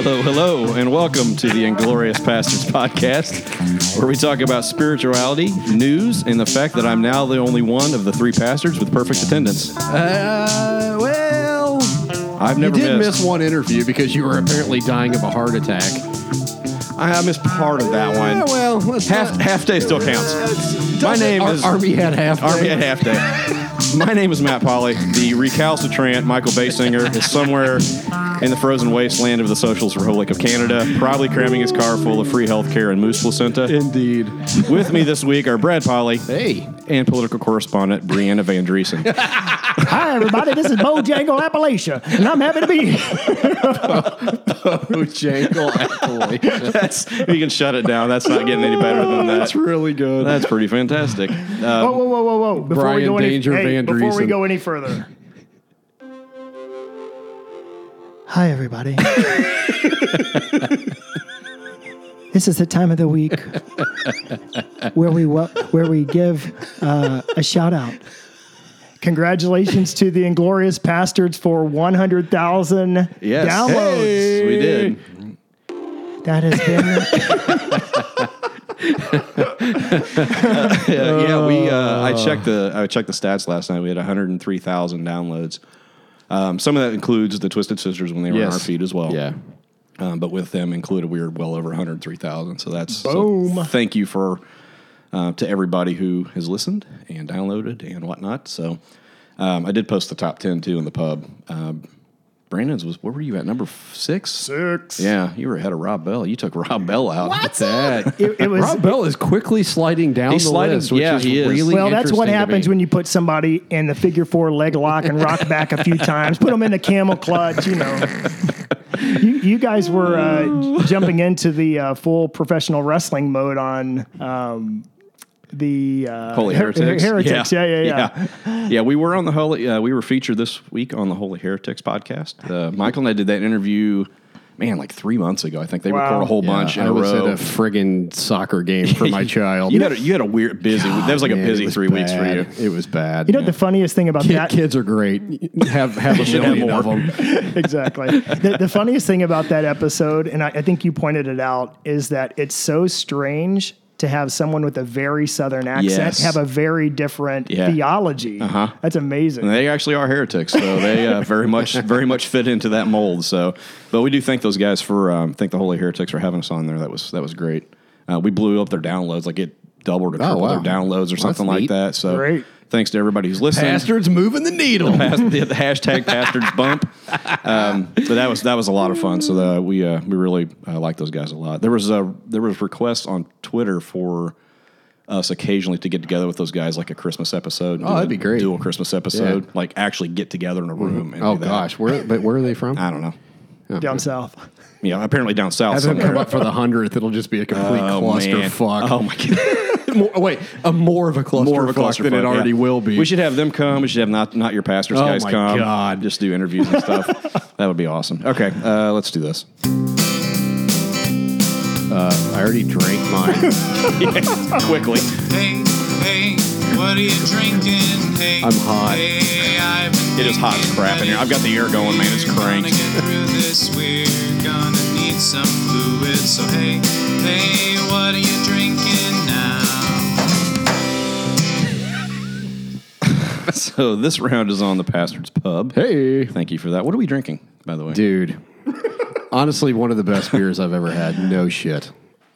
Hello, hello, and welcome to the Inglorious Pastors podcast, where we talk about spirituality, news, and the fact that I'm now the only one of the three pastors with perfect attendance. Uh, well, I've you never did missed. miss one interview because you were apparently dying of a heart attack. I, I missed part of that Yeah, one. well, let's half not- half day still counts. My Doesn't- name Ar- is Army had half. Army day. at half day. My name is Matt Polly. The recalcitrant Michael Basinger is somewhere in the frozen wasteland of the Socialist Republic of Canada, probably cramming his car full of free health care and moose placenta. Indeed. With me this week are Brad Polly Hey, and political correspondent Brianna Van Driesen. Hi, everybody. This is Bojangle Appalachia, and I'm happy to be here. Bojangle Appalachia. That's you can shut it down. That's not getting any better than that. That's really good. That's pretty fantastic. Whoa, Uh, whoa, whoa, whoa, whoa! Before we Brian go any, Danger hey, Van before we go any further. Hi, everybody. this is the time of the week where we wel- where we give uh, a shout out. Congratulations to the Inglorious Bastards for 100,000 yes, downloads. we did. That has been Yeah, yeah, we. Uh, I checked the I checked the stats last night. We had 103,000 downloads. Um, some of that includes the Twisted Sisters when they were on our Yes. feed as well. Yeah. Um, but with them included, we were well over 103,000. So that's so Boom. thank you for uh, to everybody who has listened and downloaded and whatnot. So um, I did post the top 10 too in the pub. Um, Brandon's was where were you at number six? six. Yeah, you were ahead of Rob Bell. You took Rob Bell out. What's that? It, it was Rob Bell is quickly sliding down He's the sliding- list, which yeah, is he is. really Well, that's what happens when you put somebody in the figure four leg lock and rock back a few times. Put them in the camel clutch, you know. You, you guys were uh, jumping into the uh, full professional wrestling mode on um, the uh, Holy Her- Heretics. Heretics, yeah, yeah, yeah. yeah. Yeah, we were on the Holy. Uh, we were featured this week on the Holy Heretics podcast. Uh, Michael and I did that interview, man, like three months ago. I think they Wow. record a whole Yeah, bunch in I a was row. at a friggin' soccer game for my child. you had a, you had a weird busy. that was like Man, a busy was three weeks for you. It was bad. You know what the funniest thing about Kid- that? kids are great. Have have a should have million of them. exactly. The, the funniest thing about that episode, and I, I think you pointed it out, is that it's so strange to have someone with a very southern accent Yes. have a very different Yeah. theology. Uh-huh. That's amazing. And they actually are heretics, so they uh, very much very much fit into that mold. So, but we do thank those guys for um, thank the Holy Heretics for having us on there. That was that was great. Uh, we blew up their downloads, like it doubled or tripled Oh, wow. their downloads or Well, something like neat. that. So, Great. thanks to everybody who's listening. Bastards moving the needle. Past, the, the hashtag bastards bump. Um, but that was that was a lot of fun. So the, we uh, we really uh, like those guys a lot. There was a there was requests on Twitter for us occasionally to get together with those guys like a Christmas episode. Oh, that'd be great. Dual Christmas episode, Yeah. like actually get together in a room. And Oh gosh, where but where are they from? I don't know. down south. Yeah, apparently down south Have them somewhere. come up for the hundredth. It'll just be a complete Oh, cluster man. fuck. Oh my god, More, wait, a more of a cluster more of a fuck cluster than it already will be. We should have them come. We should have not not your pastors Oh guys my come. God. just do interviews and stuff. that would be awesome. Okay, uh, let's do this. I already drank mine. quickly. Hey, hey, what are you drinking? Hey, I'm hot. Hey, I've It is hot as crap in here. I've got the air going, man. It's Gonna cranked. get through this. We're gonna need some fluid. So hey, hey, what are you drinking now? So this round is on the Pastor's Pub. hey, Thank you for that. What are we drinking, by the way? dude. Honestly, one of the best beers I've ever had. No shit.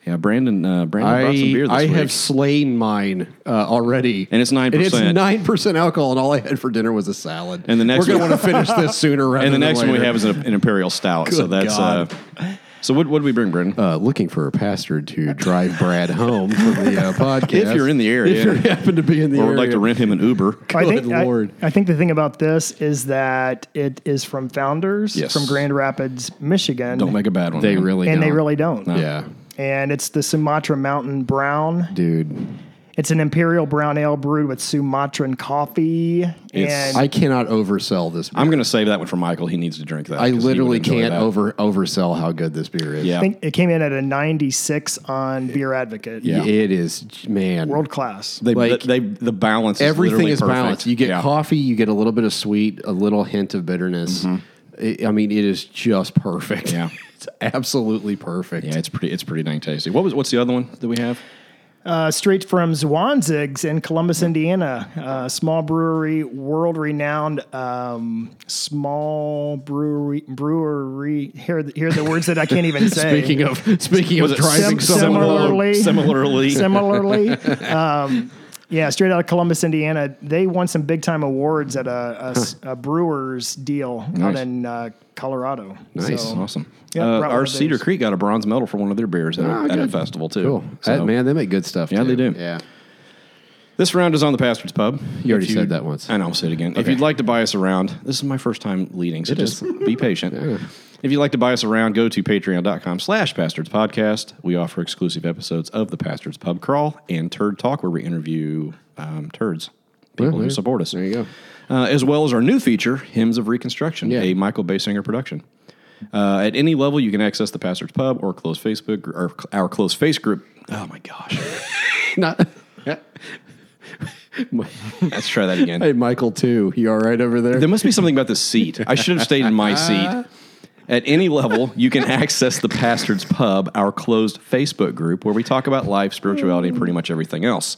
Yeah, Brandon. Uh, Brandon brought some I beer this I week. have slain mine uh, already, And it's 9%. It's nine percent alcohol, and all I had for dinner was a salad. And the next we're gonna one- want to finish this sooner rather and the than next one we later. have is an, an imperial stout. so Good that's. Uh, God. So what, what did we bring, Brandon? uh, looking for a pastor to drive Brad home for the uh, podcast. If you're in the area. if you happen to be in the or area, would like to rent him an Uber. I think, Good I- Lord. I, think the thing about this is that it is from Founders Yes. from Grand Rapids, Michigan. Don't make a bad one. they man. really and they don't. really don't. yeah, And it's the Sumatra Mountain Brown. dude. It's an imperial brown ale brewed with Sumatran coffee. It's- and I cannot oversell this. Beer. I'm going to save that one for Michael. He needs to drink that. I 'cause he would literally enjoy can't that. over oversell how good this beer is. Yeah. I think it came in at a 96 on Beer Advocate. Yeah. it is man. World class. They, Like, they, the balance. Is Everything literally is perfect. balanced. You get Yeah. coffee, you get a little bit of sweet, a little hint of bitterness. Mm-hmm. I I mean, it is just perfect. Yeah. it's absolutely perfect. Yeah, it's pretty. It's pretty dang tasty. What was? What's the other one that we have? Uh, straight from Zwanzigz in Columbus, Indiana. Uh, small brewery, world renowned um, small brewery. Brewery. Here, here are the words that I can't even say. Speaking of speaking of Was it driving sim- someone similarly- Similarly, Similarly, um, yeah, straight out of Columbus, Indiana, they won some big time awards at a a Brewers deal out in uh, Colorado. Nice. So, awesome. Yeah, uh, our Cedar theirs. Creek got a bronze medal for one of their beers at, Ah, a, at a festival too. Cool. So, That- man, they make good stuff. Yeah, too. they do. Yeah. This round is on the Pastor's Pub. You already If said that once. I know. I'll say it again. If you'd like to buy us around, this is my first time leading, so It just is. be patient. If you'd like to buy us around, go to patreon.com slash Bastards Podcast. We offer exclusive episodes of the Pastards Pub Crawl and Turd Talk, where we interview um, turds, people who support us. There you go. uh, as well as our new feature, Hymns of Reconstruction, Yeah. a Michael Basinger production. Uh, at any level, you can access the Pastor's Pub or close Facebook or our close face group. Oh my gosh! Not. Let's try that again. hey, Michael, too. You all right over there? There must be something about the seat. I should have stayed in my seat. At any level, you can access the Pastors Pub, our closed Facebook group, where we talk about life, spirituality, and pretty much everything else.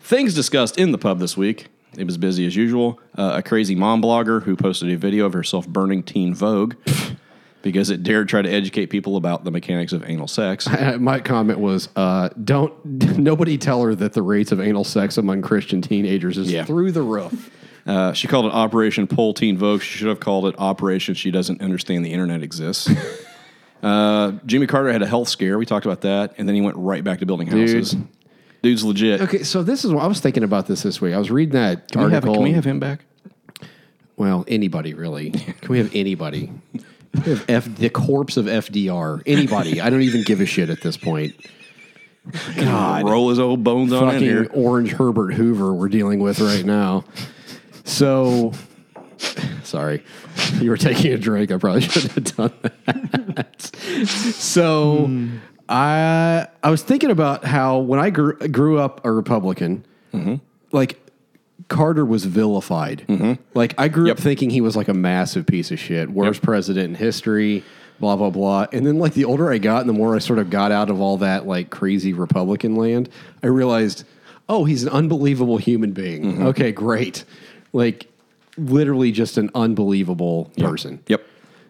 Things discussed in the pub this week. It was busy as usual. Uh, a crazy mom blogger who posted a video of herself burning Teen Vogue because it dared try to educate people about the mechanics of anal sex. My comment was, uh, "Don't nobody tell her that the rates of anal sex among Christian teenagers is Yeah. through the roof." Uh, she called it Operation Pull Teen Vogue. She should have called it Operation She Doesn't Understand the Internet Exists. uh, Jimmy Carter had a health scare. We talked about that. And then he went right back to building houses. Dude's legit. Okay, so this is what I was thinking about this this week. I was reading that Can we, have, article. can we have him back? well, anybody really? Can we have anybody? We have F, the corpse of FDR. Anybody? I don't even give a shit at this point. God. Roll his old bones on in Fucking here. Orange Herbert Hoover we're dealing with right now. So, sorry, you were taking a drink. I probably shouldn't have done that. so, I I was thinking about how when I grew, grew up a Republican, mm-hmm. like Carter was vilified. Mm-hmm. Like I grew up thinking he was like a massive piece of shit, worst Yep. president in history. Blah blah blah, and then like the older I got, and the more I sort of got out of all that like crazy Republican land, I realized, oh, he's an unbelievable human being. Mm-hmm. Okay, great, like literally just an unbelievable person. Yep.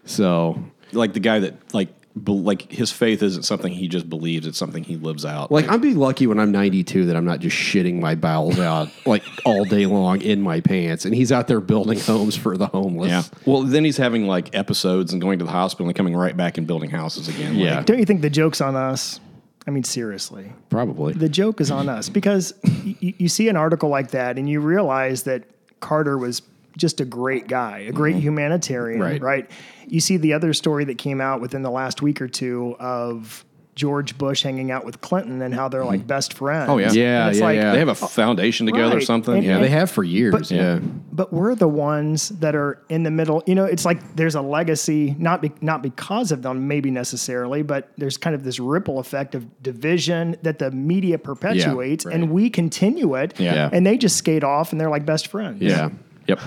So, Like the guy that, like, be, like his faith isn't something he just believes, it's something he lives out. like, I'd be lucky when I'm 92 that I'm not just shitting my bowels out like all day long in my pants, and he's out there building homes for the homeless. yeah. Well, then he's having like episodes and going to the hospital and coming right back and building houses again. Yeah. Like, Don't you think the joke's on us? I mean, seriously. probably. The joke is on us because you, you see an article like that and you realize that Carter was just a great guy, a great mm-hmm. humanitarian, Right. right. You see the other story that came out within the last week or two of George Bush hanging out with Clinton and how they're like mm-hmm. best friends. Oh, yeah. Yeah, it's yeah, like, yeah. They have a uh, foundation together or something. And- yeah. they have for years. But- yeah. but we're the ones that are in the middle. You know, it's like there's a legacy, not be, not because of them, maybe necessarily, but there's kind of this ripple effect of division that the media perpetuates, right. and we continue it. Yeah. and they just skate off, and they're like best friends. Yeah. Yep.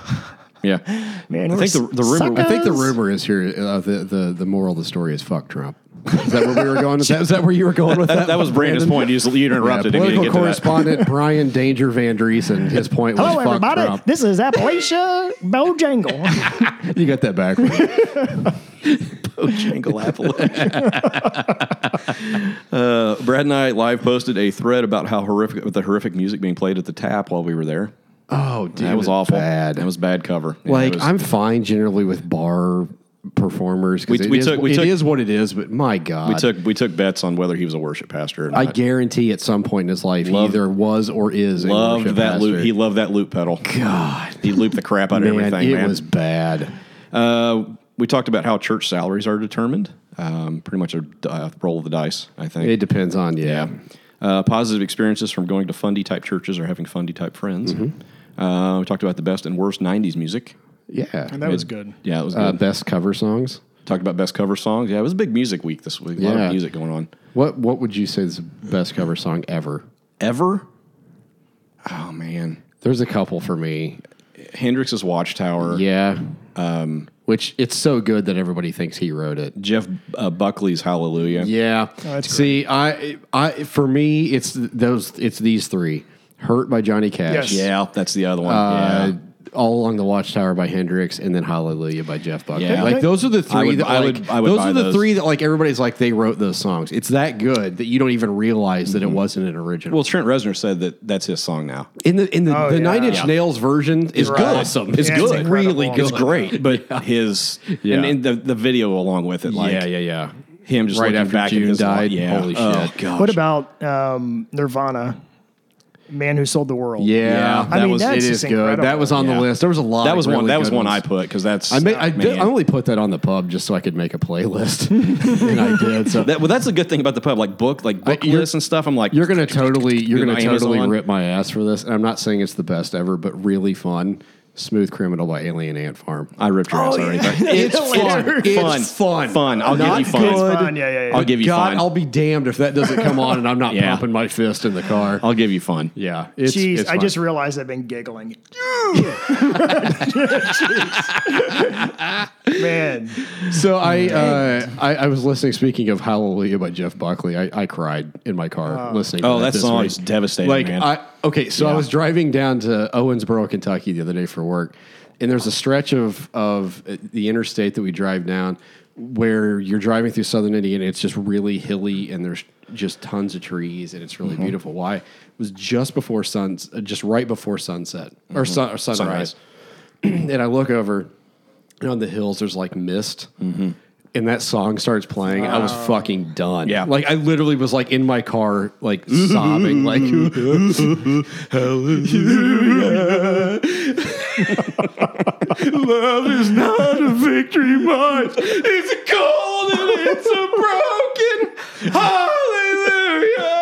Yeah. man. I think the, the rumor. I think the rumor is here. Uh, the, the the moral of the story is fuck Trump. Is that where we were going? With that? Is that where you were going with that? That, that was Brandon's Brandon? point. You, just, you Yeah, interrupted him. You political didn't to that. correspondent Brian Danger Van Driesen. His point was Hello, fuck everybody. Trump. This is Appalachia Bojangle. You got that backwards. Jingle Appalachia. uh, Brad and I live posted a thread about how horrific with the horrific music being played at the tap while we were there. Oh, dude, That was awful. Bad. That was bad cover. Yeah, like was- I'm fine generally with bar performers We- because it we is- took- we it took- is what it is. But my God, we took we took bets on whether he was a worship pastor. Or I guarantee at some point in his life Loved- he either was or is a loved worship that loop. He loved that loop pedal. God, He looped the crap out of man, everything. it man. was bad. Uh, we talked about how church salaries are determined. Um, pretty much a uh, roll of the dice, I think. It depends on yeah. Yeah. Uh, positive experiences from going to fundy type churches or having fundy type friends. Mm-hmm. Uh, we talked about the best and worst 90s music. Yeah. And that was good. Yeah, it was uh, good. best cover songs. Talked about best cover songs. Yeah, it was a big music week this week. A lot of music going on. What What would you say is the best cover song ever? Ever? Oh, man. There's a couple for me. Hendrix's Watchtower. Yeah. Um, which it's so good that everybody thinks he wrote it. Jeff uh, Buckley's Hallelujah. Yeah. that's See, I, I, for me, it's those, it's these three: "Hurt" by Johnny Cash, Yes. Yeah, that's the other one. uh, yeah. "All Along the Watchtower" by Hendrix, and then "Hallelujah" by Jeff Buckley. Yeah. Like those are the three I would- that I would- I would those are the those. three that like everybody's like they wrote those songs. It's that good that you don't even realize Mm-hmm. that it wasn't an original. Well, Trent Reznor said that that's his song now. in the in the, Oh, the yeah. Nine Inch Yeah. Nails version is Right. good. Awesome. It's Yeah, good. incredible. really good. It's great, but his Yeah. and, and the the video along with it, like yeah, yeah, yeah. him just Right looking after back June at his died. life. Yeah. Holy oh, shit. gosh. What about um, Nirvana? Man who sold the world. Yeah, Yeah, that I mean, was that's it just is good. incredible. That was on Yeah. the list. There was a lot. that of was one. really That was good one I ones. put because that's I made, I, man. did, I only put that on the pub just so I could make a playlist, and I did. So That, well, that's a good thing about the pub, like book, like book you're- lists and stuff. I'm like, you're gonna totally, you're Good gonna totally Amazon. rip my ass for this. And I'm not saying it's the best ever, but really fun. Smooth Criminal by Alien Ant Farm. I ripped your ass Oh, already. yeah. but It's fun, It's fun. fun. I'll Not give you fun. It's fun. Yeah, yeah, yeah. I'll give you God, fun. I'll be damned if that doesn't come on and I'm not Yeah. pumping my fist in the car. I'll give you fun. yeah, it's, Jeez, it's I fun. just realized I've been giggling. Man, So I, uh, I I was listening. Speaking of Hallelujah by Jeff Buckley, I, I cried in my car listening. Oh, to that this song week. is devastating, Like man. I okay, so I was driving down to Owensboro, Kentucky, the other day for work, and there's a stretch of of uh, the interstate that we drive down where you're driving through southern Indiana. It's just really hilly, and there's just tons of trees, and it's really Mm-hmm. beautiful. Why? It was just before sun, uh, just right before sunset or, sun, or sunrise, Sunrise. and I look over and on the hills. There's like mist. And that song starts playing. I was oh. fucking done. Yeah. like I literally was like in my car, like sobbing, like Love is not a victory march. It's cold and it's a broken hallelujah.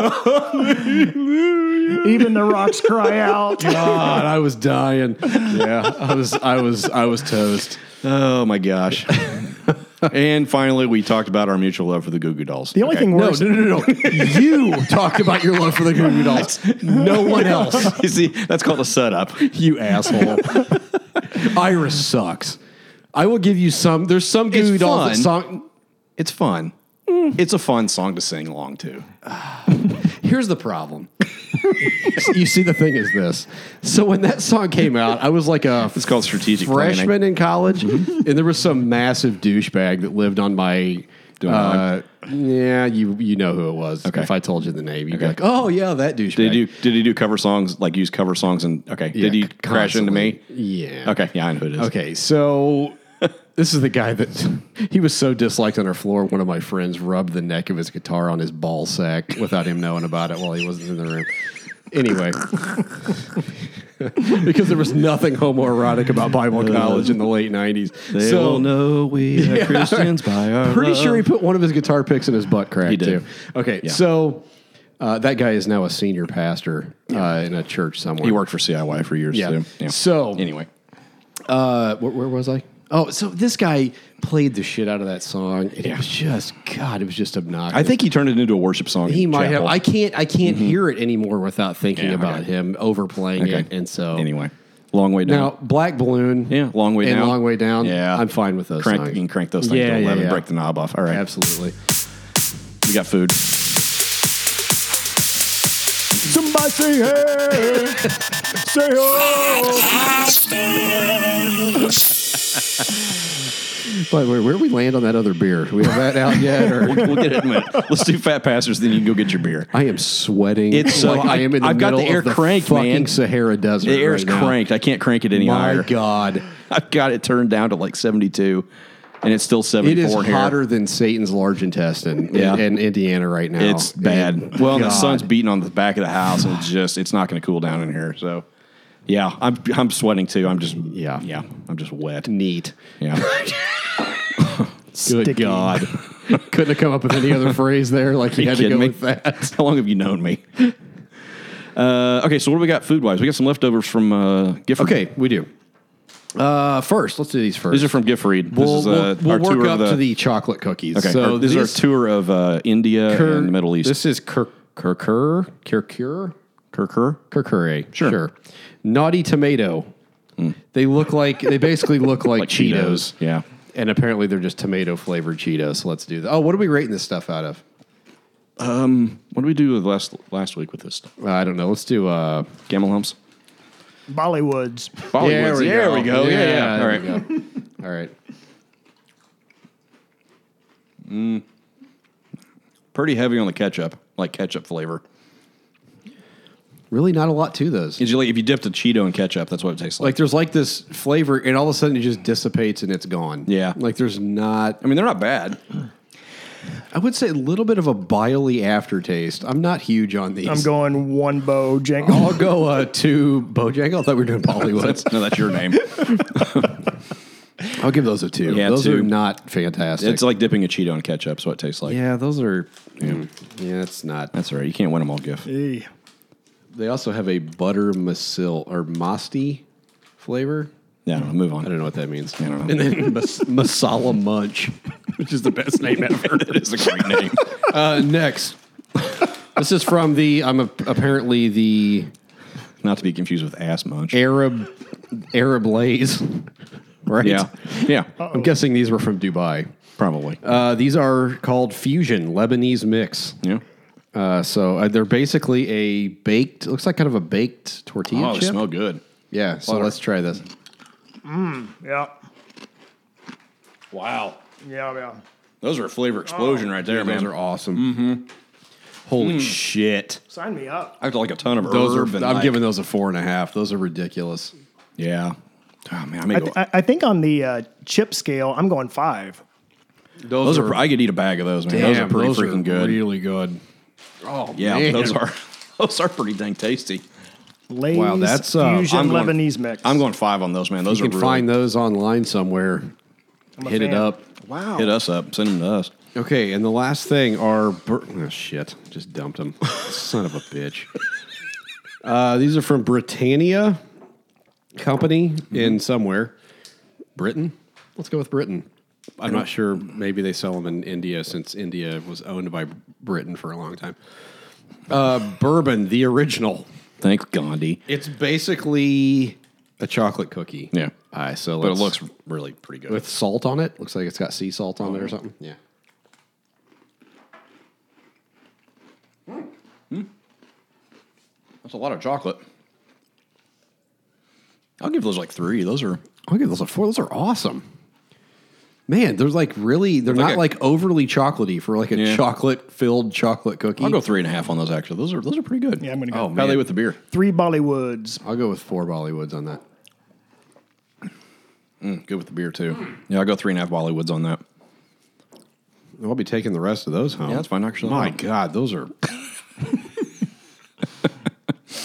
even the rocks cry out. God, I was dying. Yeah, I was, I was, I was toast. Oh my gosh. and finally, we talked about our mutual love for the Goo Goo Dolls. The only thing No, worse. no, no, no, no. You talked about your love for the Goo Goo Dolls. No one else. you see, that's called a setup. You asshole. Iris sucks. I will give you some. There's some Goo Goo It's Dolls that fun. song. It's fun. Mm. It's a fun song to sing along to. Here's the problem. you see, the thing is this. So when that song came out, I was like a It's called strategic freshman planning. in college, and there was some massive douchebag that lived on my. Uh, yeah, you you know who it was. Okay. If I told you the name, you'd be like, "Oh yeah, that douchebag." Did he do? Did he do cover songs? Like use cover songs and okay? did he Yeah, crash into me? Yeah. Okay, yeah, I know who it is. Okay, so this is the guy that he was so disliked on our floor. One of my friends rubbed the neck of his guitar on his ball sack without him knowing about it while he wasn't in the room. Anyway, because there was nothing homoerotic about Bible college in the late '90s. They so all know we are Christians by our pretty love. sure he put one of his guitar picks in his butt crack He did. too. Okay, so. Uh, that guy is now a senior pastor uh, in a church somewhere. He worked for CIY for years Yeah. too. Yeah. So anyway, uh, where, where was I? Oh, so this guy played the shit out of that song. And It was just God. It was just obnoxious. I think he turned it into a worship song. he in might have. chapel. I can't. I can't mm-hmm. hear it anymore without thinking Yeah, about okay. him overplaying Okay. it. And so Anyway, long way down. now Black Balloon. yeah, long way and down. Long Way Down. Yeah, I'm fine with those. Crank, songs. you can crank those things Yeah, to yeah, eleven. yeah. Break the knob off. All right, Absolutely. we got food. Somebody say hey, say oh. By the way, where we land on that other beer? Do we have that out yet? Or We'll get it in a minute. Let's do fat pastors, then you can go get your beer. I am sweating. It's so- like I am in the I've got the middle air of the cranked, fucking man. Sahara Desert. The air's right now. cranked. I can't crank it any My higher. God. I've got it turned down to like seventy-two, and it's still It seventy-four is here. hotter than Satan's large intestine Yeah. in, in Indiana right now. It's bad. And well, the sun's beating on the back of the house, and it's just it's not going to cool down in here. So, yeah, I'm I'm sweating too. I'm just Yeah. yeah, I'm just wet. neat. Yeah, Good Sticky. God. Couldn't have come up with any other phrase there. Like you, you had to go me? with that. How long have you known me? Uh, okay, so what do we got food wise? We got some leftovers from uh, Gifford. Okay, we do. Uh, first, let's do these first. these are from Gifford. This we'll is uh, we'll, we'll work tour up of the, to the chocolate cookies. Okay, so our- this these- is our tour of uh, India Kir- and the Middle East. This is Kirk Kirkur Kirkur Kirkur. Kirkure. Sure. Sure. Naughty tomato. They look like they basically look like, Like Cheetos. Cheetos. Yeah. And apparently they're just tomato flavored Cheetos. So let's do that. Oh, what are we rating this stuff out of? Um, what did we do with last last week with this stuff? Uh, I don't know. Let's do uh Camel humps. Bollywoods. Bollywoods. There we go. Yeah, yeah. All there right. we go. All right. Pretty heavy on the ketchup, like ketchup flavor. Really not a lot to those. Is you like if you dipped a Cheeto in ketchup, that's what it tastes like. Like there's like this flavor and all of a sudden it just dissipates and it's gone. Yeah. Like there's not I mean, they're not bad. I would say a little bit of a biley aftertaste. I'm not huge on these. I'm going one bow jangle. I'll go uh, to Bojangles. I thought we were doing Bollywoods. No, that's your name. I'll give those a two. Yeah, those two. are not fantastic. it's like dipping a Cheeto in ketchup. so it tastes like. yeah, those are. mm, yeah, it's not. That's all right. You can't win them all, Giff. Hey. They also have a butter masil or masti flavor. Yeah, I don't know. Move on. I don't know what that means. I don't know. And then mas- masala munch, which is the best name ever. it is a great name. Uh, next, this is from the. I'm a, apparently the Not to be confused with ass munch. Arab Arab Lays, right? Yeah. Yeah. I'm guessing these were from Dubai. Probably. Uh, these are called fusion Lebanese mix. yeah. Uh, so uh, they're basically a baked. Looks like kind of a baked tortilla Oh, they smell good. Yeah. So Butter. let's try this. Yeah. Wow. Yeah, yeah. Those are a flavor explosion right there, man. Those are awesome. Mm-hmm. Holy shit! Sign me up. I have like a ton of Those are. herb and I'm like- giving those a four and a half. Those are ridiculous. Yeah. Oh man, I may I, go. th- I- I think on the uh, chip scale, I'm going five. those are. I could eat a bag of those, man. those are pretty those freaking good. Really good. Oh yeah, man. those are. Those are pretty dang tasty. Lay's Wow, that's, uh, fusion I'm going- Lebanese mix. I'm going five on those, man. Those You are can really, find those online somewhere. I'm a Hit it up. Wow. Hit us up. Send them to us. Okay, and the last thing are bur- oh shit, just dumped them. Son of a bitch. Uh, these are from Britannia Company in somewhere, Britain. Let's go with Britain. I'm not sure. Maybe they sell them in India since India was owned by Britain for a long time. Uh, bourbon, the original. Thanks, Gandhi. It's basically a chocolate cookie. Yeah. All right, so But it looks really pretty good. with salt on it. Looks like it's got sea salt on it or something. Yeah. That's a lot of chocolate. I'll give those like three. Those are. I'll give those a four. Those are awesome. Man, they're like really, they're Like not a- like overly chocolatey for like a Yeah. chocolate filled chocolate cookie. I'll go three and a half on those. Actually, those are those are pretty good. Yeah, I'm gonna go. Oh, How man. they with the beer? Three Bollywoods. I'll go with four Bollywoods on that. Mm, good with the beer too. Yeah, I'll go three and a half Bollywoods on that. I'll be taking the rest of those home. Yeah, that's fine. Knock yourself My out. God, those are.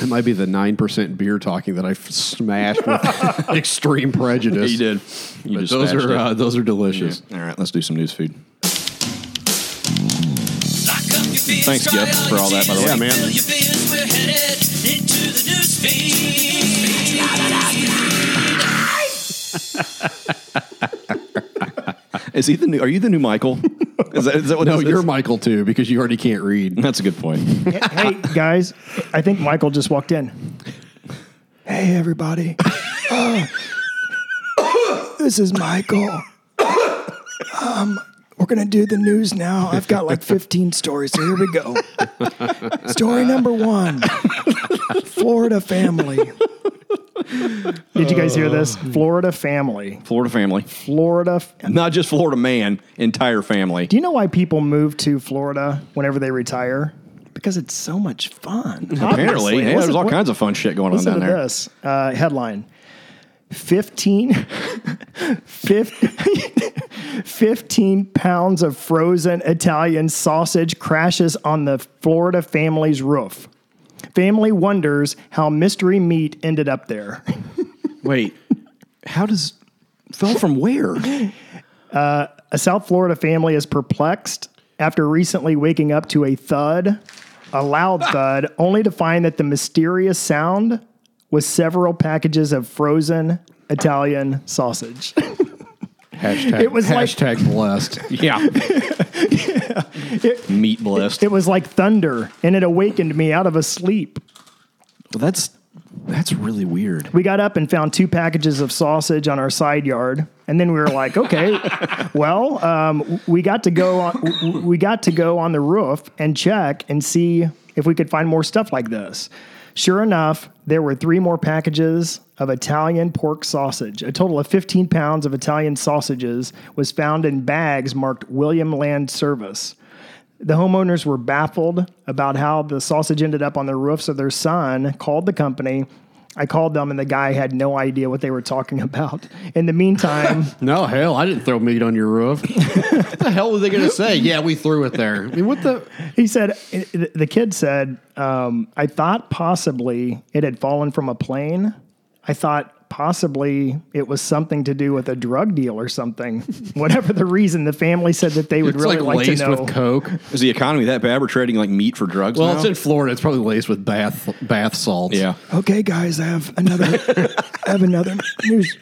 It might be the nine percent beer talking that I f- smashed with extreme prejudice. you did. You But those are uh, those are delicious. All right, let's do some news feed. Thanks, Thanks, Jeff, for all that, by the way. Man. We're headed into the news Is he the new? Are you the new Michael? Is that, is that what No, this you're is? Michael too because you already can't read. That's a good point. hey guys, I think Michael just walked in. Hey everybody, Uh, this is Michael. Um, we're gonna do the news now. I've got like 15 stories, so here we go. Story number one: Florida family. Did you guys hear this? Florida family. Florida family, Florida. f- not just Florida man, entire family. Do you know why people move to Florida whenever they retire? Because it's so much fun. Apparently, yeah, there's all kinds of fun shit going on Listen down to there. this uh, headline 15, 15 15 pounds of frozen Italian sausage crashes on the Florida family's roof. Family wonders how mystery meat ended up there. Wait, how does fell from where? Uh, a South Florida family is perplexed after recently waking up to a thud, a loud ah! thud, only to find that the mysterious sound was several packages of frozen Italian sausage. Hashtag, It was like- hashtag blessed. Yeah, meat blessed. It was like thunder, and it awakened me out of a sleep. Well, that's That's really weird. We got up and found two packages of sausage on our side yard, and then we were like, "Okay, well, um, we got to go on, we got to go on the roof and check and see if we could find more stuff like this." Sure enough, there were three more packages of Italian pork sausage. A total of 15 pounds of Italian sausages was found in bags marked William Land Service. The homeowners were baffled about how the sausage ended up on the roof, so their son called the company. I called them, and the guy had no idea what they were talking about. In the meantime, No, hell, I didn't throw meat on your roof. what the hell were they going to say? Yeah, we threw it there. I mean, what the? he said, the kid said, um, I thought possibly it had fallen from a plane. I thought possibly it was something to do with a drug deal or something. Whatever the reason, the family said that they would It's really like like, to laced know. with coke. Is the economy that bad? We're trading like meat for drugs Well, now? it's in Florida. It's probably laced with bath bath salts. yeah. Okay, guys, I have another. I have another news.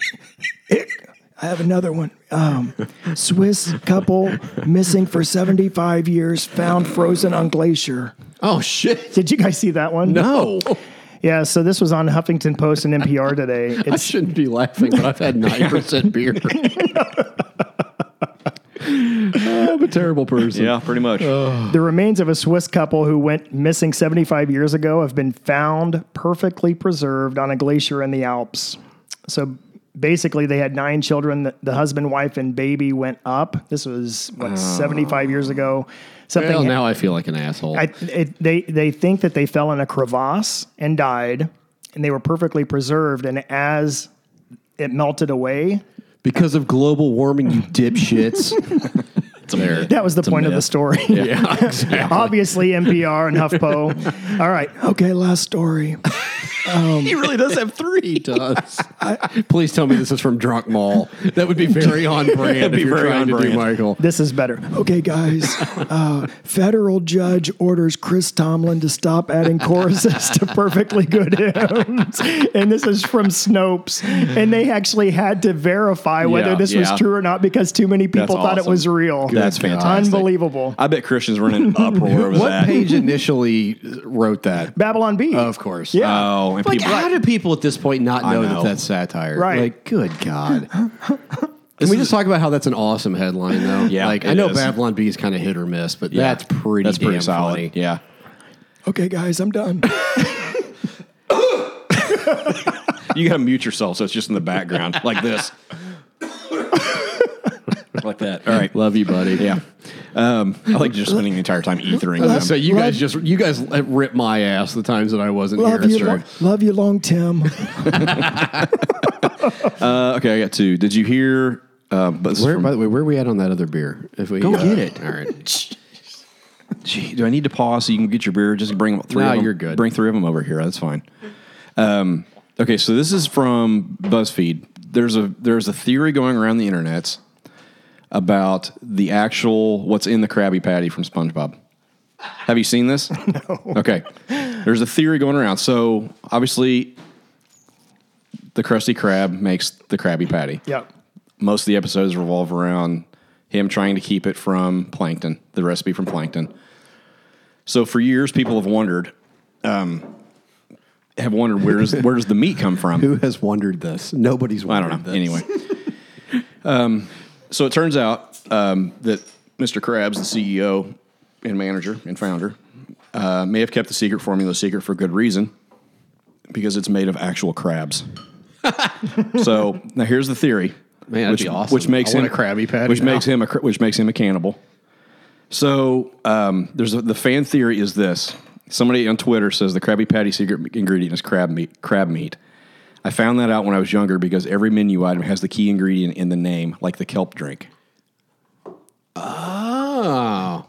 I have another one. Um, Swiss couple missing for 75 years found frozen on glacier. Oh shit! Did you guys see that one? No, Yeah, so this was on Huffington Post and NPR today. I shouldn't be laughing, but I've had nine percent beer. I'm a terrible person. Yeah, pretty much. the remains of a Swiss couple who went missing 75 years ago have been found perfectly preserved on a glacier in the Alps. So basically, they had nine children. The, the husband, wife, and baby went up. This was what 75 years ago. Something. Well, now I feel like an asshole. I, it, they they think that they fell in a crevasse and died, and they were perfectly preserved. And as it melted away, because of global warming, you dipshits. there. that was the point of the myth. story. Yeah, exactly. Obviously, NPR and HuffPo. All right. Okay, last story. he really does have three. He does. Please tell me this is from Drunk Mall. That would be very on brand if be you're very trying on to do brand. Michael. This is better. Okay, guys. Uh, federal judge orders Chris Tomlin to stop adding choruses to perfectly good hymns. And this is from Snopes. And they actually had to verify whether Yeah, this was yeah. true or not because too many people That's thought it awesome. was real. That's fantastic. Unbelievable. I bet Christians were in an uproar over What that. page initially wrote that? Babylon Bee. Of course. Yeah. Oh, and Like, people. how do people at this point not know, know. that that's satire? Right. Like, good God. Can we just talk about how that's an awesome headline, though? Yeah, Like, I know is. Babylon Bee is kind of hit or miss, but Yeah. that's pretty That's pretty damn solid. funny. Yeah. Okay, guys, I'm done. You got to mute yourself so it's just in the background like this. Like that. All right. Love you, buddy. Yeah. Um, I like just spending the entire time ethering them. So you Love- guys just you guys rip my ass the times that I wasn't love here. you, lo- love you, long Tim. Uh, okay, I got two. Did you hear? Um, but this is Where, from- by the way, where are we at on that other beer? If we Go get it. All right. Gee, do I need to pause so you can get your beer? Just bring three. No, of them. you're good. Bring three of them over here. That's fine. Um, okay, so this is from BuzzFeed. There's a there's a theory going around the internet about the actual what's in the Krabby Patty from SpongeBob. Have you seen this? No. Okay. There's a theory going around. So obviously, the Krusty Krab makes the Krabby Patty yep. most of the episodes revolve around him trying to keep it from plankton, the recipe from plankton. So for years, people have wondered, um, have wondered where does where does the meat come from? Who has wondered this? Nobody's I don't know. this. Anyway, um, so it turns out um, that Mr. Krabs, the CEO and manager and founder, uh, may have kept the secret formula secret for good reason, because it's made of actual crabs. so now here's the theory, Man, that'd which, be awesome. which makes I him a Krabby Patty which now. makes him a which makes him a cannibal. So um, there's a, the fan theory is this: somebody on Twitter says the Krabby Patty secret ingredient is crab meat. Crab meat. I found that out when I was younger because every menu item has the key ingredient in the name, like the kelp drink. Oh.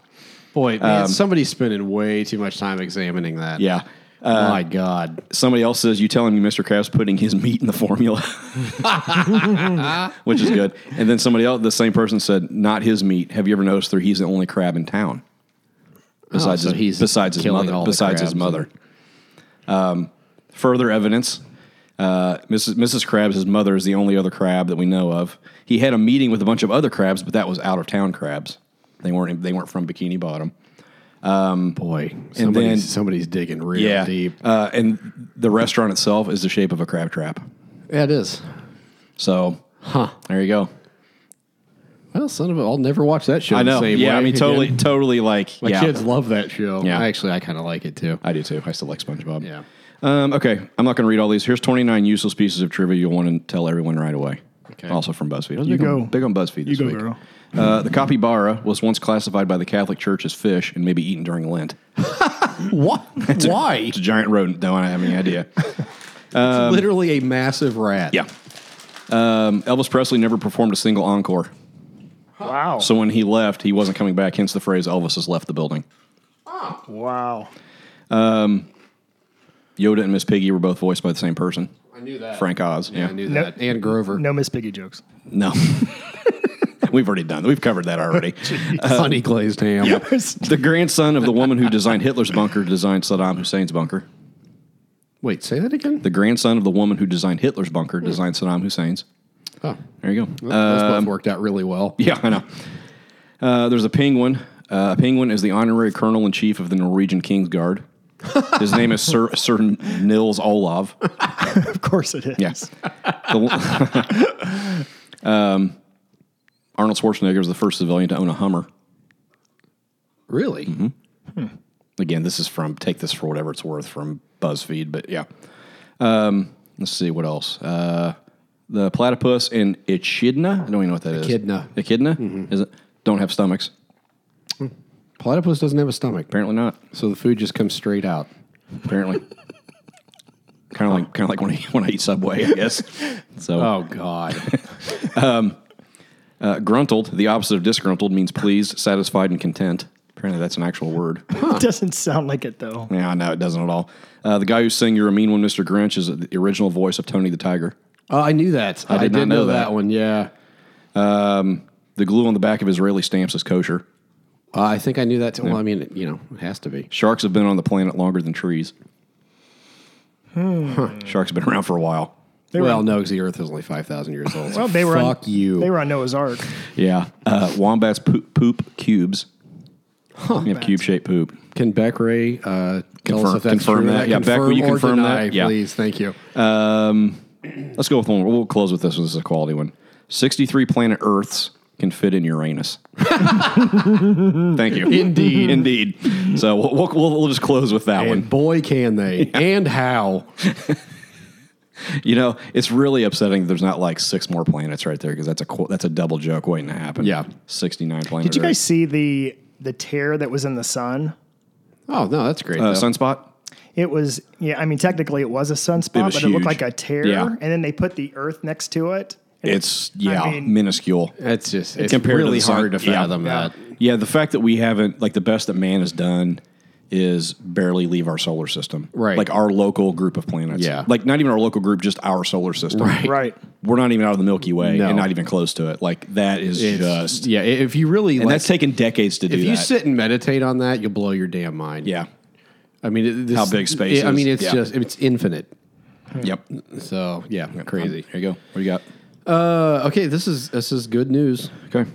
Boy, man, somebody's spending way too much time examining that. Yeah. Oh my God. Somebody else says you telling me Mr. Krabs putting his meat in the formula, which is good. And then somebody else, the same person said, not his meat. Have you ever noticed that he's the only crab in town? Besides, so his, he's besides his killing mother. all the Besides his crabs mother. Um, further evidence: uh, Mrs. Mrs. Krabs, his mother, is the only other crab that we know of. He had a meeting with a bunch of other crabs, but that was out of town crabs. They weren't. They weren't from Bikini Bottom. Boy, somebody's, then- somebody's digging real deep. Uh, and the restaurant itself is the shape of a crab trap. Yeah, it is. So, Huh. there you go. Well, son of a, I'll never watch that show I know. the same yeah, way I mean, totally, again. totally like. My yeah. kids love that show. Yeah. Actually, I kind of like it too. I do too. I still like SpongeBob. Yeah. Um, okay, I'm not going to read all these. Here's 29 useless pieces of trivia you'll want to tell everyone right away. Okay. Also from BuzzFeed. I was You big, go. On, big on BuzzFeed this You go, week. girl. Uh, the capybara was once classified by the Catholic Church as fish and may be eaten during Lent. What? Why? It's a giant rodent. Don't have any idea. It's literally a massive rat. Yeah. Um, Elvis Presley never performed a single encore. Wow. So when he left, he wasn't coming back. Hence the phrase "Elvis has left the building." wow. Yoda and Miss Piggy were both voiced by the same person, I knew that. Frank Oz. Yeah, Yeah, I knew No- that. And Grover. No Miss Piggy jokes. no, we've already done. We've covered that already. Honey glazed ham. the grandson of the woman who designed Hitler's bunker designed Saddam Hussein's bunker. Wait, say that again? The grandson of the woman who designed Hitler's bunker designed Saddam Hussein's. oh, There you go. those Um, both worked out really well. Yeah, I know. Uh, there's a penguin. Uh, a penguin is the honorary colonel in chief of the Norwegian King's Guard. His name is Sir, Sir Nils Olav. Of course it is. Yes. The- um, Arnold Schwarzenegger was the first civilian to own a Hummer. Really? Mm-hmm. Again, this is from, take this for whatever it's worth from BuzzFeed, but yeah. Um, let's see what else. Uh, the platypus and echidna. I don't even know what that is. Echidna. Echidna? Is it? Don't have stomachs. Platypus doesn't have a stomach, Apparently not. so the food just comes straight out. Apparently. kind of like kind of like when I when I eat Subway, I guess. So Oh God! uh, gruntled, the opposite of disgruntled, means pleased, satisfied, and content. Apparently, that's an actual word. It doesn't sound like it though. yeah, I know it doesn't at all. Uh, the guy who sang "You're a Mean One, Mr. Grinch" is the original voice of Tony the Tiger. oh, I knew that. I, did not did know know that. that. one. Yeah, The glue on the back of Israeli stamps is kosher. Uh, I think I knew that too. Well, I mean, you know, it has to be. Sharks have been on the planet longer than trees. Sharks have been around for a while. They were well, on- no, because the Earth is only five thousand years old. Well, they were fuck on, you. They were on Noah's Ark. Yeah. Uh, wombats poop, poop cubes. You have cube shaped poop. Can Beck Ray uh, tell Confirm- us if that's confirm true? that. Yeah, Beck, will you or confirm deny, that? Yeah. please? Thank you. Let's go with one. We'll close with this one. This is a quality one. 63 planet Earths can fit in Uranus. Thank you. Indeed. Indeed. So we'll, we'll, we'll, we'll just close with that And one. boy, can they! And how? You know, it's really upsetting that there's not like six more planets right there because that's a that's a double joke waiting to happen. Yeah. 69 planets. Did you guys see the the tear that was in the sun? Oh no, that's great. uh, though. sunspot? It was yeah. I mean, technically, it was a sunspot, was but it looked like a tear. Yeah. And then they put the Earth next to it. And It's yeah, mean- minuscule. It's just it's Compared to really the sun- hard to yeah. fathom Yeah. that. Yeah, the fact that we haven't like the best that man has done is barely leave our solar system. Right. Like our local group of planets. Yeah. Like not even our local group, just our solar system. Right. right. We're not even out of the Milky Way No. and not even close to it. Like that is It's- just yeah. If you really and like, that's taken decades to do if you that. sit and meditate on that, you'll blow your damn mind. yeah. I mean, this, How big space I mean, it's Yeah. just it's infinite. Yep. So yeah, crazy. There you go. What do you got? Uh, okay, this is this is good news. Okay.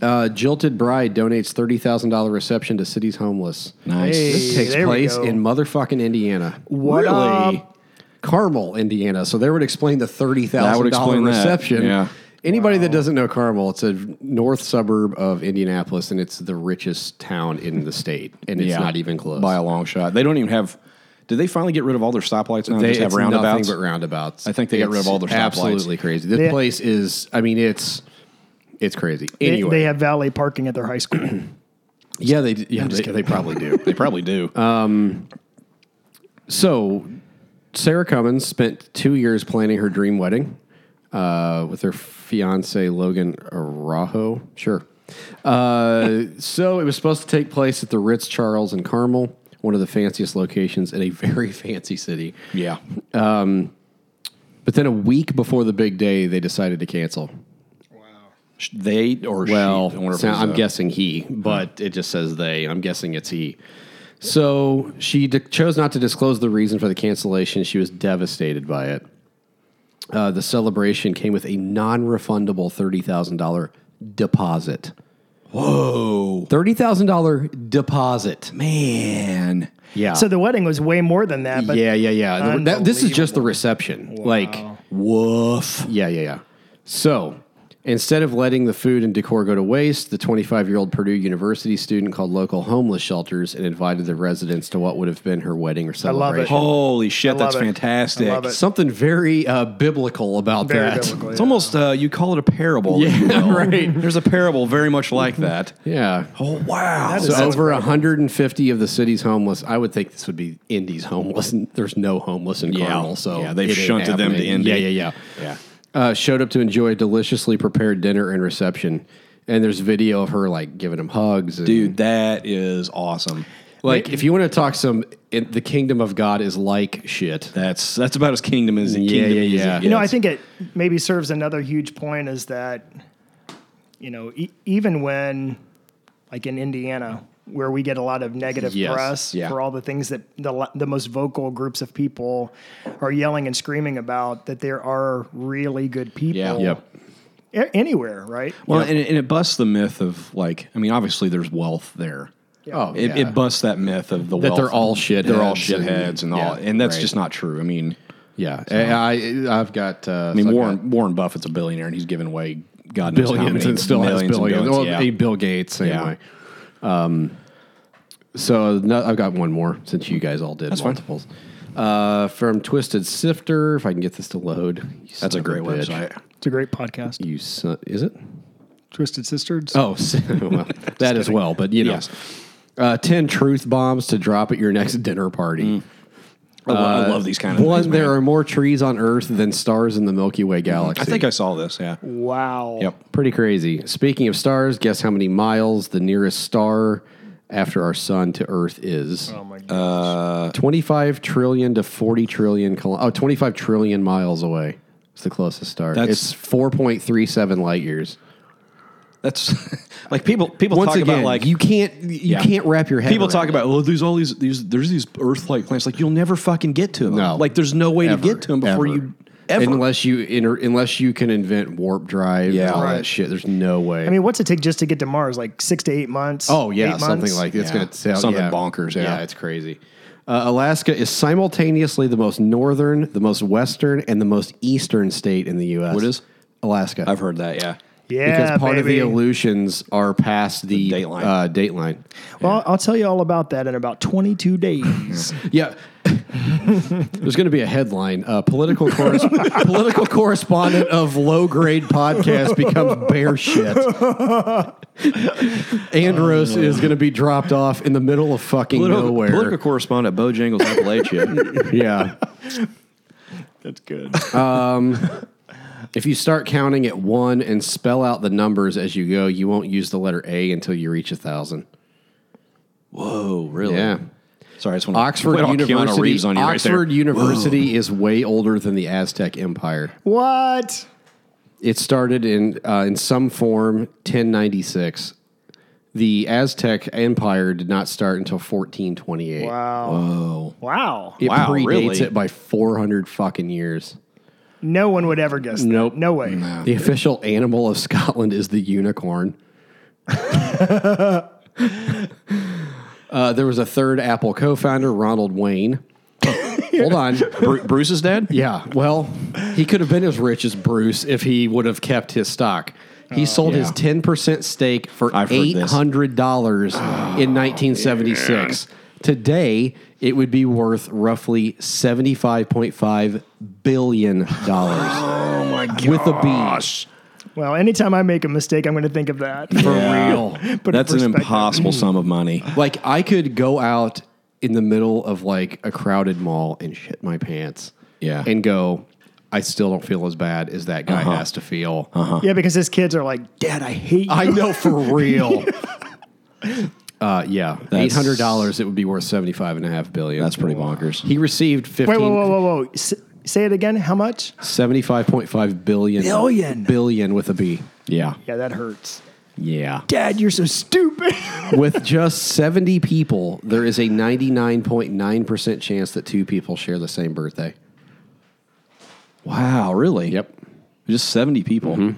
Uh, Jilted Bride donates thirty thousand dollar reception to city's homeless. Nice. Hey. This takes there we place go. in motherfucking Indiana. What up? Carmel, Indiana. So there would explain the thirty That thousand would explain that. reception. Yeah. Anybody that doesn't know Carmel, it's a north suburb of Indianapolis, and it's the richest town in the state, and it's Yeah. not even close. By a long shot. They don't even have did they finally get rid of all their stoplights now and They just have roundabouts? nothing but roundabouts. I think they got rid of all their stoplights. Absolutely crazy. This They- place is. I mean, it's it's crazy. They, Anyway, they have valet parking at their high school. yeah, they yeah they, they probably do. they probably do. So, Sarah Cummins spent two years planning her dream wedding uh, with her fiance Logan Araujo. Sure. Uh, so it was supposed to take place at the Ritz Charles in Carmel, one of the fanciest locations in a very fancy city. yeah. But then a week before the big day, they decided to cancel. Wow. They or Well, she? I wonder if so- it was, I'm uh, guessing he, but it just says they. I'm guessing it's he. So she d- chose not to disclose the reason for the cancellation. She was devastated by it. Uh, the celebration came with a non refundable $30,000 deposit. Whoa, Thirty thousand dollar deposit. man. Yeah. So the wedding was way more than that. But yeah, yeah, yeah. That- this is just the Unbelievable. reception. Like, woof. Yeah, yeah, yeah. So instead of letting the food and decor go to waste, the 25 year old Purdue University student called local homeless shelters and invited the residents to what would have been her wedding or love it. celebration. Holy shit, I that's love it. fantastic. I love it. Something very uh, biblical about Very that. biblical, It's yeah. almost uh, you call it a parable. if you Yeah, right. There's a parable very much like that. Yeah. Oh wow! That So is over incredible. 150 of the city's homeless. I would think this would be Indy's homeless. There's no homeless in Yeah. Carmel, so Yeah, they've it shunted them to. Indy. Yeah, yeah, yeah. yeah. Uh, showed up to enjoy a deliciously prepared dinner and reception. And there's video of her like giving him hugs. And, Dude, that is awesome. like if you want to talk some, it, the kingdom of God is like shit. That's that's about as kingdom as a Yeah, kingdom yeah, as it yeah. You know, I think it maybe serves another huge point is that, you know, e- even when, like in Indiana, where we get a lot of negative Yes, press yeah. for all the things that the, the most vocal groups of people are yelling and screaming about, that there are really good people Yeah. Yep. a- anywhere, right? Well, and, it, and it busts the myth of like, I mean, obviously there's wealth there. Oh, It, yeah. it busts that myth of the That wealth. they're all shitheads They're all and- shitheads and, all, yeah, and that's right. just not true. I mean, yeah. I, I, I've got. Uh, I mean, so Warren got Warren Buffett's a billionaire and he's giving away God knows how billions many and still has millions and billions. billions, Well, yeah. Bill Gates, same Yeah. Way. Um, so no, I've got one more since you guys all did That's fine. multiples. Uh, from Twisted Sifter, if I can get this to load. You That's son a of great bitch. website. It's a great podcast. You son, is it? Twisted Sisters. Oh, well, that as well. But you know, Yes. uh, ten truth bombs to drop at your next dinner party. I, lo- I love these kind of Uh, One, things. there are more trees on Earth than stars in the Milky Way galaxy. I think I saw this. Yeah. Wow. Yep. Pretty crazy. Speaking of stars, guess how many miles the nearest star after our sun to Earth is? Oh my god. 25 trillion to 40 trillion. Kil- oh, 25 trillion miles away. It's the closest star. That's- it's 4.37 light years. That's like people. People Once talk again, about like you can't you Yeah. can't wrap your head. People talk it. about well, there's all these these there's these Earth-like planets. Like you'll never fucking get to them. No. like there's no way Ever. to get to them before Ever. you ever. unless you inter, unless you can invent warp drive Yeah. and all that shit. There's no way. I mean, what's it take just to get to Mars? Like six to eight months? Oh yeah, something months? like it's Yeah. going to sound Something yeah. bonkers, yeah. it's crazy. Uh, Alaska is simultaneously the most northern, the most western, and the most eastern state in the U.S. What is? Alaska? I've heard that. Yeah. Yeah, because part of the. Aleutians are past the, date line. Uh, date line. Well, I'll tell you all about that in about 22 days. Yeah. There's going to be a headline. Uh, political corres- political correspondent of low grade podcast becomes bear shit. Andros is going to be dropped off in the middle of fucking Political, nowhere. political correspondent Bojangles Appalachia. yeah. That's good. If you start counting at one and spell out the numbers as you go, you won't use the letter A until you reach a thousand. Whoa, really? Yeah. Sorry, I just want Oxford Wait, all Keanu University. Reeves on you right there. Oxford University is way older than the Aztec Empire. what? It started in uh, in some form 1096. The Aztec Empire did not start until 1428. Wow. Whoa. Wow. It Wow, predates really? it by 400 fucking years. No one would ever guess that. Nope. No way. The official animal of Scotland is the unicorn. uh, there was a third Apple co-founder, Ronald Wayne. Hold on. Bru- Bruce's dad? Yeah, well, he could have been as rich as Bruce if he would have kept his stock. He sold his ten percent stake for I've heard eight this. hundred dollars in nineteen seventy six. Today, it would be worth roughly seventy five point five billion dollars. Oh my god! With a B Well, anytime I make a mistake, I'm going to think of that. for real. Put That's an impossible sum of money. Like I could go out in the middle of like a crowded mall and shit my pants. Yeah. and go. I still don't feel as bad as that guy uh-huh. has to feel. Uh-huh. Yeah, because his kids are like, Dad, I hate you. I know for real. Uh, yeah, eight That's- hundred dollars. It would be worth seventy five and a half billion. That's pretty bonkers. He received Wait, fifteen. whoa, whoa, whoa, whoa. S- say it again. How much? 75.5 billion. Billion. Billion with a B. Yeah. Yeah, that hurts. Yeah. Dad, you're so stupid. With just 70 people, there is a 99.9% chance that two people share the same birthday. Wow, really? Yep. Just 70 people.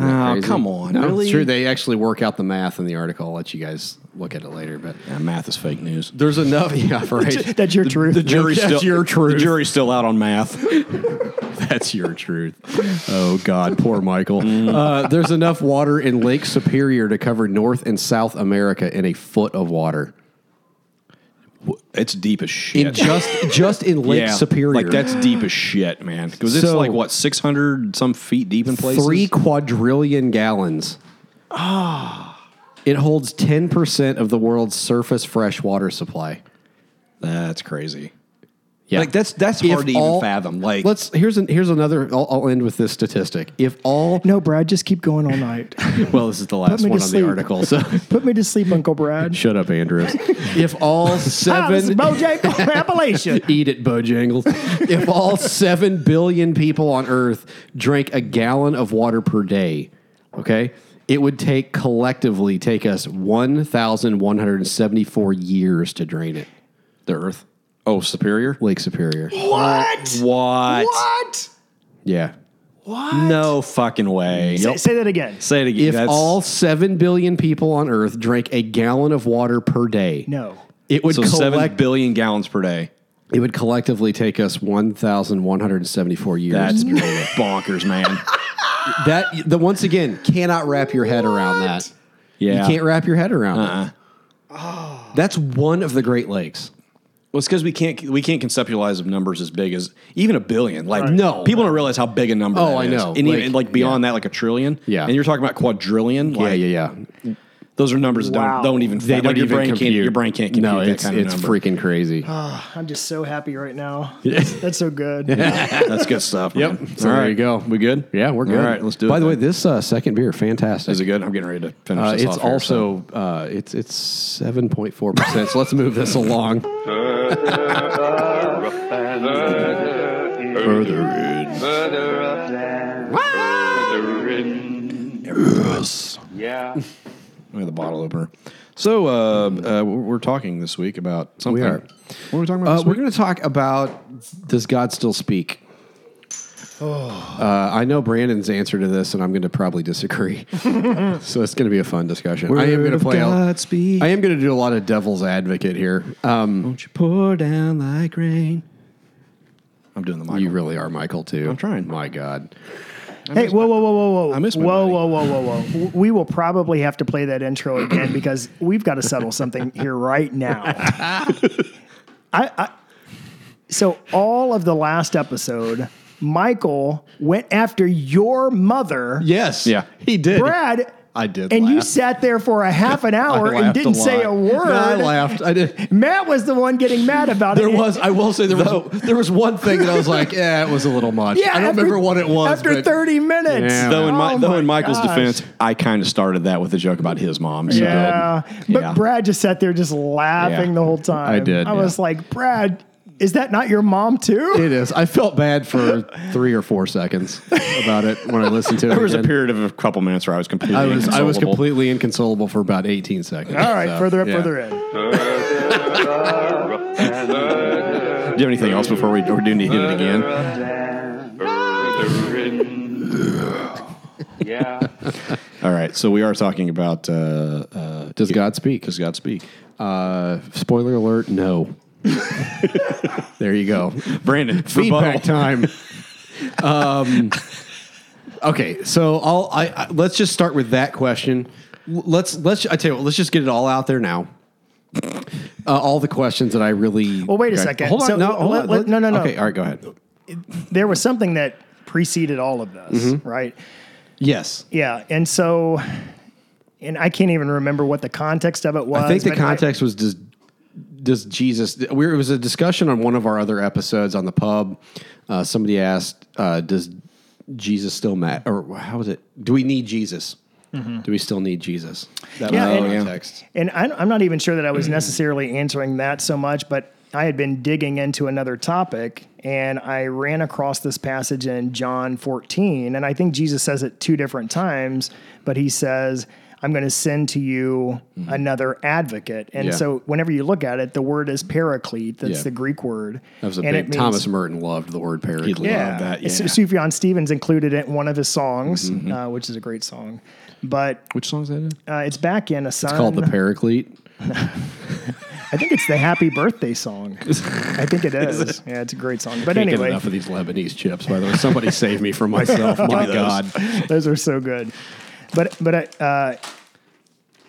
Oh, come on, No, really? It's true. They actually work out the math in the article. I'll let you guys look at it later. But Yeah, math is fake news. there's enough. Yeah, right. That's your truth. The jury's That's still your truth. The jury's still out on math. That's your truth. Oh God, poor Michael. Uh, there's enough water in Lake Superior to cover North and South America in a foot of water. It's deep as shit. In just just in Lake yeah, Superior, like that's deep as shit, man. Because it's So- like what six hundred some feet deep in places. three quadrillion gallons. Ah, it holds ten percent of the world's surface fresh water supply. That's crazy. Yeah, Like that's that's If hard to even fathom. Like let's here's an, here's another. I'll, I'll end with this statistic. If all no, Brad, just keep going all night. well, this is the last one to on sleep. the article. So Put me to sleep, Uncle Brad. shut up, Andrews. if all Ah, this is seven Bojack Appalachian. Eat it, Bojangles. if all 7 billion people on Earth drank a gallon of water per day, okay, it would take collectively take us 1,174 years to drain it. the Earth. Oh, Superior. Lake Superior. What? What? What? Yeah. What? No fucking way. Say, say that again. Say it again. If That's- all 7 billion people on Earth drank a gallon of water per day, No. it would so seven collect, billion gallons per day. it would collectively take us 1,174 years That's to drain it. bonkers, man. That the once again cannot wrap your head around that. Yeah. You can't wrap your head around Uh-uh. it. That's one of the Great Lakes. Well, it's because we can't we can't conceptualize of numbers as big as even a billion. Like No. people don't realize how big a number. Oh, that I is. know. And even Like, like beyond that, like a trillion. Yeah. and you're talking about quadrillion. Like, yeah, yeah. Those are numbers that Wow. don't don't even They like don't your even brain compute. can't your brain can't compute no, that it's kind of it's number. freaking crazy. Oh, I'm just so happy right now. That's so good. That's good stuff. Yep. man. So All there you go. We good? Yeah, we're good. All right, let's do it By the way, this uh, second beer, fantastic. Is it good? I'm getting ready to finish Uh, this it's off here, also uh, it's it's seven point four percent. So let's move this along. Further in. further up Yeah. We have the bottle opener. So uh, uh, we're talking this week about something. We are. What are we talking about? Uh, we're going to talk about does God still speak? Uh, I know Brandon's answer to this, and I'm going to probably disagree. so it's going to be a fun discussion. I am going to of play. God speak. I am going to do a lot of devil's advocate here. Um, Won't you pour down like rain? I'm doing the Michael. you really are Michael too. I'm trying. My God. Hey, whoa, whoa, whoa, whoa, whoa. I miss my whoa, buddy. whoa, whoa, whoa, whoa. W- We will probably have to play that intro again because we've got to settle something here right now. I, I so all of the last episode, Michael went after your mother, Yes. Yeah. He did. Brad. I did. And you sat there for a half an hour and didn't say a word. No, I laughed. I did. Matt was the one getting mad about There it. There was. I will say there was. There was one thing that I was like, yeah, it was a little much. Yeah, I don't after- remember what it was. After but 30 minutes. Yeah. Though in, my, Oh though my in Michael's gosh. defense, I kind of started that with a joke about his mom. So. Yeah. But Yeah. Brad just sat there just laughing Yeah. the whole time. I did, I yeah. was like, Brad, is that not your mom too? It is. I felt bad for three or four seconds about it when I listened to it. There was a period of a couple minutes where I was completely I was I was inconsolable. completely inconsolable for about 18 seconds. All right, So, further up, yeah. further in. Do you have anything else before we or do need to hit it again? Yeah. All right, so we are talking about uh, uh, Does God speak? does God speak? Uh, spoiler alert, no. there you go. Brandon, Feedback rebuttal. time. um, okay, so I'll I, I let's just start with that question. Let's let's I tell you what, let's just get it all out there now. Uh, all the questions that I really. Well, wait a Okay. second. Hold on, So, no, hold let- on. let- no, no, no. Okay, all right, go ahead. There was something that preceded all of this, Mm-hmm. right? Yes, Yeah. And so, and I can't even remember what the context of it was. I think the but context was does does Jesus? We, it was a discussion on one of our other episodes on the pub. Uh, somebody asked, uh, "Does Jesus still matter?" Or how was it? Do we need Jesus? Do we still need Jesus? That Yeah, was and- context. And I'm, I'm not even sure that I was necessarily answering that so much, but I had been digging into another topic and I ran across this passage in John 14. And I think Jesus says it two different times, but he says, I'm going to send to you another advocate. And Yeah. so whenever you look at it, the word is paraclete. That's Yeah. the Greek word. That was a And big. means- Thomas Merton loved the word paraclete. yeah, Love that, yeah. Sufjan Stevens included it in one of his songs, Mm-hmm. uh, which is a great song. But Which song is that? uh, it's back in a song. It's called the Paraclete. I think it's the Happy Birthday song. I think it is. Yeah, it's a great song. But Can't anyway, enough of these Lebanese chips. By the way, somebody save me from myself. My God. those are so good. But but uh,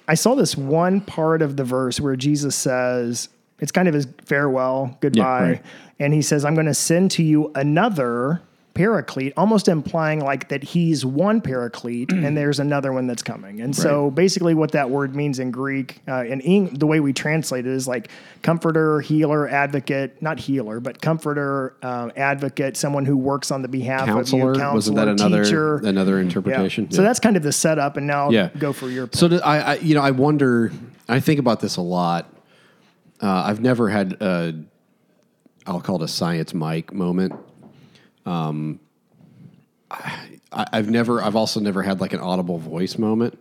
I saw this one part of the verse where Jesus says it's kind of his farewell, goodbye, right. and he says, "I'm going to send to you another." Paraclete, almost implying like that he's one paraclete and there's another one that's coming. And so basically, what that word means in Greek, uh, in Eng- the way we translate it is like comforter, healer, advocate, not healer, but comforter, um, advocate, someone who works on the behalf Counselor. of you, counselor, Wasn't that another teacher. another Yeah. interpretation? So that's kind of the setup, and now yeah. go for your point. So do, I, I, you know, I wonder. I think about this a lot. Uh, I've never had a, I'll call it a science mic moment. Um, I, I've never. I've also never had like an audible voice moment.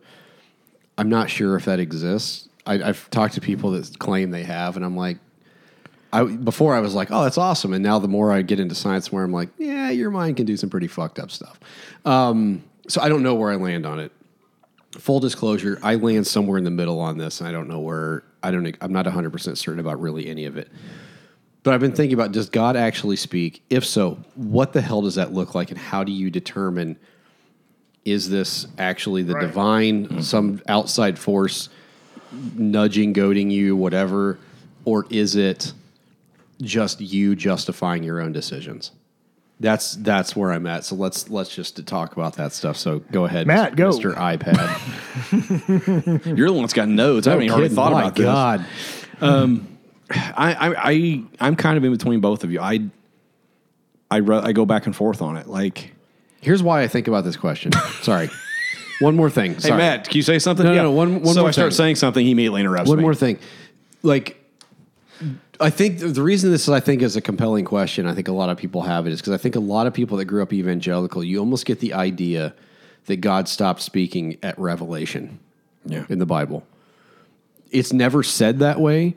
I'm not sure if that exists. I, I've talked to people that claim they have, and I'm like, I before I was like, oh, that's awesome, and now the more I get into science, where I'm like, yeah, your mind can do some pretty fucked up stuff. Um, so I don't know where I land on it full disclosure, I land somewhere in the middle on this. And I don't know where. I don't. I'm not 100 percent certain about really any of it. But I've been thinking about: Does God actually speak? If so, what the hell does that look like, and how do you determine? Is this actually the Right. divine, mm-hmm. some outside force nudging, goading you, whatever, or is it just you justifying your own decisions? That's that's where I'm at. So let's let's just talk about that stuff. So go ahead, Matt, go. Mr. iPad. You're the one that's got notes. I haven't even oh, thought My about this. God. Um, I, I, I, I'm kind of in between both of you. I, I, ru- I go back and forth on it. Like, Here's why I think about this question. Sorry. One more thing. hey, Sorry. Matt, can you say something? No, no, no, one- one so more I start thing. saying something, he immediately interrupts One me. more thing. Like, I think the reason this is, I think, is a compelling question. I think a lot of people have it is because I think a lot of people that grew up evangelical, you almost get the idea that God stopped speaking at Revelation Yeah. in the Bible. It's never said that way,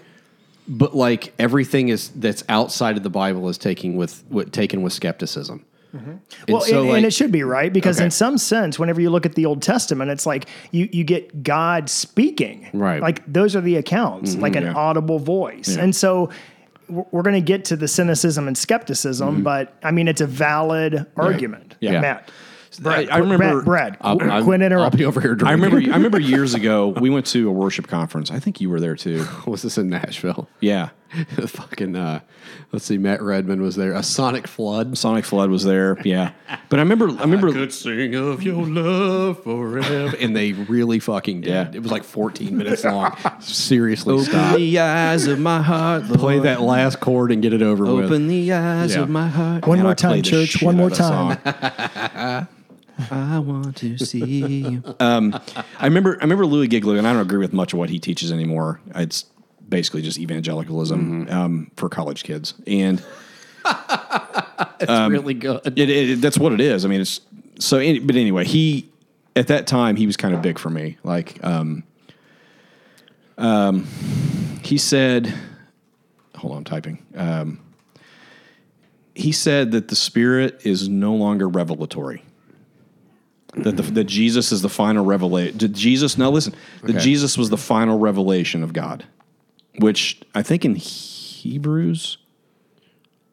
but like everything is that's outside of the Bible is taking with, with taken with skepticism. And well, so, and, like- and it should be right because Okay. in some sense, whenever you look at the Old Testament, it's like you you get God speaking, Right. Mm-hmm. Like those are the accounts, like an yeah. audible voice, Yeah. and so. we're- going to get to the cynicism and skepticism, but I mean, it's a valid argument. Mm-hmm. Yeah. Matt. I, I remember. Brad, Brad, I'll, qu- I'm- quit I'll be over here. I remember. I remember years ago we went to a worship conference. I think you were there too. was this in Nashville? Yeah, Fucking, uh, let's see, Matt Redman was there. A Sonic Flood. Sonic Flood was there. Yeah, but I remember. I remember. could sing of your love forever. and they really fucking did. Yeah. It was like 14 minutes long. Seriously, stop. the eyes of my heart. Play that last chord and get it over with. Open the eyes Yeah. of my heart. One Man, more I time, church. One more of that song. I want to see you. Um, I remember. I remember Louie Giglio, and I don't agree with much of what he teaches anymore. It's basically just evangelicalism um, for college kids, and It's really good. it, it, that's what it is. I mean, it's so. But anyway, he at that time he was kind of big for me. Like, um, um, he said, "Hold on, I'm typing." Um, he said that the Spirit is no longer revelatory. That the, that Jesus is the final revelation. Jesus? Now listen. That Okay. Jesus was the final revelation of God, which I think in Hebrews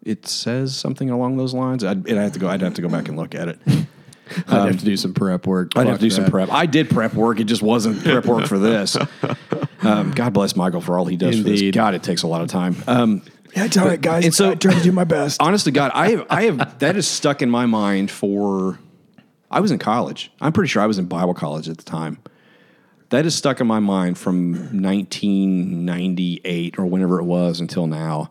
it says something along those lines. I'd, I'd have to go. I'd have to go back and look at it. I'd have to do some prep work. I'd have to do some prep. I did prep work. It just wasn't prep work for this. Um, God bless Michael for all he does for this. Indeed. God, it takes a lot of time. Um, Yeah, it's all right, guys. and so- I try to do my best. honest to God, I have, I have that is stuck in my mind for. I was in college. I'm pretty sure I was in Bible college at the time. That is stuck in my mind from 1998 or whenever it was until now,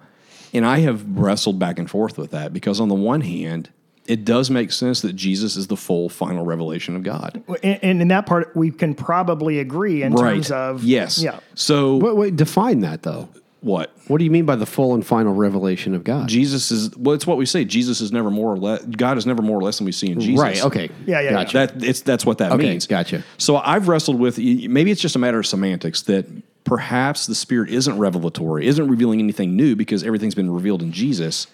and I have wrestled back and forth with that because on the one hand, it does make sense that Jesus is the full final revelation of God. and, and in that part, we can probably agree in terms of yes. yeah. So Wait, wait, define that though. What? What do you mean by the full and final revelation of God? Jesus is well. It's what we say. Jesus is never more or less. God is never more or less than we see in Jesus. Right. Okay. Yeah, yeah, Gotcha. That it's that's what that Okay, means. gotcha. So I've wrestled with maybe it's just a matter of semantics that perhaps the Spirit isn't revelatory, isn't revealing anything new because everything's been revealed in Jesus,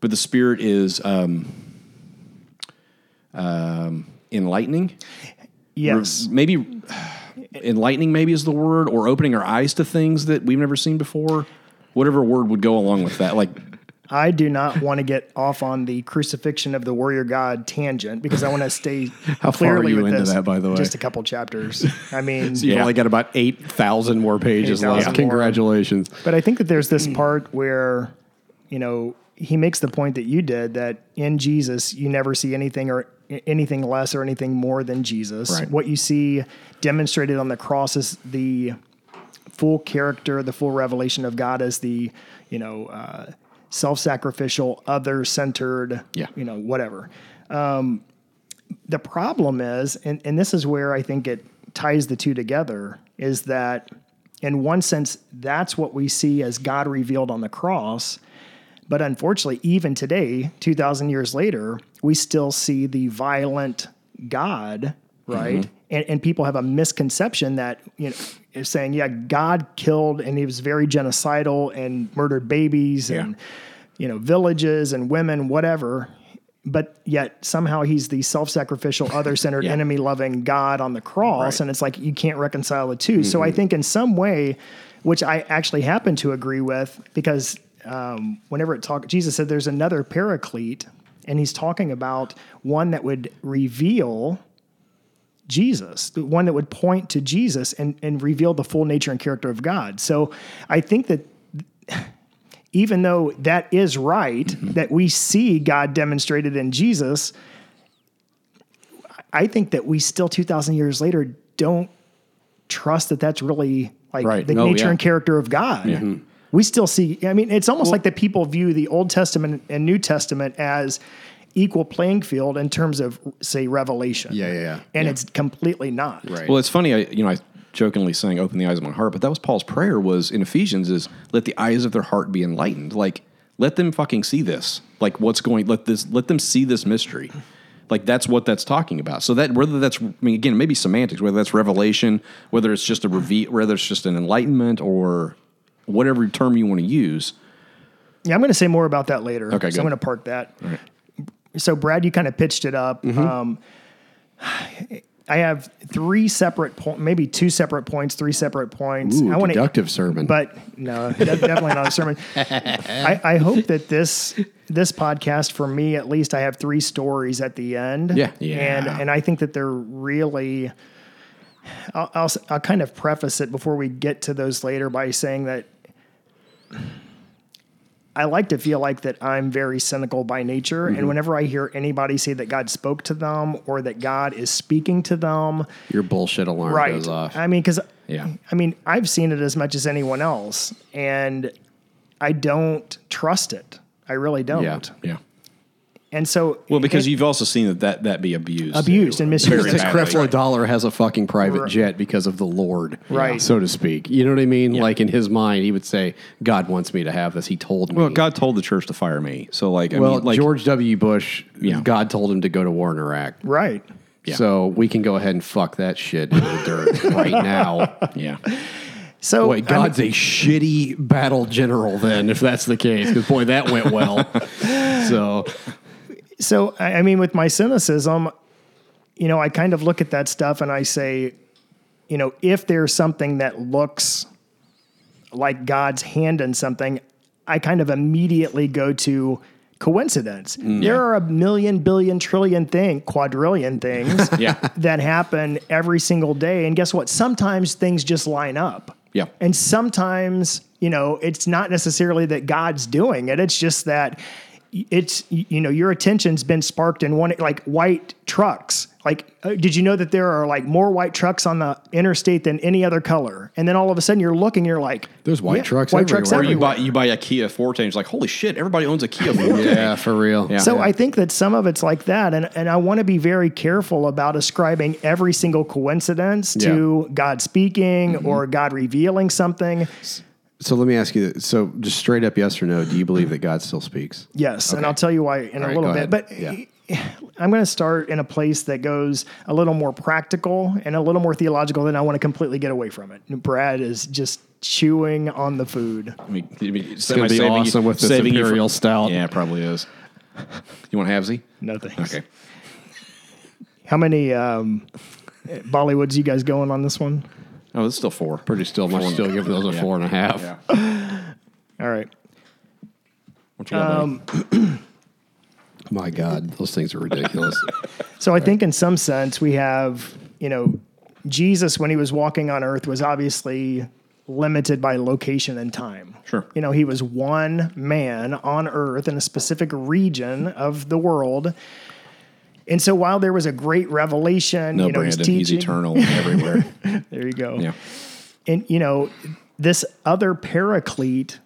but the Spirit is um, um, enlightening. Yes. Re- maybe enlightening maybe is the word, or opening our eyes to things that we've never seen before. Whatever word would go along with that, like I do not want to get off on the crucifixion of the warrior god tangent because I want to stay How far are you with into this. that, by the way? Just a couple chapters. I mean, You've Yeah. only got about eight thousand more pages 8,000 left. more. Congratulations. But I think that there's this part where, you know, he makes the point that you did that in Jesus you never see anything or anything less or anything more than Jesus. Right. What you see demonstrated on the cross is the full character, the full revelation of God as the, you know, uh, self-sacrificial, other-centered, Yeah. you know, whatever. Um, the problem is, and, and this is where I think it ties the two together, is that in one sense, that's what we see as God revealed on the cross. But unfortunately, even today, 2,000 years later, we still see the violent God, right? Mm-hmm. And, and people have a misconception that, you know, is saying, yeah, God killed and he was very genocidal and murdered babies and, you know, villages and women, whatever. But yet somehow he's the self sacrificial, other centered, Yeah. enemy loving God on the cross. Right. And it's like you can't reconcile the 2 So I mm-hmm. think in some way, which I actually happen to agree with, because um, whenever it talk, Jesus said there's another paraclete, and he's talking about one that would reveal Jesus, the one that would point to Jesus and, and reveal the full nature and character of God. So I think that even though that is right, that we see God demonstrated in Jesus, I think that we still 2,000 years later don't trust that that's really like Right. the Oh, nature yeah. and character of God. We still see, I mean, it's almost like that people view the Old Testament and New Testament as equal playing field in terms of, say, revelation. Yeah, yeah, yeah. And Yeah. it's completely not. Right. Well, it's funny. I you know I jokingly saying "Open the eyes of my heart," but that was Paul's prayer. Was in Ephesians is let the eyes of their heart be enlightened. Like let them fucking see this. Like what's going. Let this. Let them see this mystery. Like that's what that's talking about. So that whether that's I mean again maybe semantics, whether that's revelation, whether it's just a reveal, whether it's just an enlightenment or whatever term you want to use. Yeah, I'm going to say more about that later. Okay, so good. I'm going to park that. So, Brad, you kind of pitched it up. Mm-hmm. Um, I have three separate points, maybe two separate points, three separate points. Ooh, I want deductive sermon. but no, definitely not a sermon. I, I hope that this this podcast, for me at least, I have three stories at the end. Yeah. yeah, and and I think that they're really. I'll, I'll I'll kind of preface it before we get to those later by saying that I like to feel like that I'm very cynical by nature, Mm-hmm. and whenever I hear anybody say that God spoke to them or that God is speaking to them, Your bullshit alarm right? goes off. I mean, because Yeah. I mean, I've seen it as much as anyone else, and I don't trust it. I really don't. Yeah. Yeah. And so, Well, because it- you've also seen that that, that be abused. Abused and misused. Very Because badly. Creflo Dollar has a fucking private Right. jet because of the Lord, Right. So to speak. You know what I mean? Like in his mind, he would say, "God wants me to have this." He told me. Well, God told the church to fire me. So like, I well, mean, like George W. Bush, Yeah. God told him to go to war in Iraq. right. So we can go ahead and fuck that shit in the dirt right now. yeah. So, Boy, I mean, God's a shitty battle general then, if that's the case. Because boy, that went well. so so I mean, with my cynicism, you know, I kind of look at that stuff and I say, you know, if there's something that looks like God's hand in something, I kind of immediately go to coincidence. Mm. There are a million, billion, trillion thing, quadrillion things Yeah. that happen every single day. And guess what? Sometimes things just line up. Yeah. And sometimes, you know, it's not necessarily that God's doing it. It's just that it's, you know, your attention's been sparked in one, like white trucks. Like, uh, did you know that there are like more white trucks on the interstate than any other color? And then all of a sudden you're looking, you're like, There's white trucks white trucks everywhere. Or you buy you buy a Kia Forte, and it's like, holy shit, everybody owns a Kia Forte. yeah, for real. Yeah. So I think that some of it's like that, and and I want to be very careful about ascribing every single coincidence to God speaking or God revealing something. So let me ask you this. So just straight up yes or no, do you believe that God still speaks? Yes, and I'll tell you why in a right, little go bit. But ahead. I'm going to start in a place that goes a little more practical and a little more theological. Then I want to completely get away from it. And Brad is just chewing on the food. I mean, I mean, it's gonna be awesome with this Imperial Stout. Yeah, it probably is. You want halvesy? No thanks. Okay. How many um, Bollywoods you guys going on this one? Oh, it's still four. Pretty still much still give those a Yeah. four and a half. Yeah. All right. What you got, Um, buddy? My God, those things are ridiculous. So I think in some sense we have, you know, Jesus when he was walking on earth was obviously limited by location and time. Sure. You know, he was one man on earth in a specific region of the world. And so while there was a great revelation, No, you know, he's Brandon. He's teaching. eternal everywhere. There you go. yeah. And you know, this other paraclete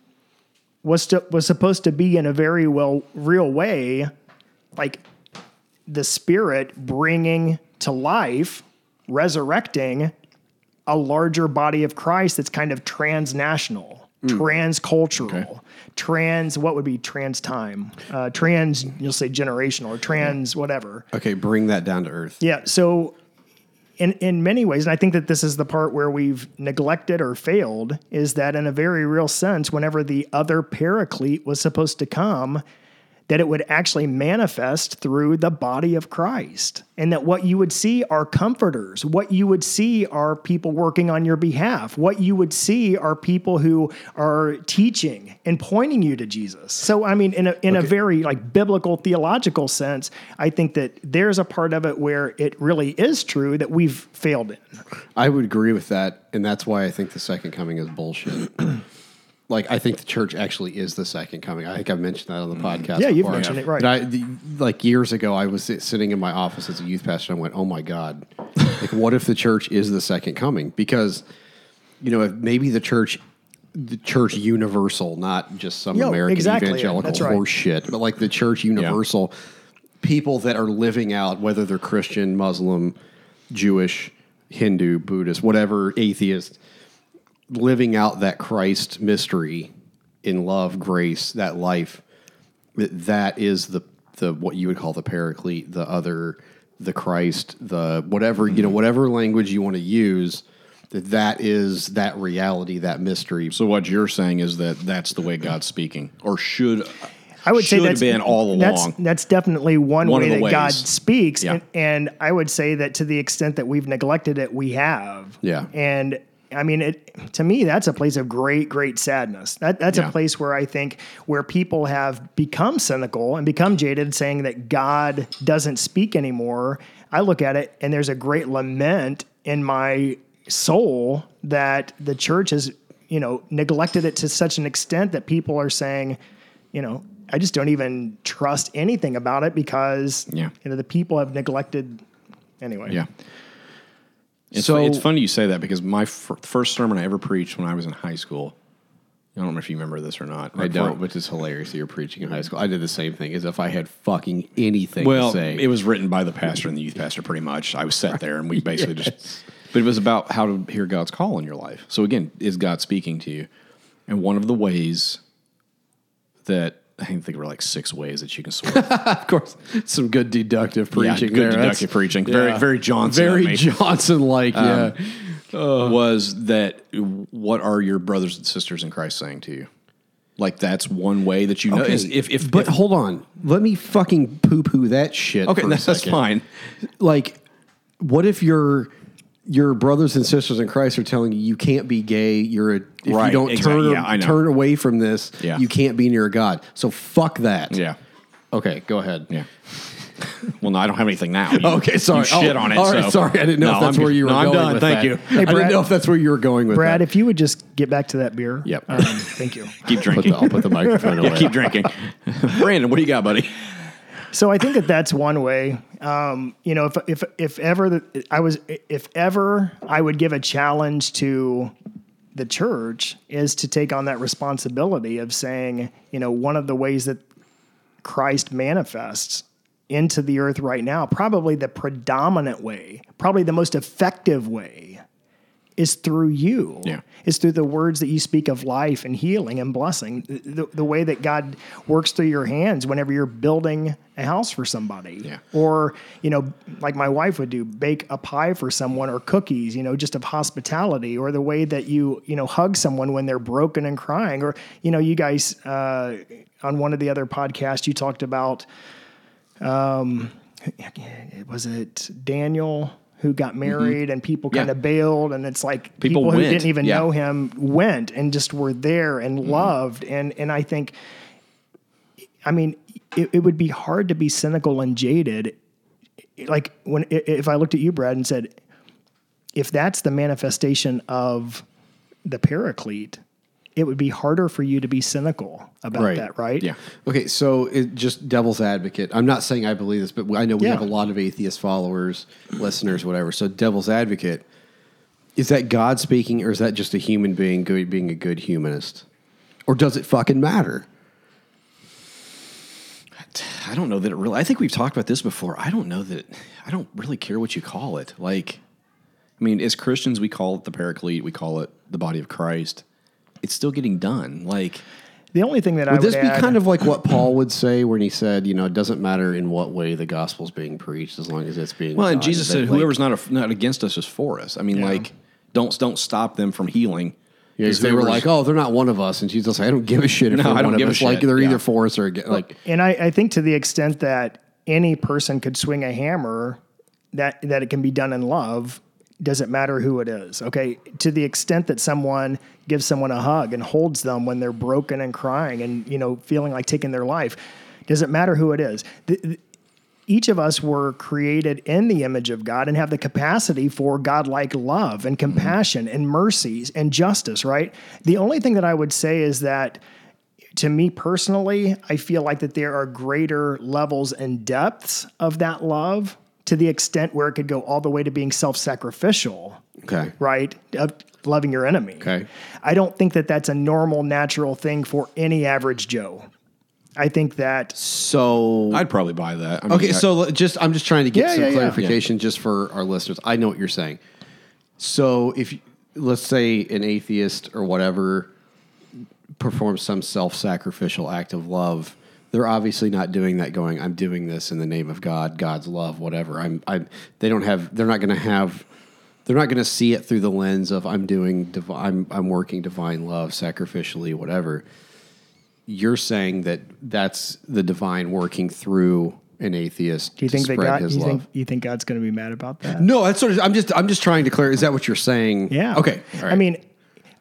was to, was supposed to be in a very well real way, like the spirit bringing to life, resurrecting a larger body of Christ that's kind of transnational, transcultural, trans. What would be trans time? Uh, trans. You'll say generational or trans whatever. Okay, bring that down to earth. Yeah. So, in in many ways, and I think that this is the part where we've neglected or failed, is that in a very real sense, whenever the other paraclete was supposed to come, that it would actually manifest through the body of Christ, and that what you would see are comforters, what you would see are people working on your behalf, what you would see are people who are teaching and pointing you to Jesus. So, I mean, in a in a very like biblical theological sense, I think that there's a part of it where it really is true that we've failed in. I would agree with that, and that's why I think the second coming is bullshit. like I think the church actually is the second coming. I think I've mentioned that on the mm-hmm. podcast. Yeah, you've before. mentioned it, right. But I, the, like years ago, I was sitting in my office as a youth pastor, and I went, "Oh my god, like what if the church is the second coming?" Because you know, if maybe the church. The church universal, not just some Yo, American exactly, yeah, evangelical that's right. horse shit, but like the church universal, people that are living out, whether they're Christian, Muslim, Jewish, Hindu, Buddhist, whatever, atheist, living out that Christ mystery in love, grace, that life, that that is the the what you would call the paraclete, the other, the Christ, the whatever you know, mm-hmm. whatever language you want to use. That that is that reality, that mystery. So what you're saying is that that's the way God's speaking, or should I would say should that's have been all along. that's definitely one, One way of the that God speaks, Yeah. and, and I would say that to the extent that we've neglected it, we have. Yeah. and I mean, it to me that's a place of great, great sadness. That that's Yeah. a place where I think where people have become cynical and become jaded, saying that God doesn't speak anymore. I look at it, and there's a great lament in my soul that the church has, you know, neglected it to such an extent that people are saying, you know, I just don't even trust anything about it because Yeah. you know the people have neglected. Anyway, Yeah. It's, So- it's funny you say that because my fir- first sermon I ever preached when I was in high school. I don't know if you remember this or not. I don't, which is hilarious. that You're preaching in high school. I did the same thing. As if I had fucking anything Well, to say. it was written by the pastor and the youth pastor pretty much. I was sat there and we basically just, but it was about how to hear God's call in your life. So again, is God speaking to you? And one of the ways that I think there were like six ways that you can sort of course, some good deductive preaching good there. deductive That's- preaching. Very- very Johnson Very. Johnson like, um, yeah. was that what are your brothers and sisters in Christ saying to you? Like that's one way that you know. Okay, is If, if, but if- hold on, let me fucking poo poo that shit. okay, that's, that's fine. Like, what if your your brothers and sisters in Christ are telling you you can't be gay? You're a if you don't exactly. turn Yeah, turn away from this, Yeah. you can't be near God. So fuck that. Yeah, Okay, go ahead. yeah. Well, no, I don't have anything now. You- Okay, sorry. You shit Oh, on it. All right, so- sorry. I didn't know No, if that's I'm- where you were no, I'm going. done. with Thank that. you. I didn't Brad- know if that's where you were going with Brad, that. if you would just get back to that beer. Yep. Um, thank you. Keep Put drinking. the, I'll put the microphone away. yeah, keep drinking. Brandon, what do you got, buddy? So I think that that's one way. Um, you know, if if if ever the, I was, if ever I would give a challenge to the church is to take on that responsibility of saying, you know, one of the ways that Christ manifests into the earth right now, probably the predominant way, probably the most effective way, is through you. Yeah. It's through the words that you speak of life and healing and blessing. The, the way that God works through your hands whenever you're building a house for somebody. Yeah. Or, you know, like my wife would do, bake a pie for someone or cookies, you know, just of hospitality, or the way that you, you know, hug someone when they're broken and crying. Or, you know, you guys uh, on one of the other podcasts, you talked about um, was it Daniel who got mm-hmm. married and people kind of bailed and it's like People people, who didn't even yeah. know him went and just were there and mm-hmm. loved. And and I think I mean it, it would be hard to be cynical and jaded. Like when if I looked at you Brad and said if that's the manifestation of the paraclete it would be harder for you to be cynical about Right. that right Yeah. Okay, so it, just devil's advocate. I'm not saying I believe this, but I know we Yeah. have a lot of atheist followers, listeners, whatever. So devil's advocate, is that God speaking, or is that just a human being good, being a good humanist, or does it fucking matter? I don't know that it really. I think we've talked about this before. I don't know that. I don't really care what you call it. Like, I mean, as Christians, we call it the Paraclete. We call it the body of Christ. It's still getting done. Like, the only thing that I Would would this be add, kind of like what Paul would say when he said, you know, it doesn't matter in what way the gospel's being preached as long as it's being. well, and? Jesus that said, like- "Whoever's not a, not against us is for us." I mean, like, don't don't stop them from healing. Yeah, 'cause they were like, oh, they're not one of us, and Jesus, like, I don't give a shit if No, they're I don't one give of a us. Like they're Yeah. either for us or against. Like, And I, I think to the extent that any person could swing a hammer, that that it can be done in love, doesn't matter who it is. Okay, to the extent that someone gives someone a hug and holds them when they're broken and crying and you know feeling like taking their life, doesn't matter who it is. The- the- each of us were created in the image of God and have the capacity for godlike love and compassion and mercies and justice, right? The only thing that I would say is that to me personally, I feel like that there are greater levels and depths of that love to the extent where it could go all the way to being self-sacrificial, okay, right? Of loving your enemy. Okay. I don't think that that's a normal, natural thing for any average Joe. I think that so I'd probably buy that. I mean, Okay, I- so just I'm just trying to get Yeah, some yeah, yeah. clarification just for our listeners. I know what you're saying. So if let's say an atheist or whatever performs some self-sacrificial act of love, they're obviously not doing that going I'm doing this in the name of God, God's love, whatever. I'm I they don't have they're not going to have they're not going to see it through the lens of I'm doing divi- I'm I'm working divine love sacrificially whatever you're saying that that's the divine working through an atheist do you think to that God, his you love. think you think God's going to be mad about that? no, that's sort of. I'm just. I'm just trying to clear. Is that what you're saying? Yeah. Okay. right. I mean,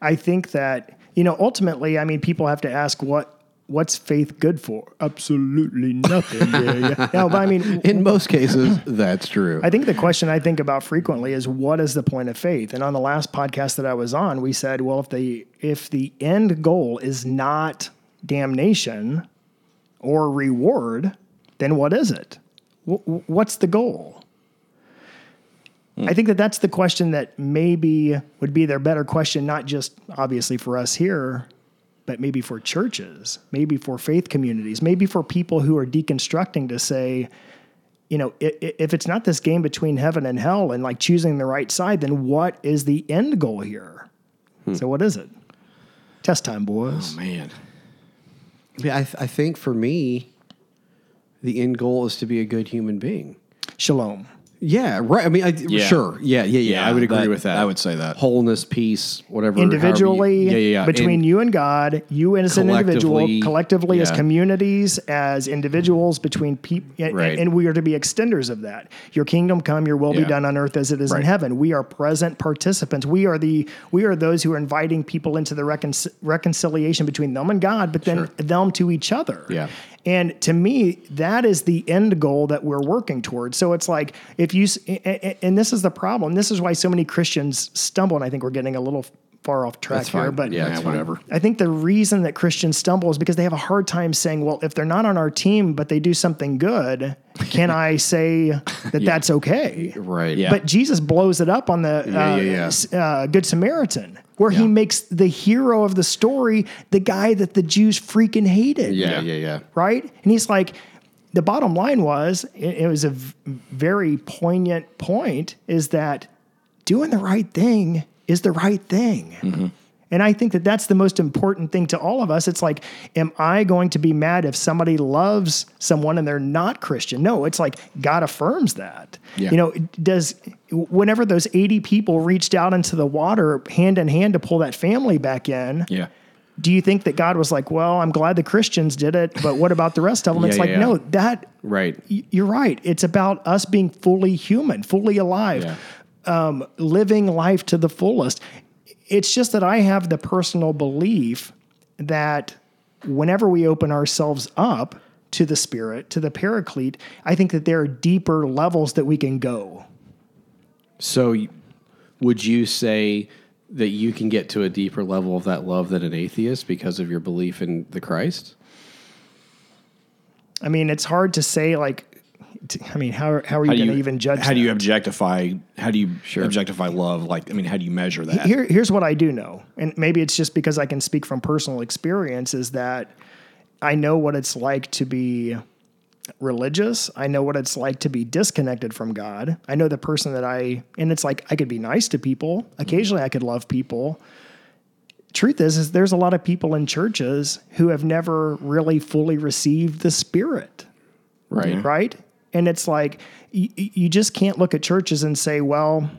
I think that you know ultimately, I mean, people have to ask what what's faith good for? Absolutely nothing. yeah, yeah. No, but I mean, in most cases, that's true. I think the question I think about frequently is what is the point of faith? And on the last podcast that I was on, we said, well, if the if the end goal is not damnation or reward, then what is it? Wh- What's the goal? Hmm. I think that that's the question that maybe would be their better question, not just obviously for us here, but maybe for churches, maybe for faith communities, maybe for people who are deconstructing to say, you know, if it's not this game between heaven and hell and like choosing the right side, then what is the end goal here? Hmm. So what is it? Test time, boys. Oh, man, Yeah, I, th- I think for me, the end goal is to be a good human being. Shalom. Yeah, right. I mean, I, Yeah. sure. Yeah, yeah, yeah, I would agree that- with that. I would say that. wholeness, peace, whatever. however you- Individually, yeah, yeah, yeah. between And- you and God, you as an individual, Collectively, collectively as communities, as individuals, between people, and, Right. and we are to be extenders of that. Your kingdom come, your will be done on earth as it is in heaven. We are present participants. We are the we are those who are inviting people into the recon- reconciliation between them and God, but then them to each other. Yeah. And to me, that is the end goal that we're working towards. So it's like if you, s- a- a- and this is the problem. This is why so many Christians stumble. And I think we're getting a little far off track here, but Yeah, yeah, whatever. I think the reason that Christians stumble is because they have a hard time saying, well, if they're not on our team, but they do something good, can I say that that's okay? Right. Yeah. But Jesus blows it up on the Yeah, uh, yeah, yeah. uh, Good Samaritan, where he makes the hero of the story the guy that the Jews freaking hated Yeah, yeah, yeah. right? And he's like, the bottom line was, it, it was a v- very poignant point, is that doing the right thing is the right thing. Mm-hmm. And I think that that's the most important thing to all of us. It's like, am I going to be mad if somebody loves someone and they're not Christian? No, it's like God affirms that. Yeah. You know, does whenever those 80 people reached out into the water hand in hand to pull that family back in, Yeah. do you think that God was like, well, I'm glad the Christians did it, but what about the rest of them? Yeah, it's like, yeah. no, that Right. y- you're right. It's about us being fully human, fully alive, Yeah. um, living life to the fullest. It's just that I have the personal belief that whenever we open ourselves up to the Spirit, to the Paraclete, I think that there are deeper levels that we can go. So, would you say that you can get to a deeper level of that love than an atheist because of your belief in the Christ? I mean, it's hard to say, like, I mean, how, how are you How going to even judge How do you objectify? How do you objectify love? Like, I mean, how do you measure that? Here, here's what I do know, and maybe it's just because I can speak from personal experience, is that I know what it's like to be religious. I know what it's like to be disconnected from God. I know the person that I, and it's like I could be nice to people. Occasionally, I could love people. Truth is, is there's a lot of people in churches who have never really fully received the Spirit Right. right? And it's like you, you just can't look at churches and say, well,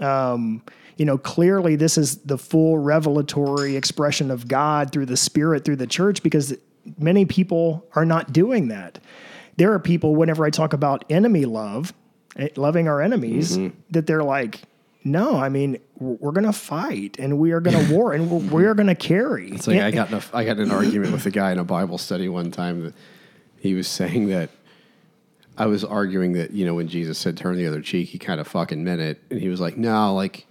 um, you know, clearly this is the full revelatory expression of God through the Spirit through the church because many people are not doing that. There are people, whenever I talk about enemy love, eh, loving our enemies, that they're like, no, I mean, we're, we're going to fight and we are going to war and we're, we're going to carry. It's like I got in a, I got in an argument with a guy in a Bible study one time that he was saying that I was arguing that you know when Jesus said turn the other cheek, he kind of fucking meant it, and he was like, no, like.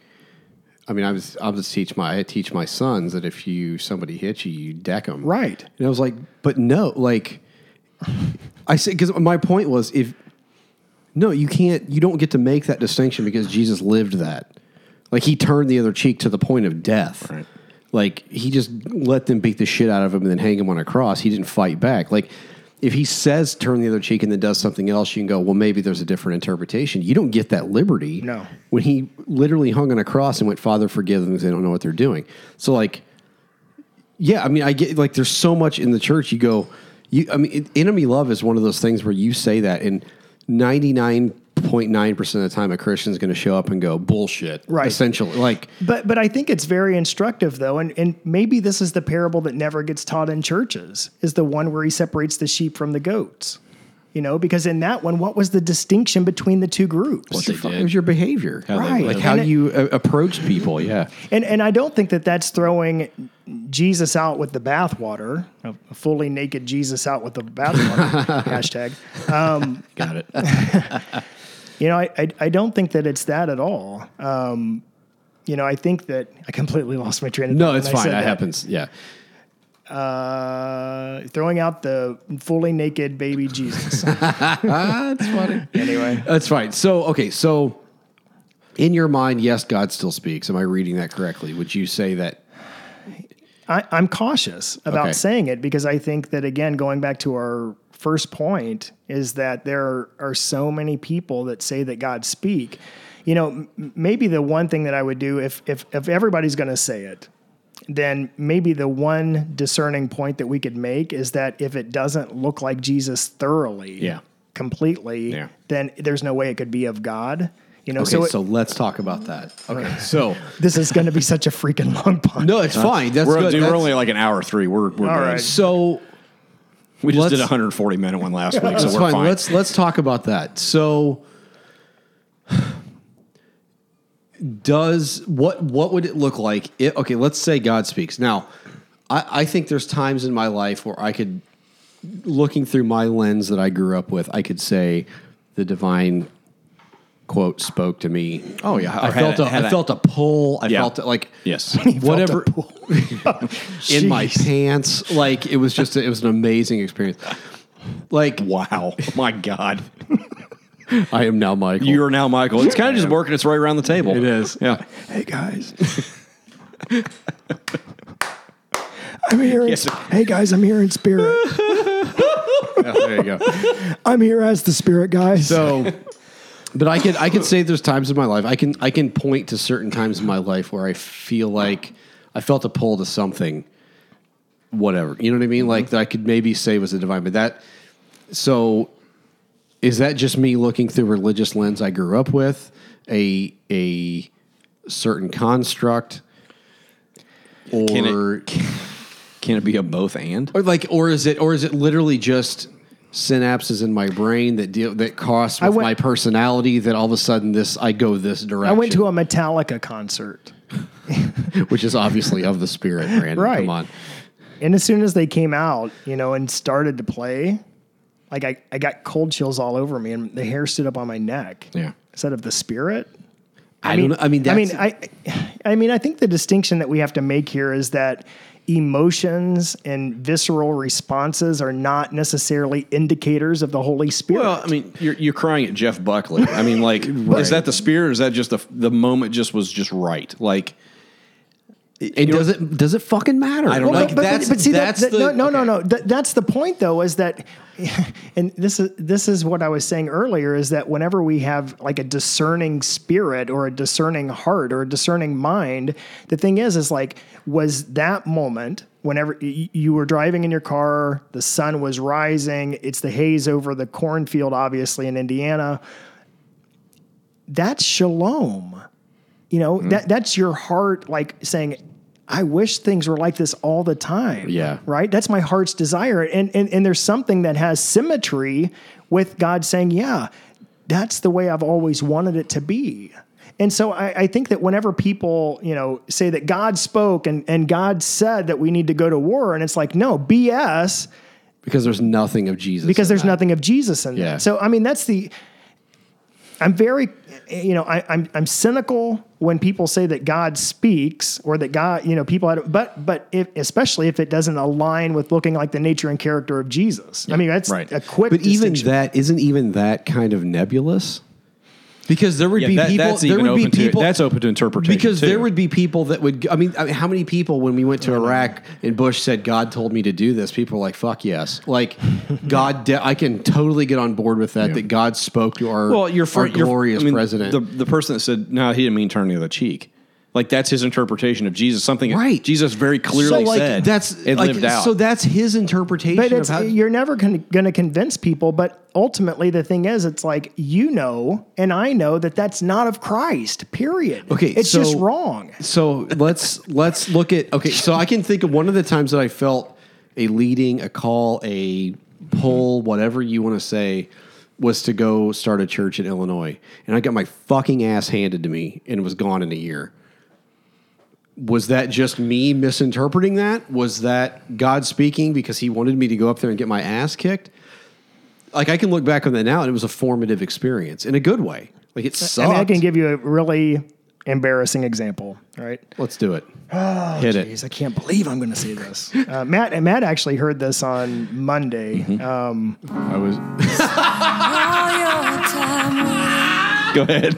I mean, I was I was teach my I teach my sons that if you somebody hits you, you deck them. Right. And I was like, but no, like I said because my point was if no, you can't you don't get to make that distinction because Jesus lived that. Like he turned the other cheek to the point of death. Right. Like he just let them beat the shit out of him and then hang him on a cross. He didn't fight back. Like if he says turn the other cheek and then does something else, you can go, well, maybe there's a different interpretation. You don't get that liberty. No. When he literally hung on a cross and went, Father, forgive them because they don't know what they're doing. So, like, yeah, I mean, I get like there's so much in the church. You go, you, I mean, enemy love is one of those things where you say that and 99 0.9% of the time a Christian's going to show up and go bullshit. Right. Essentially like But but I think it's very instructive though and and maybe this is the parable that never gets taught in churches is the one where he separates the sheep from the goats. You know, because in that one, what was the distinction between the two groups? What your, did. Was your behavior, how right? like how you uh, approach approached people, yeah. And and I don't think that that's throwing Jesus out with the bathwater, a fully naked Jesus out with the bathwater hashtag. Um, Got it. You know, I, I I don't think that it's that at all. Um, you know, I think that I completely lost my train of thought. No, it's fine. said That happens. Yeah. Uh, throwing out the fully naked baby Jesus. That's funny. anyway, That's fine. So okay, so in your mind, yes, God still speaks. Am I reading that correctly? Would you say that? I, I'm cautious about Okay. saying it because I think that again, going back to our first point, is that there are so many people that say that God speak. You know, m- maybe the one thing that I would do if if if everybody's going to say it, then maybe the one discerning point that we could make is that if it doesn't look like Jesus thoroughly, Yeah. completely, Yeah. then there's no way it could be of God. You know, Okay, so, so, let's talk about that. Okay, so this is going to be such a freaking long podcast. no, it's fine. That's We're, good. dude, we're only like an hour three. We're, we're All good. right. so We just Let's- did a 140 minute one last week, so we're fine. fine. Let's let's talk about that. So does what what would it look like? It, okay, let's say God speaks. Now, I, I think there's times in my life where I could, looking through my lens that I grew up with, I could say the divine quote spoke to me. Oh, yeah. I felt a, a- I a- felt a pull. I Yeah. felt it like yes. whatever in my pants. Like it was just it was an amazing experience. Like wow. My God. I am now Michael. You are now Michael. It's kind of just working its way around the table. It is. Yeah. Hey guys. I'm here. In, Yes. Hey guys, I'm here in spirit. Yeah, there you go. I'm here as the spirit, guys. So But I could I can say there's times in my life I can I can point to certain times in my life where I feel like I felt a pull to something, whatever you know what I mean, mm-hmm. like that I could maybe say was a divine. But that so is that just me looking through a religious lens I grew up with a a certain construct, or Can it, can it be a both and? or like or is it or is it literally just synapses in my brain that deal that cross with went- my personality that all of a sudden this I go this direction. I went to a Metallica concert. which is obviously of the spirit, Brandon. Right. Come on. And as soon as they came out, you know, and started to play, like I, I got cold chills all over me and the hair stood up on my neck. Yeah. Instead of the spirit. I, don't know. I mean, I mean, I, I mean, I think the distinction that we have to make here is that emotions and visceral responses are not necessarily indicators of the Holy Spirit. Well, I mean, you're, you're crying at Jeff Buckley. I mean, like, is that the spirit or is that just the, the moment just was just right? Like, and does it does it fucking matter? I don't Like, know. but, that's but, but see, that's that, that- the no, no, okay. no, no. That, that's the point, though, is that, and this is this is what I was saying earlier, is that whenever we have like a discerning spirit or a discerning heart or a discerning mind, the thing is, is like, was that moment whenever you were driving in your car, the sun was rising, it's the haze over the cornfield, obviously in Indiana. That's shalom you know Mm-hmm. that that's your heart like saying i wish things were like this all the time Yeah. right that's my heart's desire and and, and there's something that has symmetry with god saying yeah that's the way i've always wanted it to be and so I, I think that whenever people, you know, say that God spoke and, and God said that we need to go to war, and it's like, no, BS, because there's nothing of Jesus. because there's that. nothing of Jesus in Yeah. that. So I mean, that's the. I'm very, you know, I, I'm I'm cynical when people say that God speaks or that God, you know, people had, but but if, especially if it doesn't align with looking like the nature and character of Jesus. I mean, that's right. a quick. But even that isn't even that kind of nebulous. Because there would yeah, be that- people. that's there would be open to that's open to interpretation. because too. there would be people that would. I mean, I mean, how many people when we went to mm-hmm. Iraq and Bush said God told me to do this? People were like, "Fuck yes!" Like God, de- I can totally get on board with that. That God spoke to our well, your our your- glorious I mean, president. the the person that said no, he didn't mean turn the other cheek. Like that's his interpretation of Jesus. Something Right. Jesus very clearly so like said. that's and like lived out. so that's his interpretation But of it's, how. you're never going to convince people. But ultimately, the thing is, it's like you know, and I know that that's not of Christ. Period. Okay, it's so- just wrong. So let's let's look at okay. So I can think of one of the times that I felt a leading, a call, a pull, whatever you want to say, was to go start a church in Illinois, and I got my fucking ass handed to me, and was gone in a year. Was that just me misinterpreting that? Was that God speaking because He wanted me to go up there and get my ass kicked? Like I can look back on that now, and it was a formative experience in a good way. Like it sucked. I mean, I can give you a really embarrassing example. right? Let's do it. Hit it. I can't believe I'm going to say this. Uh, Matt and Matt actually heard this on Monday. Mm-hmm. Um, I was. Go ahead.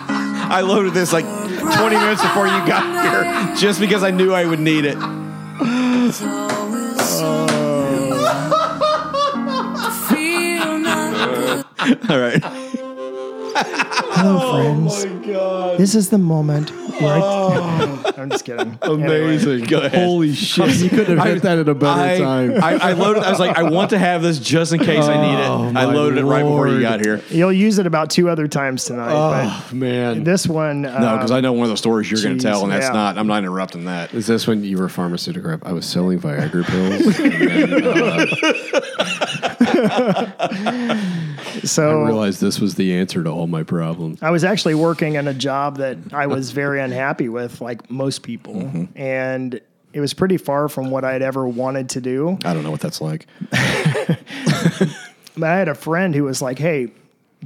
I loaded this like 20 minutes before you got here, just because I knew I would need it. All right. Hello, friends. This is the moment where I, I'm just kidding. Anyway. Go ahead. Holy shit! You couldn't have hit that at a better I, time. I, I loaded. I was like, I want to have this just in case I need it. I my loaded it right before you got here. You'll use it about two other times tonight. oh man, this one, uh, No, because I know one of the stories you're going to tell, and that's yeah. not. I'm not interrupting that. is this when you were a pharmaceutical rep? I was selling Viagra pills. and then, uh, so I realized this was the answer to all my problems. I was actually working in a job that I was very unhappy with, like most people, Mm-hmm. and it was pretty far from what I'd ever wanted to do. I don't know what that's like. But I had a friend who was like, "Hey,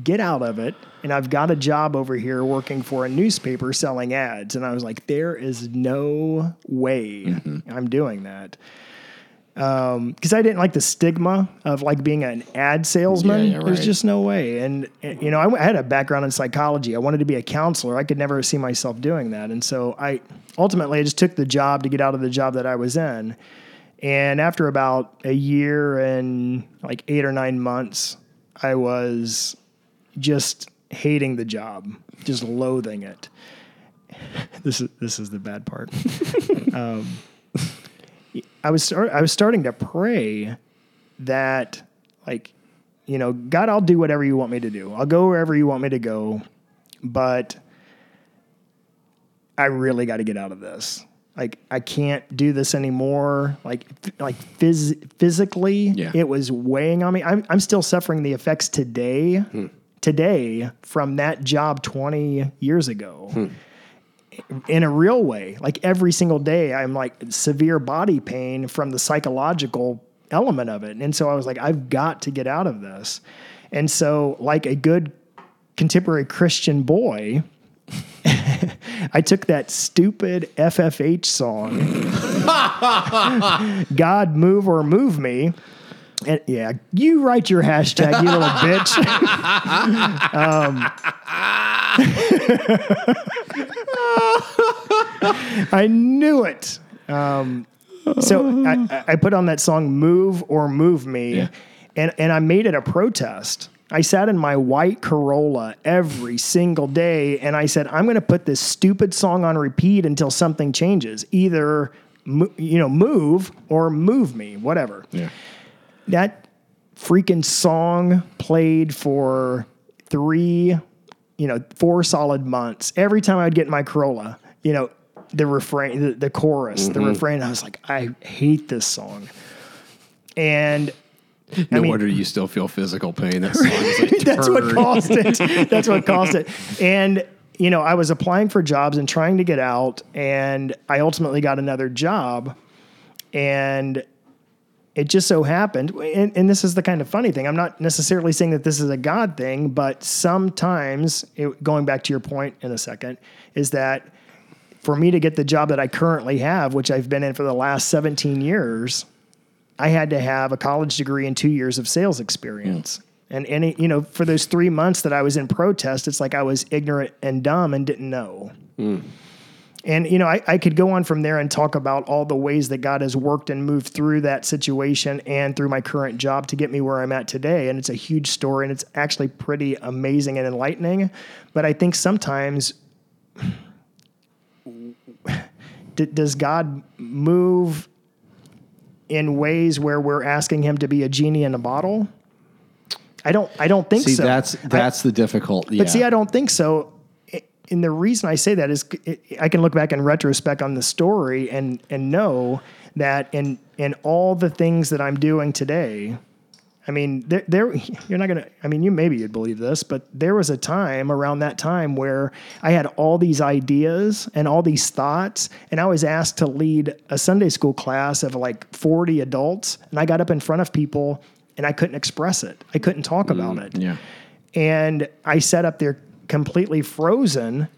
get out of it." And I've got a job over here working for a newspaper selling ads, and I was like, "There is no way Mm-hmm. I'm doing that." Because I didn't like the stigma of like being an ad salesman. Yeah, yeah, There's just no way. And you know, I, I had a background in psychology. I wanted to be a counselor. I could never see myself doing that. And so I ultimately I just took the job to get out of the job that I was in. And after about a year and like eight or nine months, I was just hating the job, just loathing it. This is this is the bad part. um, I was start, I was starting to pray that like you know God I'll do whatever you want me to do. I'll go wherever you want me to go, but I really got to get out of this. Like I can't do this anymore. Like like phys- physically, Yeah. it was weighing on me. I'm I'm still suffering the effects today. Hmm. Today from that job 20 years ago. Hmm. In a real way, like every single day, I'm like severe body pain from the psychological element of it. And so I was like, I've got to get out of this. And so, like a good contemporary Christian boy, I took that stupid FFH song, God Move or Move Me. And yeah, you write your hashtag, you little bitch. um, I knew it. Um, so I, I put on that song "Move or Move Me," and and I made it a protest. I sat in my white Corolla every single day, and I said, "I'm going to put this stupid song on repeat until something changes. Either you know, move or move me, whatever." Yeah. that freaking song played for three, you know, four solid months. Every time I'd get in my Corolla, you know, the refrain, the, the chorus, the mm-hmm. refrain, I was like, I hate this song. And No I mean- wonder you still feel physical pain. That like that's what caused it. That's what caused it. And you know, I was applying for jobs and trying to get out, and I ultimately got another job, and it just so happened, and, and this is the kind of funny thing. I'm not necessarily saying that this is a God thing, but sometimes, it, going back to your point in a second, is that for me to get the job that I currently have, which I've been in for the last 17 years, I had to have a college degree and two years of sales experience. Hmm. And any, you know, for those three months that I was in protest, it's like I was ignorant and dumb and didn't know. Hmm. And, you know, I, I could go on from there and talk about all the ways that God has worked and moved through that situation and through my current job to get me where I'm at today. And it's a huge story and it's actually pretty amazing and enlightening. But I think sometimes d- does God move in ways where we're asking him to be a genie in a bottle? I don't I don't think See, so. that's I- that's the difficult. but see, I don't think so. And the reason I say that is, I can look back in retrospect on the story and and know that in in all the things that I'm doing today, I mean, there, there you're not gonna. I mean, you maybe you'd believe this, but there was a time around that time where I had all these ideas and all these thoughts, and I was asked to lead a Sunday school class of like 40 adults, and I got up in front of people and I couldn't express it. I couldn't talk about mm, it. Yeah. And I sat up there completely frozen.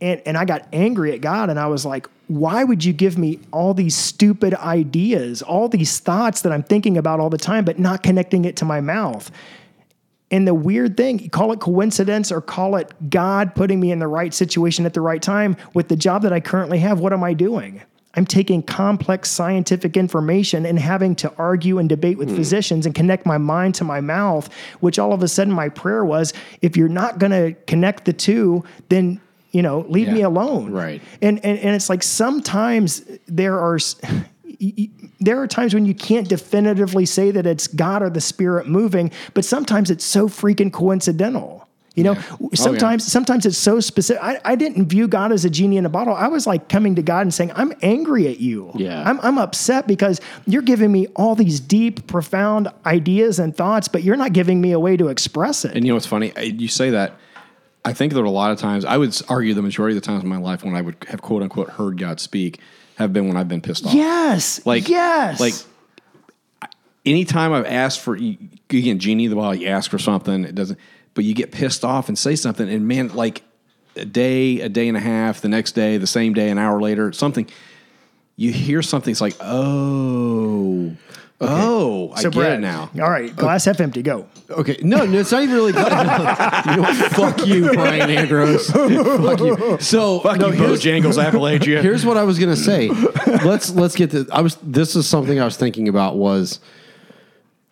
And, and I got angry at God and I was like, why would you give me all these stupid ideas, all these thoughts that I'm thinking about all the time, but not connecting it to my mouth? And the weird thing, call it coincidence or call it God putting me in the right situation at the right time with the job that I currently have, what am I doing? I'm taking complex scientific information and having to argue and debate with hmm. physicians and connect my mind to my mouth, which all of a sudden my prayer was if you're not going to connect the two, then you know, leave me alone. Right. And, and and it's like sometimes there are s- y- y- there are times when you can't definitively say that it's God or the Spirit moving, but sometimes it's so freaking coincidental. You know, oh, sometimes sometimes it's so specific. I, I didn't view God as a genie in a bottle. I was like coming to God and saying, "I'm angry at you. Yeah. I'm I'm upset because you're giving me all these deep, profound ideas and thoughts, but you're not giving me a way to express it." And you know what's funny? You say that. I think there are a lot of times. I would argue the majority of the times in my life when I would have quote unquote heard God speak have been when I've been pissed off. yes, Like yes, like anytime I've asked for again, genie the ball, you ask for something, it doesn't. But you get pissed off and say something, and man, like a day, a day and a half, the next day, the same day, an hour later, something. You hear something, it's like, oh, oh, I so get Brad, it now. All right, glass half empty. Go. Okay, no, no, it's not even really. you know what? Fuck you, Brian Andros. Fuck you. So, Fuck no, you, here's, Bojangles, Appalachia. here's what I was gonna say. let's let's get to. I was. This is something I was thinking about. Was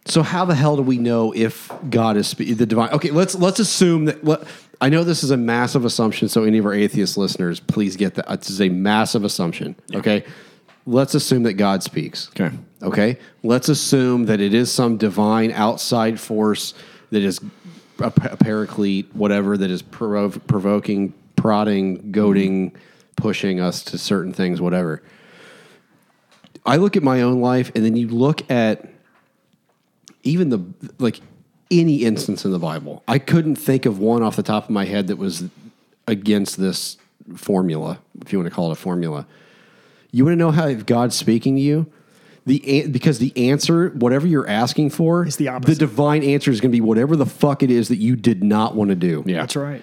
So how the hell do we know if God is spe- the divine? Okay, let's let's assume that. Let, I know this is a massive assumption. So any of our atheist listeners, please get that. This is a massive assumption. Okay, let's assume that God speaks. Okay. Okay. Let's assume that it is some divine outside force that is a, a paraclete, whatever, that is provo- provoking, prodding, goading, pushing us to certain things, whatever. I look at my own life, and then you look at even the like any instance in the Bible. I couldn't think of one off the top of my head that was against this formula, if you want to call it a formula. You want to know how if God's speaking to you? The an- because the answer, whatever you're asking for, is the opposite. The divine answer is going to be whatever the fuck it is that you did not want to do. Yeah. That's right.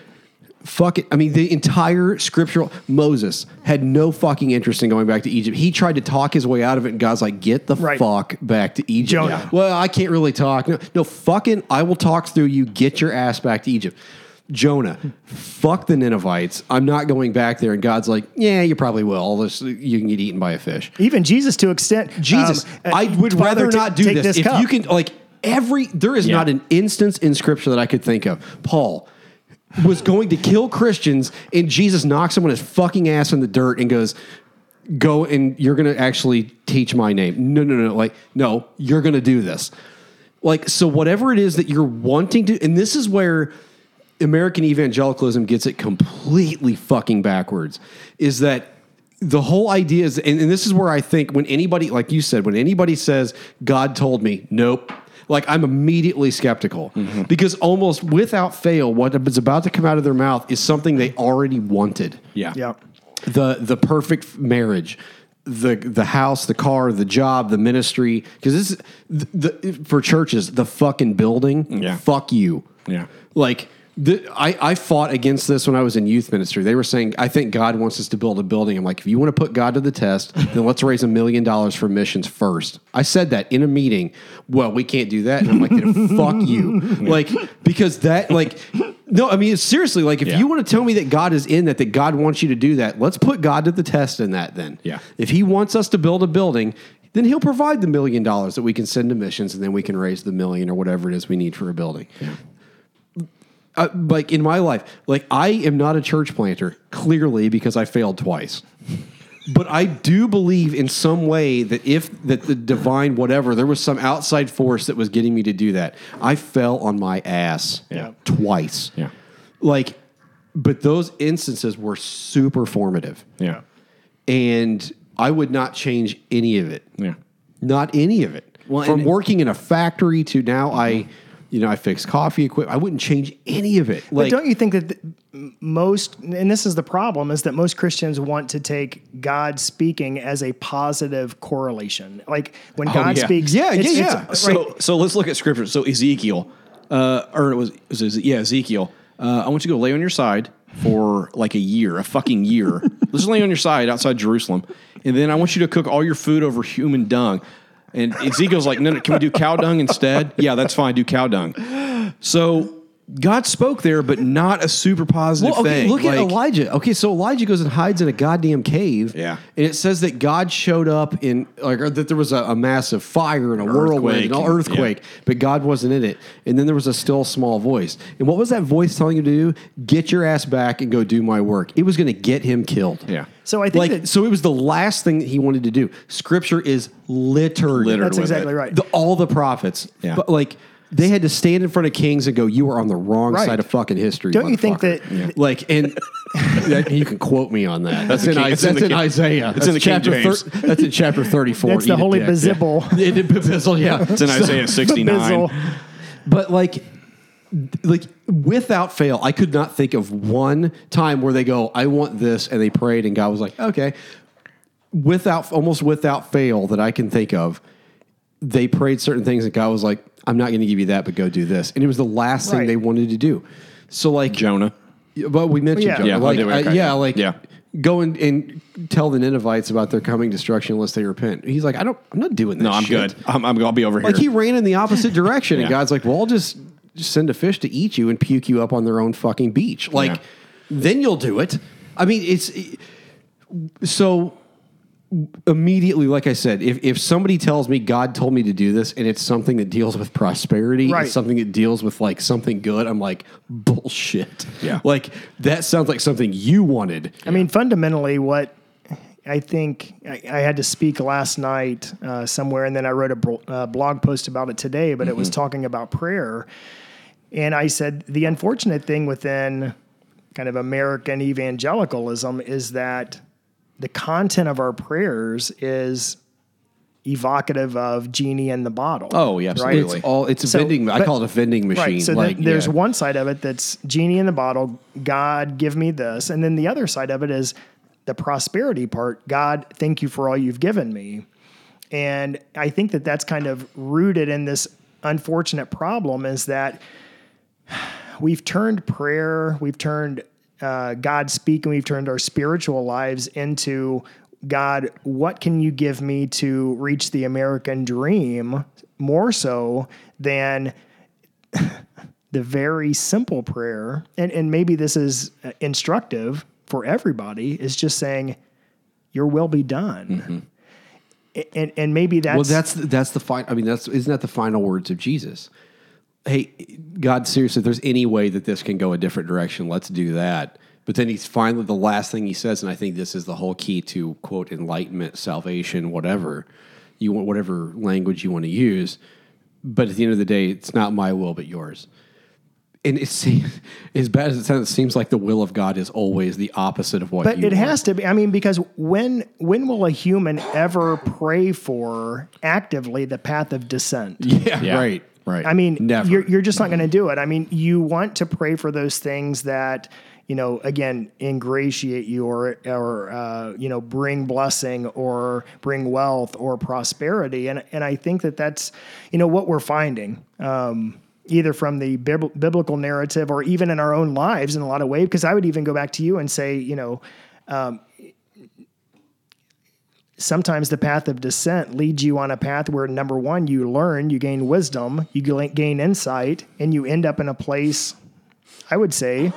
Fuck it. I mean, the entire scriptural Moses had no fucking interest in going back to Egypt. He tried to talk his way out of it, and God's like, "Get the Right. fuck back to Egypt." Jonah. Well, I can't really talk. No, no, fucking, I will talk through you. Get your ass back to Egypt. Jonah, fuck the Ninevites. I'm not going back there. And God's like, "Yeah, you probably will. All this, you can get eaten by a fish." Even Jesus, to extent Jesus, um, I would rather ta- not do take this. if cup. you can, like every, there is Yeah. not an instance in Scripture that I could think of. Paul was going to kill Christians, and Jesus knocks him on his fucking ass in the dirt and goes, "Go and you're going to actually teach my name." No, no, no. Like, no, you're going to do this. Like, so whatever it is that you're wanting to, and this is where American evangelicalism gets it completely fucking backwards is that the whole idea is, and, and this is where I think when anybody, like you said, when anybody says, God told me, nope. Like I'm immediately skeptical mm-hmm. because almost without fail, what is about to come out of their mouth is something they already wanted Yeah. yeah. the the perfect marriage the the house the car the job the ministry because this is the, the for churches the fucking building Yeah. fuck you Yeah. like the, I, I fought against this when I was in youth ministry. They were saying, I think God wants us to build a building. I'm like, if you want to put God to the test, then let's raise a million dollars for missions first. I said that in a meeting. Well, we can't do that. And I'm like, fuck you. Like, because that, like, no, I mean, seriously, like, if Yeah. you want to tell me that God is in that, that God wants you to do that, let's put God to the test in that then. Yeah. If he wants us to build a building, then he'll provide the million dollars that we can send to missions and then we can raise the million or whatever it is we need for a building. Uh, like in my life, like I am not a church planter, clearly because I failed twice. But I do believe in some way that if that the divine whatever, there was some outside force that was getting me to do that. I fell on my ass Yeah. twice. Yeah. Like, but those instances were super formative. Yeah. And I would not change any of it. Yeah. Not any of it. Well, From and- working in a factory to now I, you know, I fix coffee equipment. I wouldn't change any of it. But don't you think that th- most, and this is the problem, is that most Christians want to take God speaking as a positive correlation. Like when God yeah. speaks, Yeah, it's- yeah, it's- yeah. So right. so let's look at scripture. So Ezekiel, uh, or it was, it was yeah Ezekiel. Uh, I want you to go lay on your side for like a year, a fucking year. let's just lay on your side outside Jerusalem, and then I want you to cook all your food over human dung. And Ezekiel's like, no, no, can we do cow dung instead? Yeah, that's fine. Do cow dung. So God spoke there, but not a super positive Well, okay, thing. look at Elijah. Okay, so Elijah goes and hides in a goddamn cave. Yeah. and it says that God showed up in like or that there was a, a massive fire and a whirlwind and an and- earthquake, but God wasn't in it. And then there was a still small voice. And what was that voice telling him to do? Get your ass back and go do my work. It was going to get him killed. Yeah. So I think Like that so, it was the last thing that he wanted to do. Scripture is littered. Littered that's with exactly it. right. The, all the prophets. Yeah. But like they had to stand in front of kings and go, "You are on the wrong Right. side of fucking history." Don't you think motherfucker." that- like and that- you can quote me on that? That's, in, King- I- it's in that's the in, King- Isaiah. it's in the King chapter James. that's in chapter thirty-four. That's the holy dick. Bizzle. Yeah. It- it- Bizzle, yeah. It's in Isaiah 69. Bizzle. But like, like without fail, I could not think of one time where they go, "I want this," and they prayed, and God was like, "Okay." Without almost without fail that I can think of, they prayed certain things, and God was like, "I'm not going to give you that, but go do this," and it was the last thing Right. they wanted to do. So like, Jonah. but we mentioned Yeah. Jonah. Yeah, like, uh, Okay, yeah, yeah. like Yeah. go and, and tell the Ninevites about their coming destruction unless they repent. He's like, I don't, I'm not doing that. No, I'm shit." good. I'm, I'm, I'll be over here. Like he ran in the opposite direction, and Yeah. God's like, "Well, I'll just, just send a fish to eat you and puke you up on their own fucking beach. Like, Yeah. then you'll do it." I mean, it's so. Immediately, like I said, if, if somebody tells me God told me to do this and it's something that deals with prosperity, Right. it's something that deals with like something good, I'm like, bullshit. Yeah. Like that sounds like something you wanted. I mean, fundamentally, what I think I, I had to speak last night uh, somewhere, and then I wrote a bro- uh, blog post about it today, but it was talking about prayer. And I said the unfortunate thing within kind of American evangelicalism is that the content of our prayers is evocative of genie in the bottle. Oh, yeah, right? absolutely. It's all it's a So, vending. I call it a vending machine. Right. So like then there's yeah. one side of it that's genie in the bottle, God give me this. And then the other side of it is the prosperity part. God, thank you for all you've given me. And I think that that's kind of rooted in this unfortunate problem is that we've turned prayer, we've turned uh, God speaking, we've turned our spiritual lives into God, what can you give me to reach the American dream more so than the very simple prayer? And, and maybe this is uh, instructive for everybody, is just saying, Your will be done. A- And, and maybe that's, Well, that's that's the fine. I mean, that's isn't that the final words of Jesus? Hey, God, seriously, if there's any way that this can go a different direction, let's do that. But then he's finally the last thing he says, and I think this is the whole key to quote enlightenment, salvation, whatever you want, whatever language you want to use. But at the end of the day, it's not my will, but yours. And it seems, as bad as it sounds, it seems like the will of God is always the opposite of what. But you it want. has to be. I mean, because when when will a human ever pray for actively the path of descent? Yeah, Yeah. right, Right. I mean, Never. you're you're just not going to do it. I mean, you want to pray for those things that you know, again, ingratiate you or or uh, you know, bring blessing or bring wealth or prosperity. And and I think that that's you know what we're finding. Um, either from the bib- biblical narrative or even in our own lives in a lot of ways because i would even go back to you and say you know sometimes the path of descent leads you on a path where number one you learn you gain wisdom you gain insight and you end up in a place i would say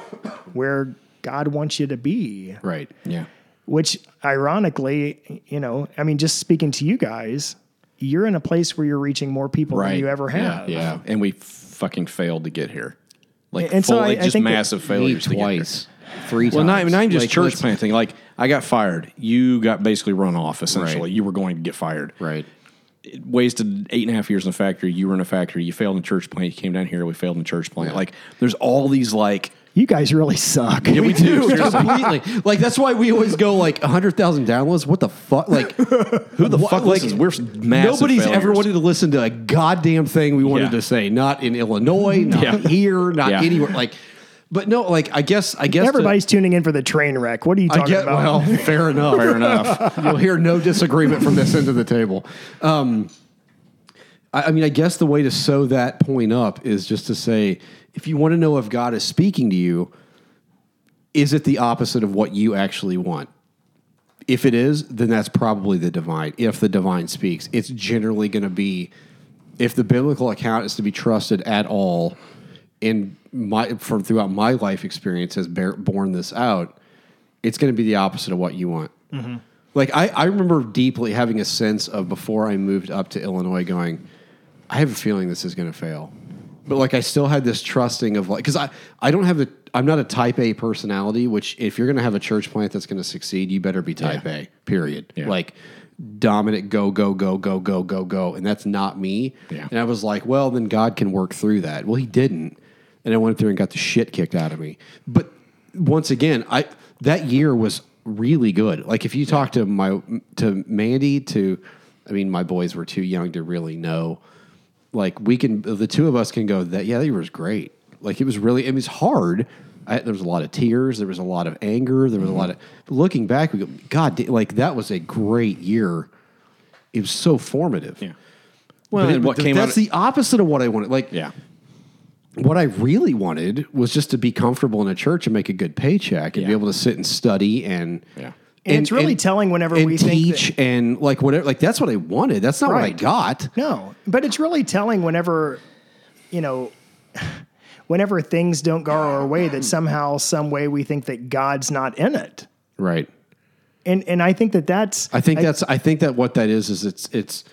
where god wants you to be right. yeah. which ironically you know i mean just speaking to you guys you're in a place where you're reaching more people than you ever have Yeah, yeah. And we fucking failed to get here. Like, And so full, I- like I just think massive Me failures to get here. twice, three Well, times. not, not even just Like, church let's- planting. Like, I got fired. You got basically run off, essentially. Right. You were going to get fired. Right. Wasted eight and a half years in a factory. You were in a factory. You failed in church plant. You came down here. We failed in church plant. Like, there's all these, like, you guys really suck yeah, we do. completely. Like that's why we always go like hundred thousand downloads. What the fuck? Like Who the fuck like, listens? We're massive nobody's ever wanted to listen to a goddamn thing we wanted Yeah. to say. Not in Illinois, not Yeah. here, not Yeah. anywhere. Like, but no, like I guess I guess to- everybody's tuning in for the train wreck what are you I talking get about well, fair enough. Fair enough. You'll hear no disagreement from this end of the table. Um, I, I mean, I guess the way to sew that point up is just to say, if you want to know if God is speaking to you, is it the opposite of what you actually want? If it is, then that's probably the divine. If the divine speaks, it's generally going to be, if the biblical account is to be trusted at all, and my from throughout my life experience has bear, borne this out, it's going to be the opposite of what you want. Mm-hmm. Like I, I remember deeply having a sense of before I moved up to Illinois, going, I have a feeling this is going to fail, but like I still had this trusting of like because I I don't have the I'm not a Type A personality. Which if you're going to have a church plant that's going to succeed, you better be Type Yeah. A. Period. Yeah. Like dominant, go go go go go go go, and that's not me. Yeah. And I was like, well, then God can work through that. Well, He didn't, and I went through and got the shit kicked out of me. But once again, I that year was really good. Like if you talk to my to Mandy, to I mean, my boys were too young to really know. Like we can, the two of us can go that. Yeah, that year was great. Like it was really, it was hard. I, there was a lot of tears. There was a lot of anger. There was a lot of. Looking back, we go, God, like that was a great year. It was so formative. Yeah. Well, But it- what came that's out? the opposite of what I wanted. Like, yeah. What I really wanted was just to be comfortable in a church and make a good paycheck and be able to sit and study and Yeah. And it's really telling whenever and we think teach that- and like whatever. Like that's what I wanted. That's not what I got. No, but it's really telling whenever, you know, whenever things don't go our way that somehow, some way we think that God's not in it. Right. and and I think that that's I think that's I think that what that is is it's it's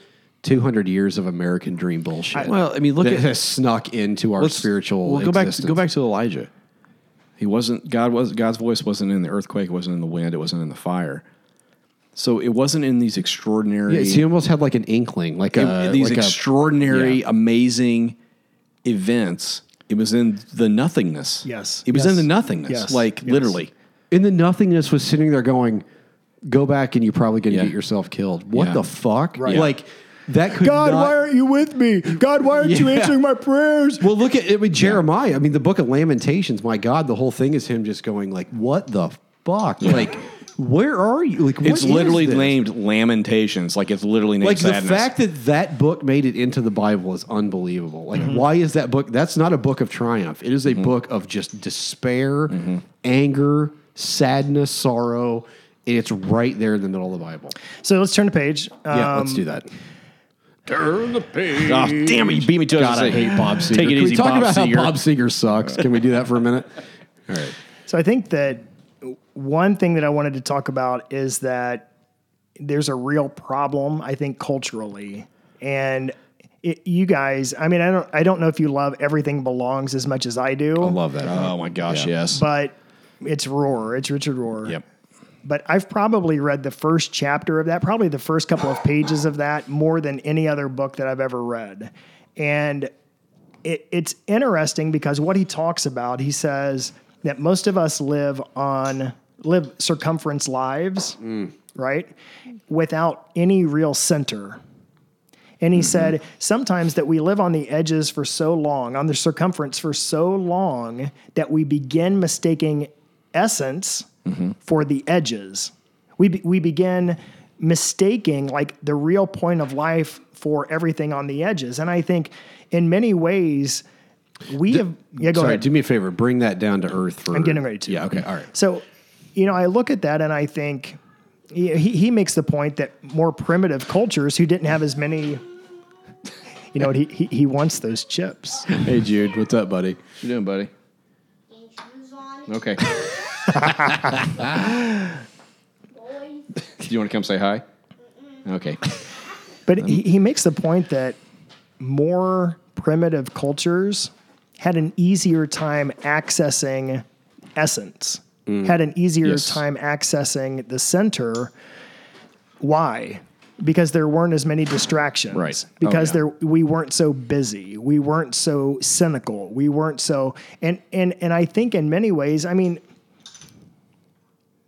200 years of American dream bullshit. Well, I mean, look that at- has snuck into our Let's- spiritual. Well, go back. existence. Go back to Elijah. He wasn't. God was. God's voice wasn't in the earthquake. It wasn't in the wind. It wasn't in the fire. So it wasn't in these extraordinary. Yeah, so he almost had like an inkling, like a these like a- extraordinary, yeah. amazing events. It was in the nothingness. Yes. It was Yes. in the nothingness. Yes. Like Yes. literally. in the nothingness was sitting there going, "Go back and you're probably going to Yeah. get yourself killed." What Yeah. the fuck? Right. Like that could God, not- why aren't you with me? God, why aren't you answering my prayers? Well, look at I mean, Jeremiah. I mean, the book of Lamentations. My God, the whole thing is him just going like, "What the fuck?" Like, where are you? Like, what It's is literally this? named Lamentations. Like it's literally named Like sadness. the fact that that book made it into the Bible is unbelievable. Like, Mm-hmm. why is that book? That's not a book of triumph. It is a book of just despair, Mm-hmm. anger, sadness, sorrow. And it's right there in the middle of the Bible. So let's turn the page. Yeah, Um, let's do that. Oh damn it! You beat me to it. God, I hate Bob Seger. Take it Can easy, we talk Bob about Seger. how Bob Seger sucks? Can we do that for a minute? All right. So I think that one thing that I wanted to talk about is that there's a real problem, I think, culturally. And it, you guys, I mean, I don't, I don't know if you love Everything Belongs as much as I do, I love that. Oh my gosh! Yes. but it's Rohr. It's Richard Rohr. Yep. But I've probably read the first chapter of that, probably the first couple of pages of that, more than any other book that I've ever read. And it, it's interesting because what he talks about, he says that most of us live on live circumference lives, right, without any real center. And he said sometimes that we live on the edges for so long, on the circumference for so long, that we begin mistaking essence Mm-hmm. for the edges. We, be, we begin mistaking like the real point of life for everything on the edges. And I think in many ways, we have. Yeah, go Sorry, ahead. do me a favor. Bring that down to earth for. I'm getting ready to. Yeah. Okay. All right. So, you know, I look at that and I think he, he makes the point that more primitive cultures who didn't have as many, you know, what, he, he, he wants those chips. Hey, Jude. What's up, buddy? What you doing, buddy? Okay. Boys. Do you want to come say hi? Okay. But he, um, he makes the point that more primitive cultures had an easier time accessing essence, mm. had an easier Yes. time accessing the center. Why? Because there weren't as many distractions. Right. Oh, Because yeah. there we weren't so busy. We weren't so cynical. We weren't so and and and I think in many ways, I mean,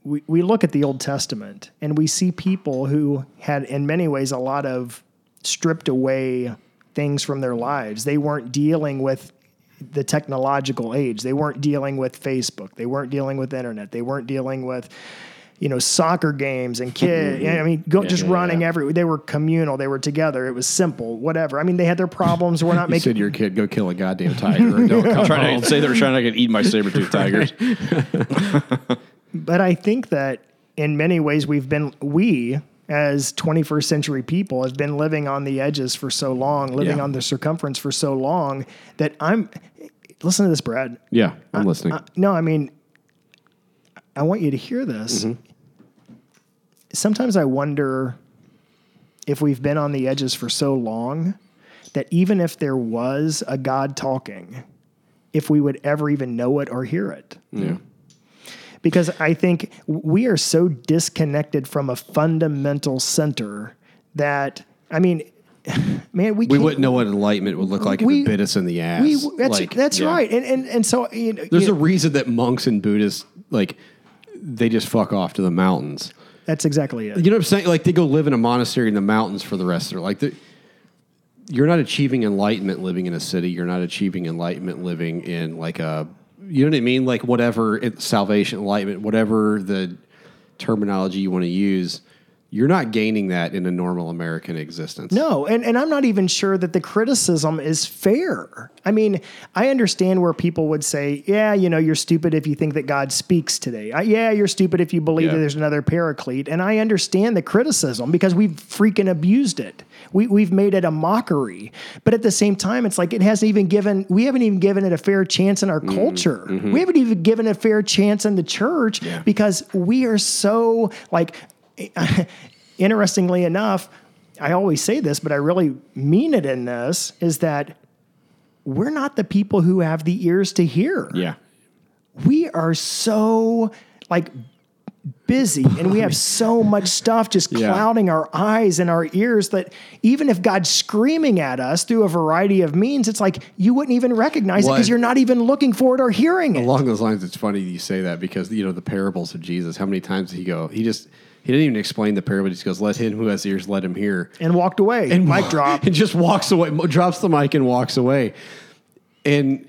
we, we look at the Old Testament and we see people who had, in many ways, a lot of stripped away things from their lives. They weren't dealing with the technological age. They weren't dealing with Facebook. They weren't dealing with internet. They weren't dealing with, you know, soccer games and kids. I mean, go, just yeah, running yeah. everywhere. They were communal. They were together. It was simple. Whatever. I mean, they had their problems. We're not You making. said your kid go kill a goddamn tiger and don't come trying home. to say they were trying to get eaten by saber tooth tigers. But I think that in many ways we've been we as 21st century people have been living on the edges for so long, living Yeah. on the circumference for so long that I'm listen to this, Brad. Yeah, I'm listening. Uh, no, I mean I want you to hear this. Sometimes I wonder if we've been on the edges for so long that even if there was a God talking, if we would ever even know it or hear it yeah. Because I think we are so disconnected from a fundamental center that I mean, man, we we wouldn't know what enlightenment would look like if We- it bit us in the ass. We, that's Like, that's yeah. right, and and and so you know, There's you- a reason that monks and Buddhists like they just fuck off to the mountains. that's exactly it. You know what I'm saying? Like they go live in a monastery in the mountains for the rest of their like. the- You're not achieving enlightenment living in a city. You're not achieving enlightenment living in like a. You know what I mean? Like whatever it, salvation, enlightenment, whatever the terminology you want to use. You're not gaining that in a normal American existence. No, and, and I'm not even sure that the criticism is fair. I mean, I understand where people would say, yeah, you know, you're stupid if you think that God speaks today. Uh, yeah, you're stupid if you believe Yeah. that there's another paraclete. And I understand the criticism because we've freaking abused it. We, we've made it a mockery. But at the same time, it's like it hasn't even given, we haven't even given it a fair chance in our culture. We haven't even given it a fair chance in the church because we are so like, interestingly enough, I always say this, but I really mean it in this, is that we're not the people who have the ears to hear. Yeah. We are so like busy and we have so much stuff just Yeah. clouding our eyes and our ears that even if God's screaming at us through a variety of means, it's like you wouldn't even recognize it because you're not even looking for it or hearing it. Along those lines, it's funny you say that because you know the parables of Jesus. How many times did he go? He just he didn't even explain the parable. He just goes, "Let him who has ears, let him hear." And walked away. And mic drop. and just walks away, drops the mic and walks away. And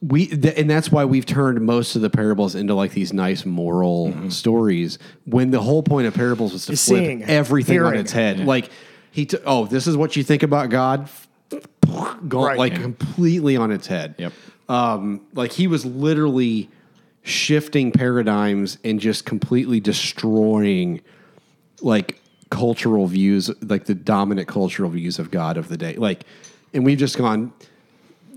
we th- and that's why we've turned most of the parables into like these nice moral stories when the whole point of parables was to Is flip seeing, everything on its head. Like he t- oh, this is what you think about God. Go, Right. like completely on its head. Yep. Um, like he was literally shifting paradigms and just completely destroying like cultural views, like the dominant cultural views of God of the day. Like, and we've just gone,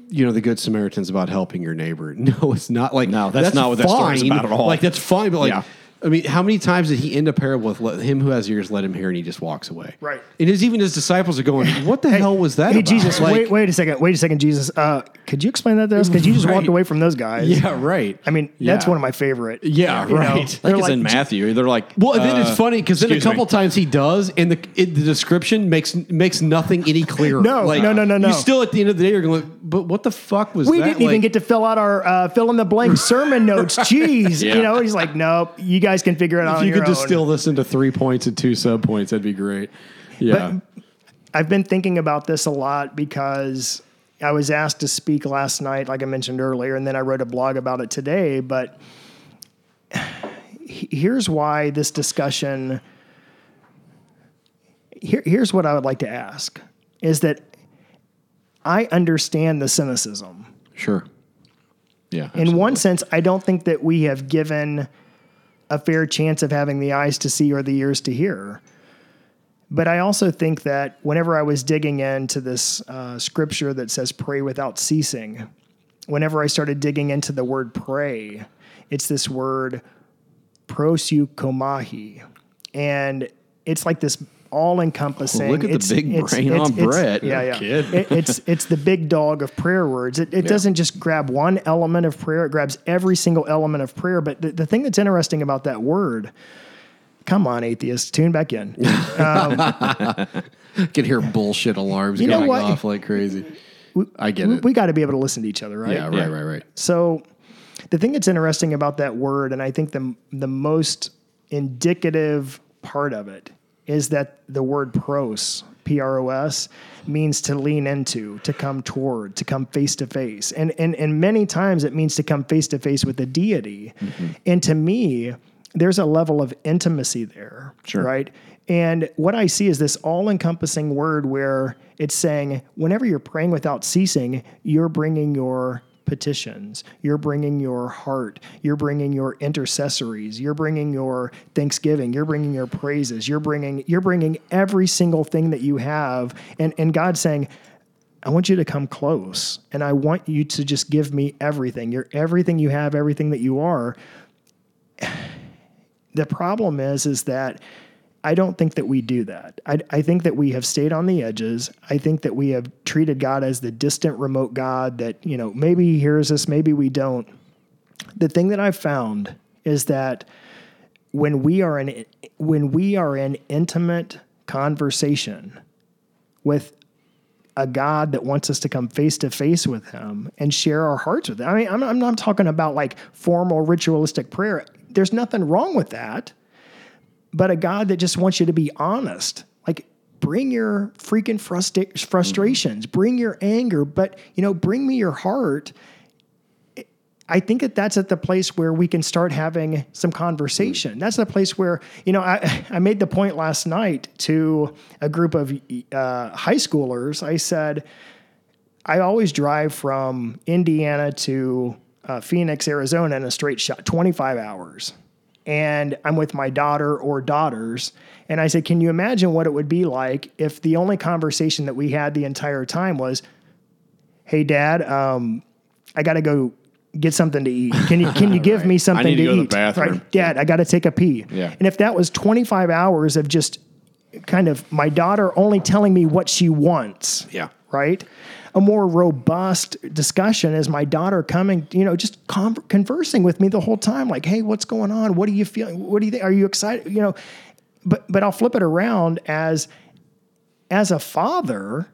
you know, the Good Samaritan's about helping your neighbor. No, it's not like No, that's not what that story's about at all. Like that's fine, but like. Yeah. I mean, how many times did he end a parable with let him who has ears let him hear, and he just walks away? Right. And his even his disciples are going, "What the hell was that?" Hey, about?" Jesus, Like, wait, wait a second. Wait a second, Jesus. Uh, could you explain that to us? Because you just Right. walked away from those guys. Yeah, right. I mean, that's one of my favorite. Yeah, you know? right. I They're think it's like- in Matthew. They're like, Well, and then uh, it's funny because then a excuse me. couple times he does, and the it, the description makes makes nothing any clearer. No, no, no, no, no. You still at the end of the day you're going, but what the fuck was that? We that? didn't even get to fill out our uh, fill in the blank sermon notes. Jeez, Yeah. you know, he's like, nope, you guys can figure it out. If you could own. distill this into three points and two sub points, that'd be great. Yeah, I've been thinking about this a lot because I was asked to speak last night, like I mentioned earlier, and then I wrote a blog about it today. But here's why this discussion. Here, here's what I would like to ask: is that I understand the cynicism. sure. Yeah. In one sense, I don't think that we have given a fair chance of having the eyes to see or the ears to hear. But I also think that whenever I was digging into this uh, scripture that says pray without ceasing, whenever I started digging into the word pray, it's this word proseuchomai. And it's like this all encompassing. Look at the big brain on Brett. Yeah, yeah. kid. It- it's it's the big dog of prayer words. It, it doesn't just grab one element of prayer; it grabs every single element of prayer. But the, the thing that's interesting about that word, come on, atheists, tune back in. I um, can hear bullshit alarms going what? off like crazy. I get we it. we got to be able to listen to each other, right? yeah, right, right, right. So the thing that's interesting about that word, and I think the the most indicative part of it is that the word pros, P R O S, means to lean into, to come toward, to come face to face. And and and many times it means to come face to face with the deity. Mm-hmm. And to me, there's a level of intimacy there. Sure. Right. And what I see is this all encompassing word where it's saying, whenever you're praying without ceasing, you're bringing your petitions, you're bringing your heart, you're bringing your intercessories, you're bringing your thanksgiving, you're bringing your praises, you're bringing you're bringing every single thing that you have. And and God's saying I want you to come close and I want you to just give me everything. You're everything you have, everything that you are. The problem is is that I don't think that we do that. I, I think that we have stayed on the edges. I think that we have treated God as the distant, remote God that, you know, maybe he hears us, maybe we don't. The thing that I've found is that when we are in when we are in intimate conversation with a God that wants us to come face to face with Him and share our hearts with Him. I mean, I'm, I'm not talking about like formal ritualistic prayer. There's nothing wrong with that but a God that just wants you to be honest. Like, bring your freaking frustra- frustrations, bring your anger, but you know, bring me your heart. I think that that's at the place where we can start having some conversation. That's the place where, you know, I, I made the point last night to a group of uh, high schoolers. I said, I always drive from Indiana to uh, Phoenix, Arizona in a straight shot, 25 hours. And I'm with my daughter or daughters. And I said, Can you imagine what it would be like if the only conversation that we had the entire time was, Hey, dad, um, I got to go get something to eat. Can you can you give me something to to, go to the eat? bathroom. Right, Dad, I got to take a pee. Yeah. And if that was 25 hours of just kind of my daughter only telling me what she wants, Yeah. right? A more robust discussion as my daughter coming, you know, just con- conversing with me the whole time, like, "Hey, what's going on? What are you feeling? What do you think? Are you excited?" You know, but but I'll flip it around as as a father.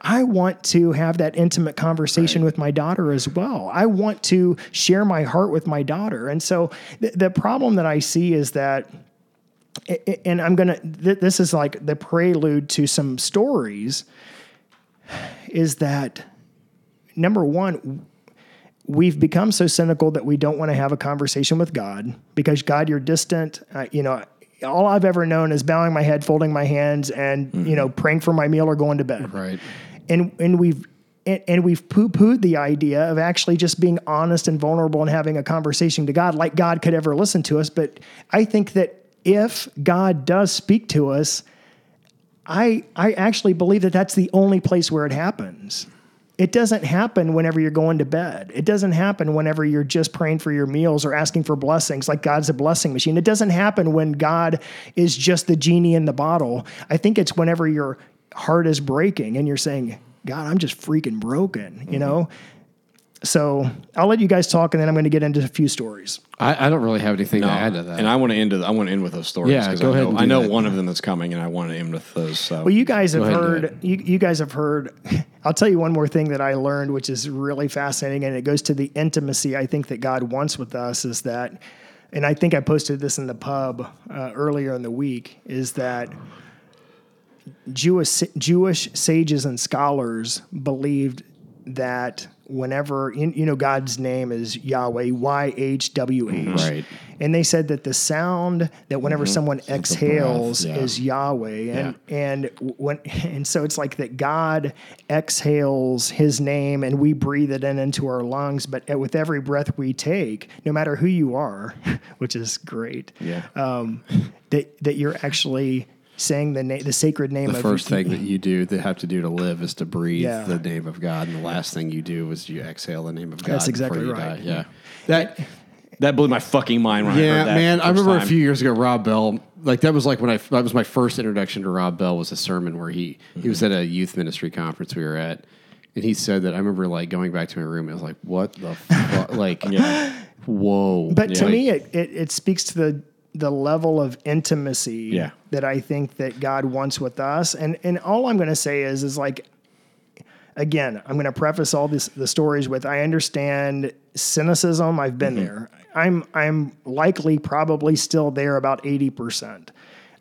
I want to have that intimate conversation with my daughter as well. I want to share my heart with my daughter. And so th- the problem that I see is that and I'm gonna. Th- this is like the prelude to some stories. Is that number one? We've become so cynical that we don't want to have a conversation with God because God, you're distant. Uh, you know, all I've ever known is bowing my head, folding my hands, and you know, praying for my meal or going to bed. Right. And and we've and, and we've poo pooed the idea of actually just being honest and vulnerable and having a conversation to God, like God could ever listen to us. But I think that if God does speak to us, I I actually believe that that's the only place where it happens. It doesn't happen whenever you're going to bed. It doesn't happen whenever you're just praying for your meals or asking for blessings, like God's a blessing machine. It doesn't happen when God is just the genie in the bottle. I think it's whenever your heart is breaking and you're saying, God, I'm just freaking broken, you mm-hmm. know? So I'll let you guys talk and then I'm going to get into a few stories. I, I don't really have anything No, to add to that. And I want to end. I want to end with those stories. Yeah, 'cause go I ahead know, and do I know that. one of them that's coming, and I want to end with those. So Well, you guys have ahead and do heard. You, you guys have heard. I'll tell you one more thing that I learned, which is really fascinating, and it goes to the intimacy I think that God wants with us. Is that, and I think I posted this in the pub uh, earlier in the week. Is that Jewish Jewish sages and scholars believed that whenever in, you know God's name is Yahweh Y H W H. And they said that the sound that whenever someone exhales yeah. is Yahweh. And and when and so it's like that God exhales his name and we breathe it in into our lungs but with every breath we take no matter who you are which is great Yeah. um, that that you're actually saying the name the sacred name the of first thing that you do that have to do to live is to breathe Yeah. the name of God, and the last thing you do is you exhale the name of God. That's exactly you right. die. Yeah. that that blew my fucking mind when I Yeah, heard that. man. I first remember a few years ago, Rob Bell. Like that was like when I that was my first introduction to Rob Bell was a sermon where he he was mm-hmm. at a youth ministry conference we were at, and he said that I remember like going back to my room. I was like, "What the fuck?" Like, Yeah. whoa. But to Like, me, it, it, it speaks to the the level of intimacy Yeah. that I think that God wants with us. And and all I'm going to say is is like again, I'm going to preface all this the stories with I understand cynicism. I've been mm-hmm. there. I'm I'm likely probably still there about 80%.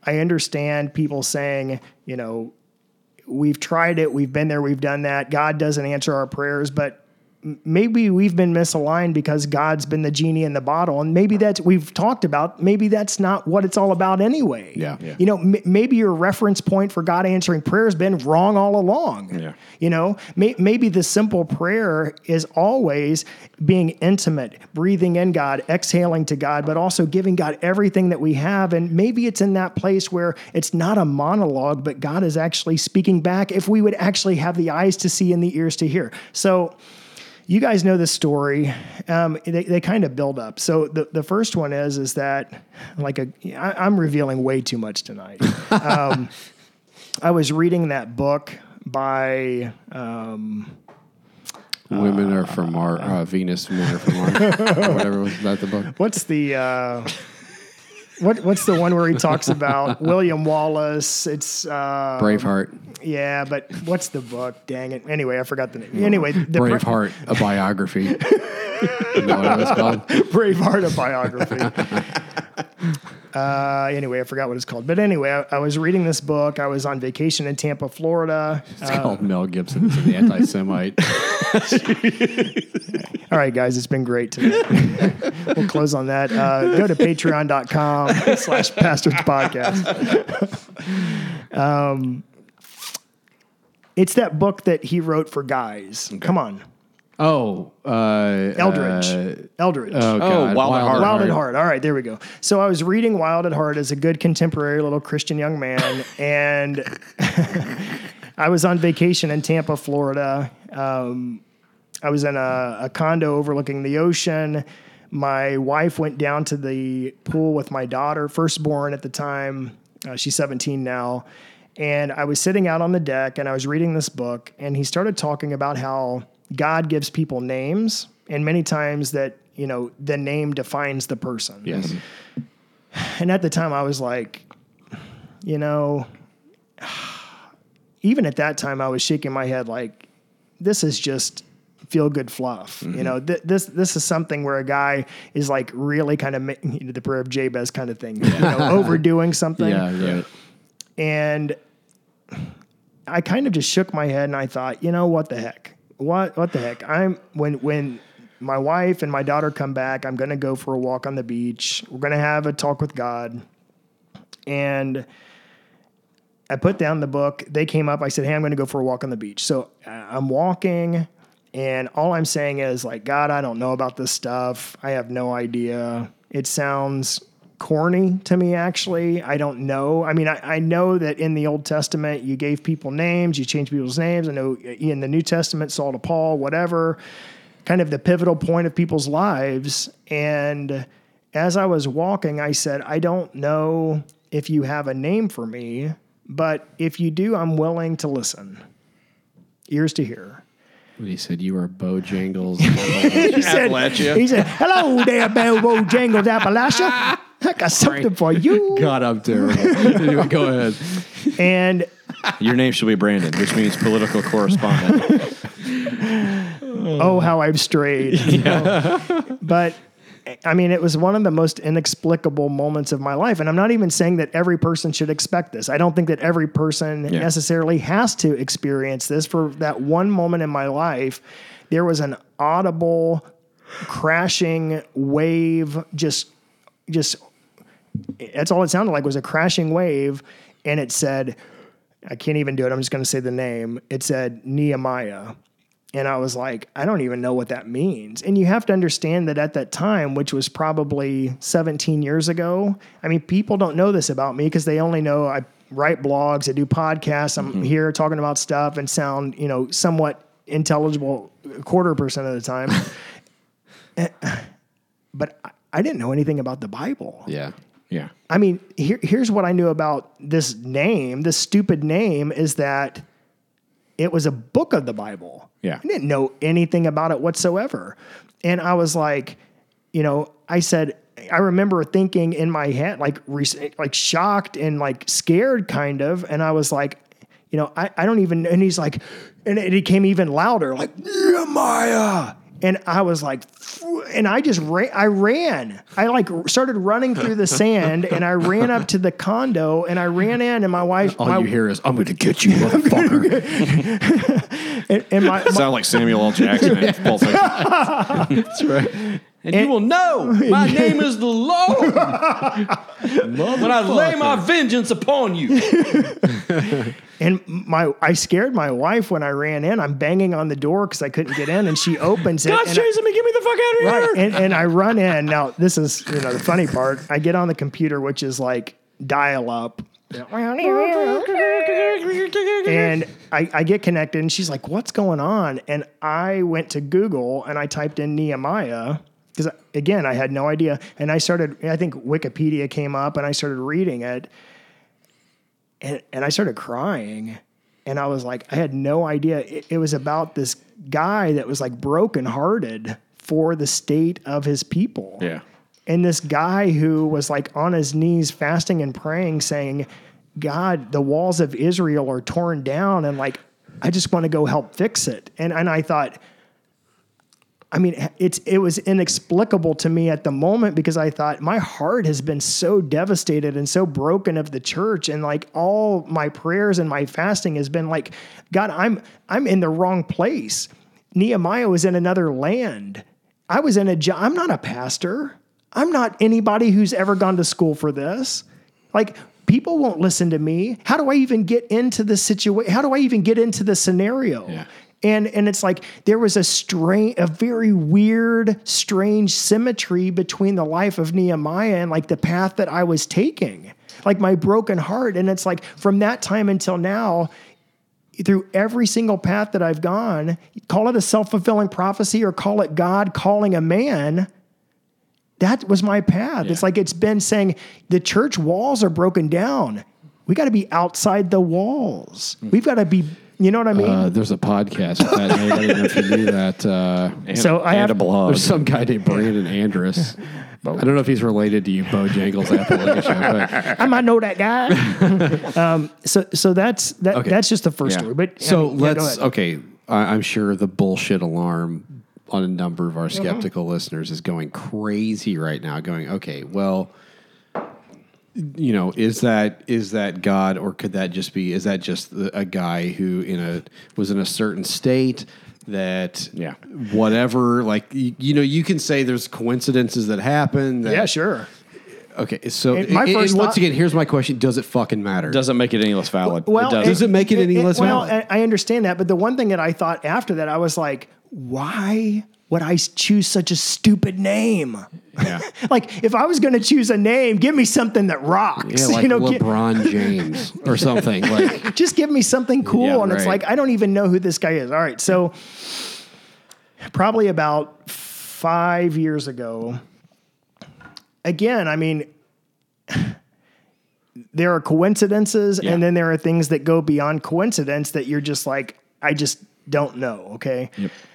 I understand people saying, you know, we've tried it, we've been there, we've done that. God doesn't answer our prayers, but maybe we've been misaligned because God's been the genie in the bottle, and maybe that's we've talked about. Maybe that's not what it's all about anyway. Yeah. Yeah. You know, m- maybe your reference point for God answering prayer has been wrong all along. Yeah. You know, may, maybe the simple prayer is always being intimate, breathing in God, exhaling to God, but also giving God everything that we have. And maybe it's in that place where it's not a monologue, but God is actually speaking back if we would actually have the eyes to see and the ears to hear. So, you guys know the story. Um, they, they kind of build up. So the, the first one is is that like a I, I'm revealing way too much tonight. um, I was reading that book by um, women are from Mars. Uh, Venus, men are from Mars. or whatever was that the book. what's the uh, what what's the one where he talks about William Wallace? It's uh, Braveheart. Yeah, but what's the book? Dang it. Anyway, I forgot the name. Anyway, the Braveheart, a biography. you know what it was called? Braveheart, a biography. uh, anyway, I forgot what it's called. But anyway, I, I was reading this book. I was on vacation in Tampa, Florida. It's called Mel Gibson is an anti-Semite. All right, guys, it's been great today. we'll close on that. Uh, go to patreon.com slash pastors podcast. um, it's that book that he wrote for guys. Come on. Oh, uh, Eldredge. uh, Eldredge. oh, God. Wild at Heart. Wild at Heart. All right, there we go. So I was reading Wild at Heart as a good contemporary little Christian young man, and I was on vacation in Tampa, Florida. Um, I was in a, a condo overlooking the ocean. My wife went down to the pool with my daughter, firstborn at the time. Uh, she's 17 now. And I was sitting out on the deck and I was reading this book, and he started talking about how God gives people names, and many times that, you know, the name defines the person. Yes. And at the time, I was like, you know, even at that time, I was shaking my head like, this is just feel good fluff. You mm-hmm. know, th- this this is something where a guy is like really kind of ma- you know, the prayer of Jabez kind of thing, you know, overdoing something. Yeah, right. And I kind of just shook my head and I thought, you know, what the heck? What what the heck? I'm when when my wife and my daughter come back, I'm going to go for a walk on the beach. We're going to have a talk with God. And I put down the book. They came up. I said, "Hey, I'm going to go for a walk on the beach." So uh, I'm walking, and all I'm saying is, like, God, I don't know about this stuff. I have no idea. It sounds corny to me. Actually, I don't know. I mean, I, I know that in the Old Testament, you gave people names, you changed people's names. I know in the New Testament, Saul to Paul, whatever, kind of the pivotal point of people's lives. And as I was walking, I said, I don't know if you have a name for me, but if you do, I'm willing to listen. Ears to hear. He said you are Bojangles. He said, he said, Hello there, Belbo Jangles Appalachia. I got something for you. God, I'm terrible. anyway, go ahead. And Your name should be Brandon, which means political correspondent. oh, how I've strayed. you know. But I mean, it was one of the most inexplicable moments of my life. And I'm not even saying that every person should expect this. I don't think that every person Yeah. necessarily has to experience this. For that one moment in my life, there was an audible crashing wave, just, just, that's all it sounded like was a crashing wave. And it said, I can't even do it. I'm just going to say the name. It said Nehemiah. And I was like, I don't even know what that means. And you have to understand that at that time, which was probably 17 years ago, I mean, people don't know this about me because they only know I write blogs, I do podcasts, I'm here talking about stuff and sound, you know, somewhat intelligible a quarter percent of the time. Eh, but I- I didn't know anything about the Bible. Yeah. Yeah. I mean, here, here's what I knew about this name, this stupid name, is that it was a book of the Bible. Yeah. I didn't know anything about it whatsoever. And I was like, you know, I said, I remember thinking in my head, like, like shocked and like scared kind of. And I was like, you know, I, I don't even, and he's like, and it became even louder, like, Nehemiah. And I was like, and I just ran, I ran. I like started running through the sand and I ran up to the condo and I ran in and my wife, All my, you hear is, I'm going to get you, motherfucker. and, and my, my- Sound like Samuel L. Jackson in Pulp Fiction. That's right. And, you eh. will know my name is the Lord when I lay my vengeance upon you. And my, I scared my wife when I ran in. I'm banging on the door because I couldn't get in, and she opens it. God's and I- chasing me. Get me the fuck out of here. right, and, and I run in. Now this is you know the funny part. I get on the computer, which is like dial up, and I, I get connected, and she's like, "What's going on?" And I went to Google and I typed in Nehemiah because again I had no idea, and I started. I think Wikipedia came up, and I started reading it, and and I started crying, and I was like, I had no idea. It, it was about this guy that was like brokenhearted for the state of his people. Yeah. And this guy who was like on his knees fasting and praying, saying, God, the walls of Israel are torn down, and like, I just want to go help fix it. And and I thought, I mean, it's it was inexplicable to me at the moment because I thought my heart has been so devastated and so broken of the church, and like all my prayers and my fasting has been like, God, I'm I'm in the wrong place. Nehemiah was in another land. I was in a job. I'm not a pastor. I'm not anybody who's ever gone to school for this. Like, people won't listen to me. How do I even get into the situation? How do I even get into the scenario? Yeah. And and it's like there was a strange, a very weird, strange symmetry between the life of Nehemiah and like the path that I was taking, like my broken heart. And it's like from that time until now, through every single path that I've gone, call it a self fulfilling prophecy or call it God calling a man. That was my path. It's like it's been saying the church walls are broken down. We got to be outside the walls. Mm. We've got to be, you know what I mean? Uh, there's a podcast with that name. I didn't know if you knew that. Uh, so I and have a blog. there's some guy named Brandon Andress. I don't know if he's related to you, Bojangles Appalachian. I might know that guy. um, so so that's that, Okay. that's just the first Yeah. story. But so I mean, let's ahead. okay. I, I'm sure the bullshit alarm on a number of our Mm-hmm. skeptical listeners is going crazy right now. Going okay, well, you know, is that is that God or could that just be? Is that just a guy who in a was in a certain state? That Yeah. whatever like you, you know you can say there's coincidences that happen that, Yeah, sure. okay so And my and- first and once thought- again here's my question does it fucking matter Doesn't make it any less valid. Well, it doesn't. Does it make it any less well, valid? I I understand that, but the one thing that I thought after that, I was like, why would I choose such a stupid name? Yeah. like, if I was going to choose a name, give me something that rocks. yeah like you know, gi- LeBron James or something like just give me something cool. Yeah, and it's like, I don't even know who this guy is. All right. So, probably about five years ago, again, I mean, there are coincidences Yeah. and then there are things that go beyond coincidence that you're just like, I just don't know. Okay.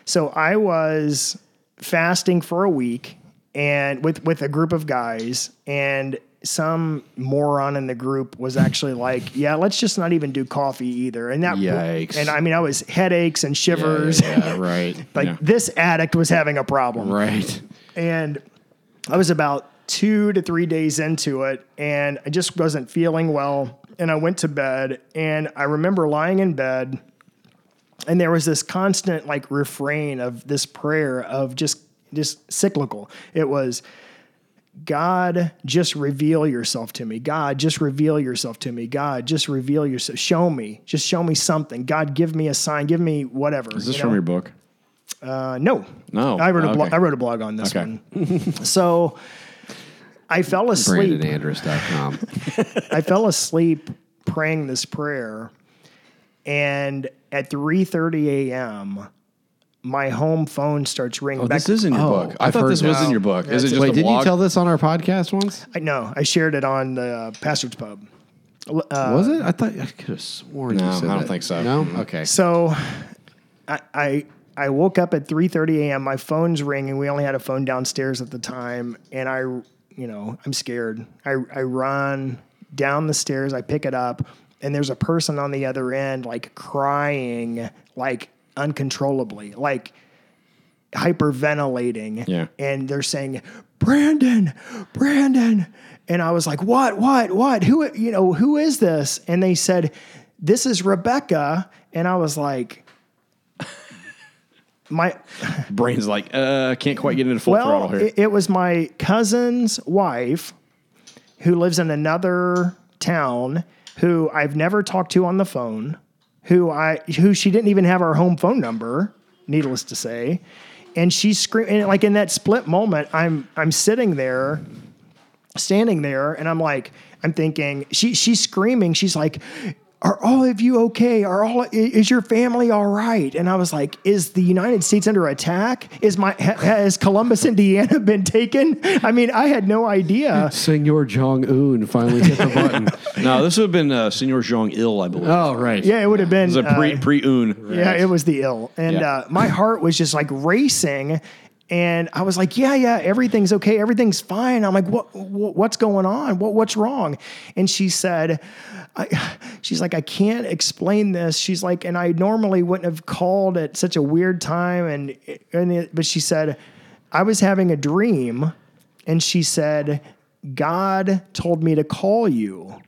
So, I was fasting for a week and with with a group of guys and some moron in the group was actually like, "Yeah, let's just not even do coffee either." And that Yikes. and I mean, I was headaches and shivers. yeah, right like Yeah. this addict was having a problem. right And I was about two to three days into it, and I just wasn't feeling well. And I went to bed, and I remember lying in bed, and there was this constant like refrain of this prayer of just just cyclical. It was. God, just reveal yourself to me. God, just reveal yourself to me. God, just reveal yourself. Show me. Just show me something. God, give me a sign. Give me whatever. Is this you from know? your book? Uh, no, No. I wrote a blog. I wrote a blog on this Okay. one. so I fell asleep. BrandonAndress.com I fell asleep praying this prayer, and at three thirty a.m., my home phone starts ringing. Oh, back. this is in your Oh, book. I I've thought heard this was that. in your book. Is it just wait a didn't you tell this on our podcast once I know. I shared it on the uh, Pastor's Pub. Uh, was it I thought I could have sworn No, you said I don't that. think so. no okay So I, I I woke up at 3:30 a.m. My phone's ringing. We only had a phone downstairs at the time, and I, you know, I'm scared. I I run down the stairs. I pick it up, and there's a person on the other end, like crying, like uncontrollably, like hyperventilating. Yeah. And they're saying, Brandon, Brandon. And I was like, what, what, what? Who, you know, who is this? And they said, this is Rebecca. And I was like, my, Brain's like, uh, can't quite get into full throttle here. it, it was my cousin's wife who lives in another town who I've never talked to on the phone, who I who she didn't even have our home phone number, needless to say. And she's screaming like in that split moment, I'm I'm sitting there, standing there, and I'm like, I'm thinking, she she's screaming, she's like, are all of you okay? Are all is your family all right? And I was like, is the United States under attack? Is my ha- has Columbus, Indiana been taken? I mean, I had no idea. Senor Jong Un finally hit the button no, this would have been uh, Senor Jong Il, I believe. oh right Yeah, it would have been It was a pre uh, pre un. Yeah, it was the ill. And Yeah. uh, my heart was just like racing. And I was like, yeah, yeah, everything's okay. Everything's fine. I'm like, what, what what's going on? What, what's wrong? And she said, I, she's like, I can't explain this. She's like, and I normally wouldn't have called at such a weird time. And, and it, but she said, I was having a dream. And she said, God told me to call you.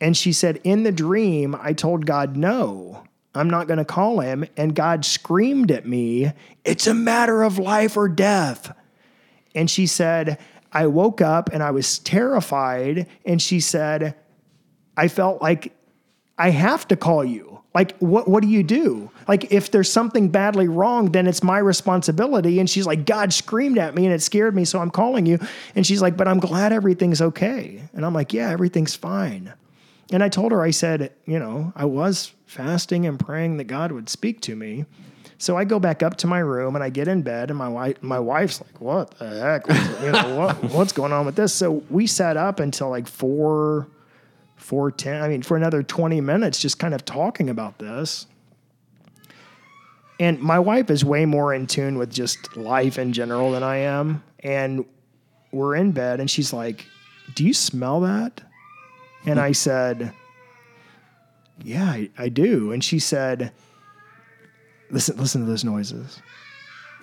And she said, in the dream, I told God no. I'm not going to call him. And God screamed at me, It's a matter of life or death. And she said, I woke up and I was terrified. And she said, I felt like I have to call you. Like, what, what do you do? Like, if there's something badly wrong, then it's my responsibility. And she's like, God screamed at me and it scared me, so I'm calling you. And she's like, But I'm glad everything's okay. And I'm like, Yeah, everything's fine. And I told her, I said, You know, I was fasting and praying that God would speak to me. So I go back up to my room and I get in bed, and my wife, my wife's like, "What the heck? What's, you know, what, what's going on with this?" So we sat up until like four, four ten. I mean, for another twenty minutes, just kind of talking about this. And my wife is way more in tune with just life in general than I am. And we're in bed, and she's like, "Do you smell that?" And I said, "Yeah, I, I do." And she said, "Listen, listen to those noises."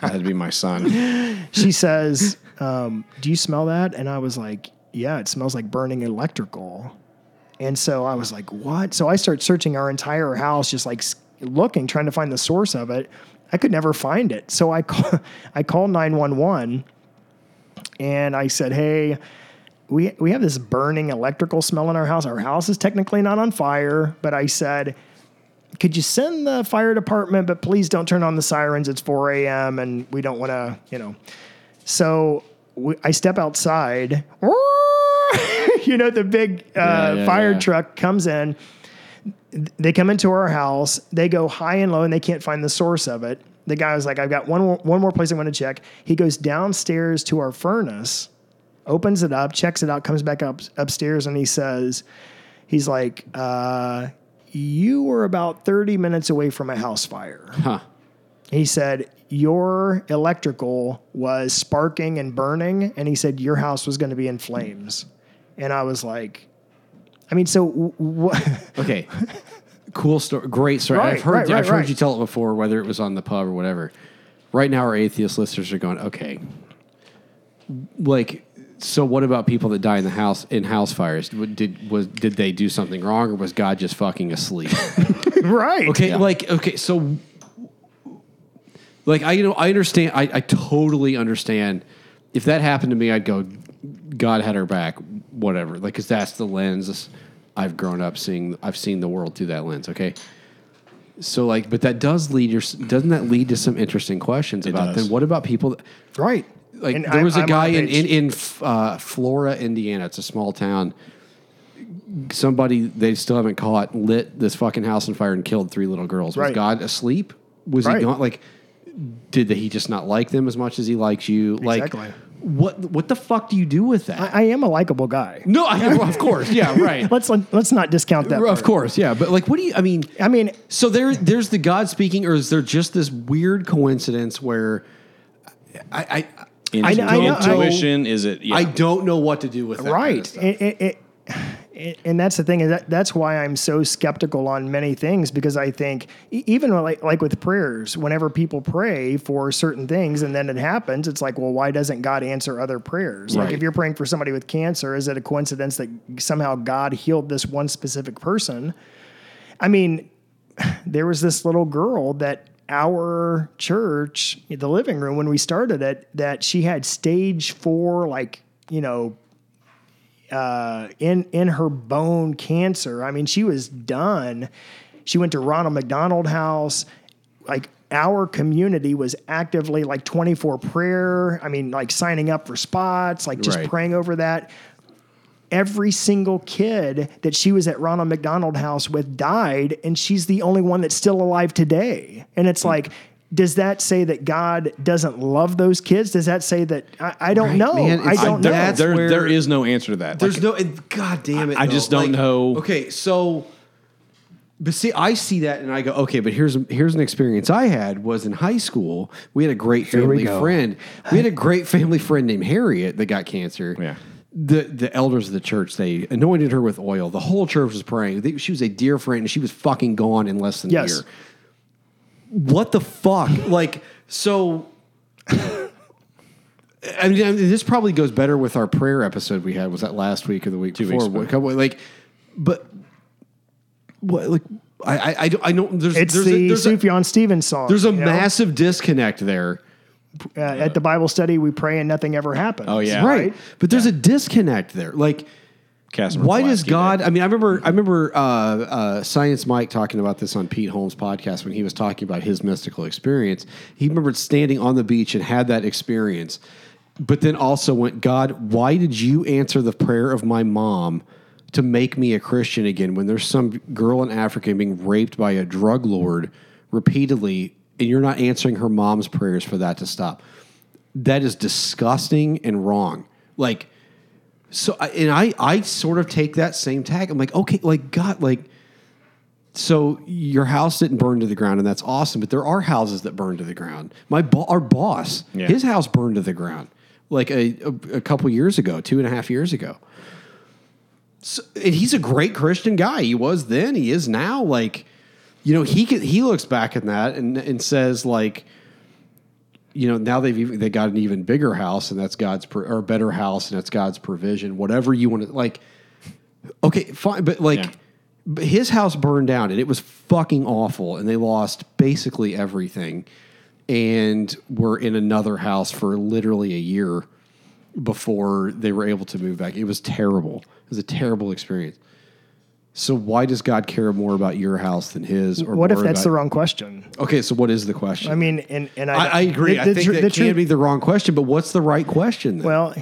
That'd be my son. she says, um, "Do you smell that?" And I was like, "Yeah, it smells like burning electrical." And so I was like, "What?" So I start searching our entire house, just like looking, trying to find the source of it. I could never find it. So I call, I called nine one one, and I said, "Hey." We, we have this burning electrical smell in our house. Our house is technically not on fire, but I said, could you send the fire department, but please don't turn on the sirens. It's 4 a.m. and we don't want to, you know. So we, I step outside. you know, the big uh, Yeah, yeah, fire yeah. truck comes in. They come into our house. They go high and low, and they can't find the source of it. The guy was like, "I've got one one more place I want to check." He goes downstairs to our furnace, opens it up, checks it out, comes back up upstairs, and he says, "He's like, uh, you were about 30 minutes away from a house fire. Huh. He said, Your electrical was sparking and burning. And he said, Your house was going to be in flames. And I was like, I mean, so what? Okay. cool story. Great story. Right, I've heard. right, right, I've heard you tell it before, whether it was on the pub or whatever. Right now, our atheist listeners are going, okay. Like, so what about people that die in the house in house fires? Did was did they do something wrong, or was God just fucking asleep? right. Okay, like okay, so like I you know I understand I, I totally understand if that happened to me I'd go God had her back whatever like cuz that's the lens I've grown up seeing I've seen the world through that lens okay so like but that does lead your doesn't that lead to some interesting questions about does. then what about people that, Right. Like And there I'm- was a guy in in, in uh, Flora, Indiana. It's a small town. Somebody they still haven't caught lit this fucking house on fire and killed three little girls. Was Right. God asleep? Was Right. he gone? Like, did he just not like them as much as he likes you? Like, Exactly. what what the fuck do you do with that? I, I am a likable guy. no, I, well, of course, yeah, right. Let's let's not discount that. of part. course, yeah. But like, what do you? I mean, I mean, so there, there's the God speaking, or is there just this weird coincidence where I, I, I know- I know- intuition is it? Yeah. I don't know what to do with that. kind of right. stuff. It- it- it- it- and that's the thing is that that's why I'm so skeptical on many things because I think e- even like like with prayers, whenever people pray for certain things and then it happens, it's like, well, why doesn't God answer other prayers? Like if you're praying for somebody with cancer, is it a coincidence that somehow God healed this one specific person? I mean, there was this little girl that our church, the living room when we started it, that she had stage four, like, you know, uh, in in her bone cancer. I mean, she was done. She went to Ronald McDonald House. Like our community was actively like 24 prayer. I mean, like signing up for spots, like just Right. praying over that. Every single kid that she was at Ronald McDonald House with died, and she's the only one that's still alive today. And it's hmm. like, does that say that God doesn't love those kids? Does that say that I, I don't Right, know? man, I don't I- know. that's there, where- there is no answer to that. There's Like, no, and God damn it! I though. just don't Like, know. Okay, so, but see, I see that and I go, okay, but here's here's an experience I had was in high school. We had a great we family go. friend. We had a great family friend named Harriet that got cancer. Yeah. The the elders of the church they anointed her with oil. The whole church was praying. They- she was a dear friend, and she was fucking gone in less than Yes. a year. What the fuck? like so. I mean, I mean, this probably goes better with our prayer episode we had. Was that last week or the week Two before? weeks ago. Couple- Like, but what like I I I, don't- I know there's It's there's the a, there's a, Sufjan Stevens song. there's a you know? massive disconnect there. Uh, at the Bible study, we pray and nothing ever happens. Oh, yeah. right. But there's a disconnect there. Like Casimir why does God? did. I mean, I remember, I remember uh, uh, Science Mike talking about this on Pete Holmes' podcast when he was talking about his mystical experience. He remembered standing on the beach and had that experience, but then also went, God, why did you answer the prayer of my mom to make me a Christian again when there's some girl in Africa being raped by a drug lord repeatedly, and you're not answering her mom's prayers for that to stop? That is disgusting and wrong. Like. So and I I sort of take that same tag. I'm like, okay, like God, like so your house didn't burn to the ground, and that's awesome. But there are houses that burn to the ground. My bo- our boss, Yeah. his house burned to the ground like a, a, a couple years ago, two and a half years ago. So, and he's a great Christian guy. He was then. He is now. Like, you know, he he looks back at that and and says like, you know, now they've even, they got an even bigger house, and that's God's pro- or a better house, and that's God's provision. Whatever you want to like. Okay, fine, but like, Yeah. but his house burned down, and it was fucking awful, and they lost basically everything, and were in another house for literally a year before they were able to move back. It was terrible. It was a terrible experience. So why does God care more about your house than his? Or What if that's about- the wrong question? Okay, so what is the question? I mean, and and I, I, I agree. the- I the think tr- that the can truth- be the wrong question, but what's the right question? Then? Well,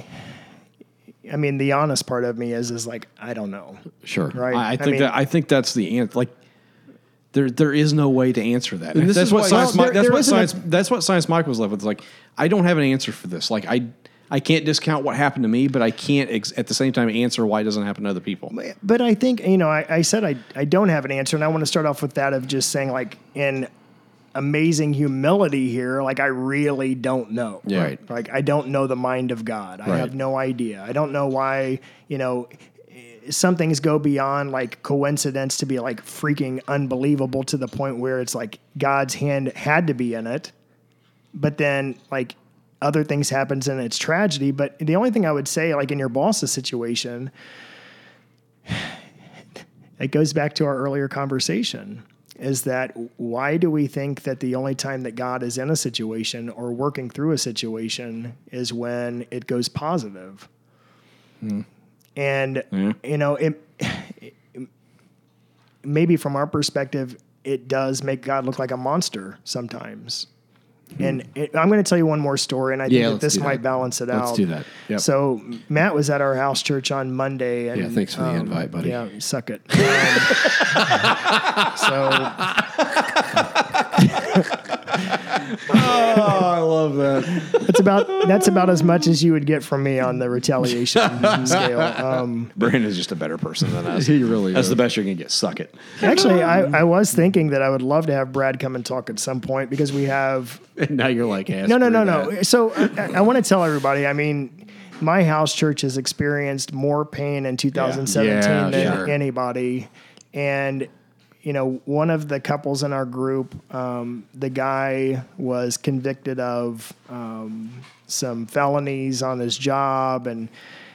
I mean, the honest part of me is is like I don't know, sure. right? I, I think mean, that I think that's the answer. Like there there is no way to answer that. And this that's is what why- science. Well, Mi- that's what a- science. that's what science. Mike was left with. It's like I don't have an answer for this. Like I I can't discount what happened to me, but I can't ex- at the same time answer why it doesn't happen to other people. but I think you know, I, I said I I don't have an answer, and I want to start off with that of just saying like in amazing humility here, like I really don't know. Yeah. Right. Like I don't know the mind of God. I Right. have no idea. I don't know why you know. Some things go beyond like coincidence to be like freaking unbelievable to the point where it's like God's hand had to be in it. but then like other things happens and it's tragedy but the only thing i would say like in your boss's situation it goes back to our earlier conversation is that why do we think that the only time that god is in a situation or working through a situation is when it goes positive? positive and you know it, maybe from our perspective it does make god look like a monster sometimes and it, I'm going to tell you one more story, and I Yeah, think that let's this do that. might balance it out. Let's do that. Yep. So Matt was at our house church on Monday, and Yeah, thanks for the um, invite, buddy. Yeah, suck it. Um, so Oh, I love that. that's about that's about as much as you would get from me on the retaliation scale. Um, is just a better person than us. He really That's is. the best you're gonna get. Suck it. actually, I, I was thinking that I would love to have Brad come and talk at some point because we have And now you're like, hey, no, no, no, that. no. So I, I want to tell everybody. I mean, my house church has experienced more pain in 2017 Yeah, than sure. anybody, and you know, one of the couples in our group, um, the guy was convicted of um, some felonies on his job and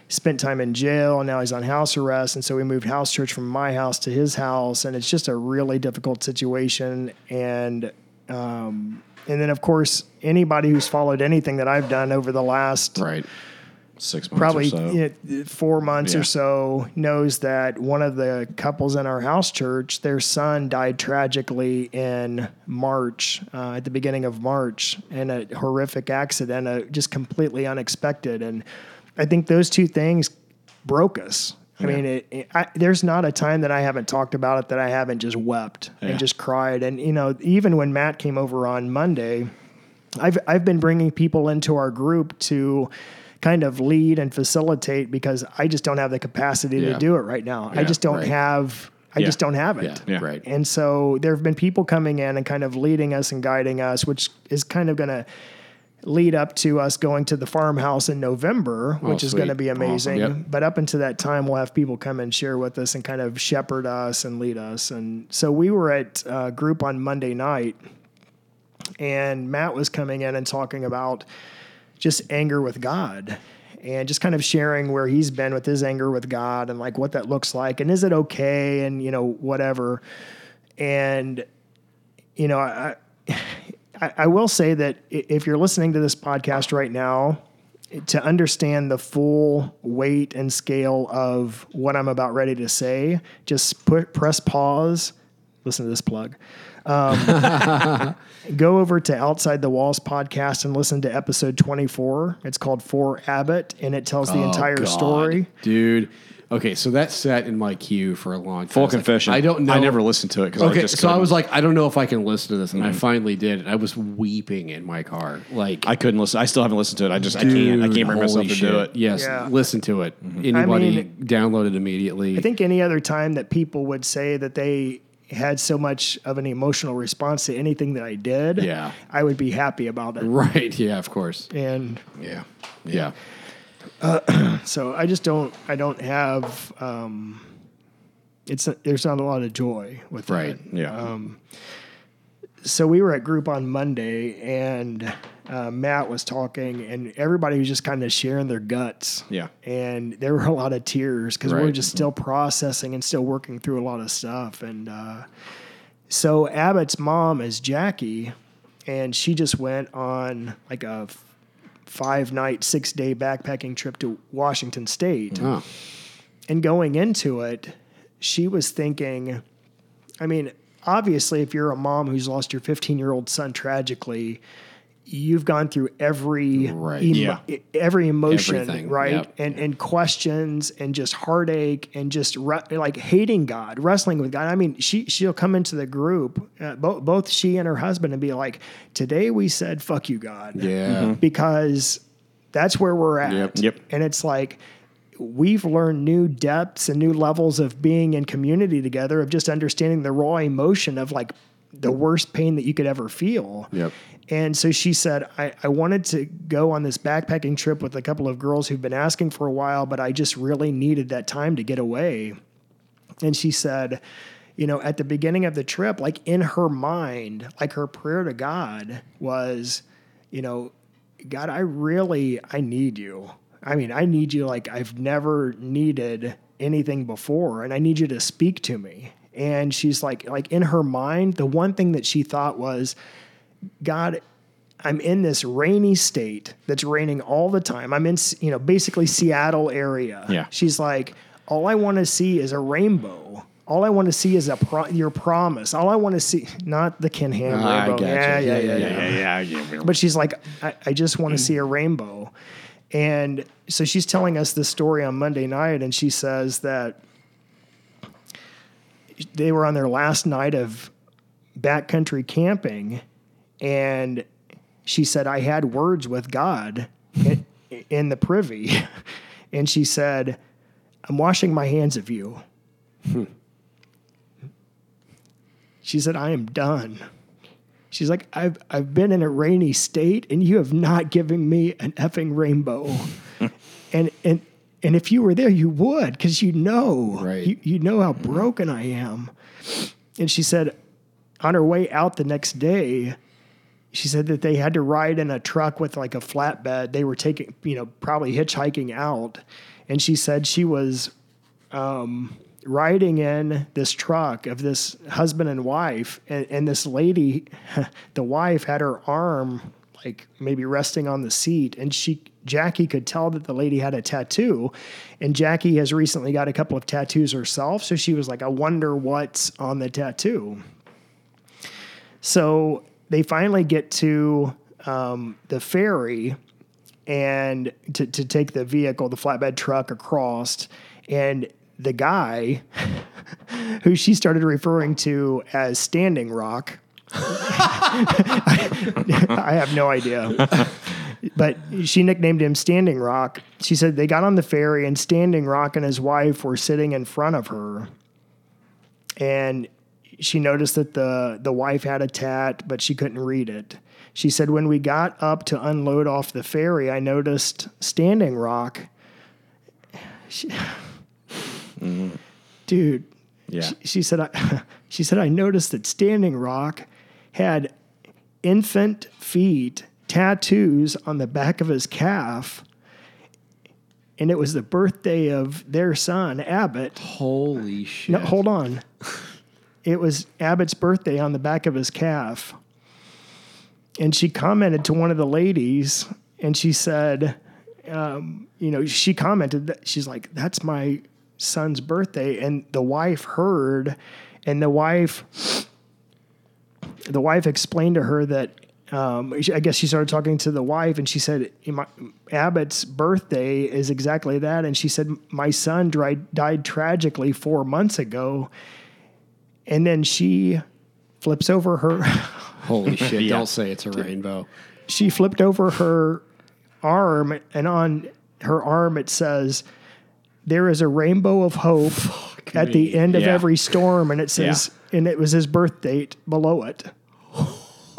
spent time in jail and now he's on house arrest and so we moved house church from my house to his house and it's just a really difficult situation and um, and then of course anybody who's followed anything that I've done over the last Right. Six months probably or so. you know, four months Yeah. or so knows that one of the couples in our house church, their son died tragically in March, uh, at the beginning of March, in a horrific accident, uh, just completely unexpected. And I think those two things broke us. I mean, it, it, I, there's not a time that I haven't talked about it that I haven't just wept Yeah. and just cried. And you know, even when Matt came over on Monday, I've I've been bringing people into our group to kind of lead and facilitate because I just don't have the capacity Yeah. to do it right now. I just don't right. have I Yeah. just don't have it. Yeah, Yeah. right. And so there have been people coming in and kind of leading us and guiding us, which is kind of going to lead up to us going to the farmhouse in November, oh, which is going to be amazing. Awesome. Yep. But up until that time, we'll have people come and share with us and kind of shepherd us and lead us. And so we were at a group on Monday night, and Matt was coming in and talking about just anger with God. and just kind of sharing where he's been with his anger with God and like what that looks like and is it okay and you know whatever. And you know, I I, will say that if you're listening to this podcast right now, to understand the full weight and scale of what I'm about ready to say, just put press pause. Listen to this plug. Um, go over to Outside the Walls podcast and listen to episode 24. It's called For Abbott, and it tells the Oh, entire God. story. dude. Okay, so that sat in my queue for a long time. Full I was like, confession. I don't know. I never listened to it because Okay, I just so I couldn't. was like, I don't know if I can listen to this, and I finally did. And I was weeping in my car, like I couldn't listen. I still haven't listened to it. I just I can't. I can't bring myself holy to shit. do it. Yes, Yeah. listen to it. Mm-hmm. Anybody mean- download it immediately. I think any other time that people would say that they had so much of an emotional response to anything that I did, Yeah. I would be happy about it. right? Yeah, of course. And Yeah, yeah. so I just don't I don't have um it's there's not a lot of joy with Right. that. Yeah. So we were at group on Monday and uh, Matt was talking and everybody was just kind of sharing their guts. Yeah. And there were a lot of tears because we we're just still processing and still working through a lot of stuff. And uh, so Abbott's mom is Jackie and she just went on like a f- five night, six day backpacking trip to Washington State. And going into it, she was thinking, I mean, obviously, if you're a mom who's lost your 15 year old son tragically, you've gone through every Right. emo- Yeah. every emotion, Everything. right? Yep. And and questions and just heartache and just re- like hating God, wrestling with God. I mean, she she'll come into the group, uh, both both she and her husband, and be like, "Today we said fuck you, God." yeah. because that's where we're at. Yep. Yep. And it's like we've learned new depths and new levels of being in community together, of just understanding the raw emotion of like the worst pain that you could ever feel. Yep. And so she said, I, I wanted to go on this backpacking trip with a couple of girls who've been asking for a while, but I just really needed that time to get away. And she said, you know, at the beginning of the trip, like in her mind, like her prayer to God was, you know, God, I really, I need you. I mean, I need you like I've never needed anything before, and I need you to speak to me. And she's like, like in her mind, the one thing that she thought was, God, I'm in this rainy state that's raining all the time. I'm in, you know, basically Seattle area. Yeah. She's like, all I want to see is a rainbow. All I want to see is a pro- your promise. All I want to see, not the Ken Ham rainbow. Yeah, yeah, yeah, Yeah, yeah, yeah, yeah, yeah. But she's like, I, I just want to see a rainbow. And so she's telling us this story on Monday night, and she says that they were on their last night of backcountry camping, and she said, I had words with God in, in the privy. And she said, I'm washing my hands of you. Hmm. She said, I am done. She's like, I've, I've been in a rainy state and you have not given me an effing rainbow. and, and, and if you were there, you would, because you know, Right. you, you know how broken I am. And she said, on her way out the next day, she said that they had to ride in a truck with like a flatbed. They were taking, you know, probably hitchhiking out. And she said she was um, riding in this truck of this husband and wife. And, and this lady, the wife, had her arm like maybe resting on the seat. And she, Jackie could tell that the lady had a tattoo. And Jackie has recently got a couple of tattoos herself. So she was like, I wonder what's on the tattoo. So they finally get to um, the ferry and to, to take the vehicle, the flatbed truck across. And the guy who she started referring to as Standing Rock, I have no idea. But she nicknamed him Standing Rock. She said they got on the ferry and Standing Rock and his wife were sitting in front of her. And she noticed that the the wife had a tat, but she couldn't read it. She said, when we got up to unload off the ferry, I noticed Standing Rock. She, mm-hmm. Dude, Yeah. she, she said, I, she said, I noticed that Standing Rock had infant feet tattoos on the back of his calf. and it was the birthday of their son Abbott. Holy shit! No, hold on. It was Abbott's birthday on the back of his calf. And she commented to one of the ladies and she said, um, you know, she commented that she's like, that's my son's birthday. And the wife heard, and the wife, the wife explained to her that, um, I guess she started talking to the wife and she said, Abbott's birthday is exactly that. And she said, my son died, died tragically four months ago. And then she flips over her, Holy shit! Don't say it's a rainbow. she flipped over her arm, and on her arm it says, "There is a rainbow of hope at the end of every storm," and it says, and it was his birth date below it.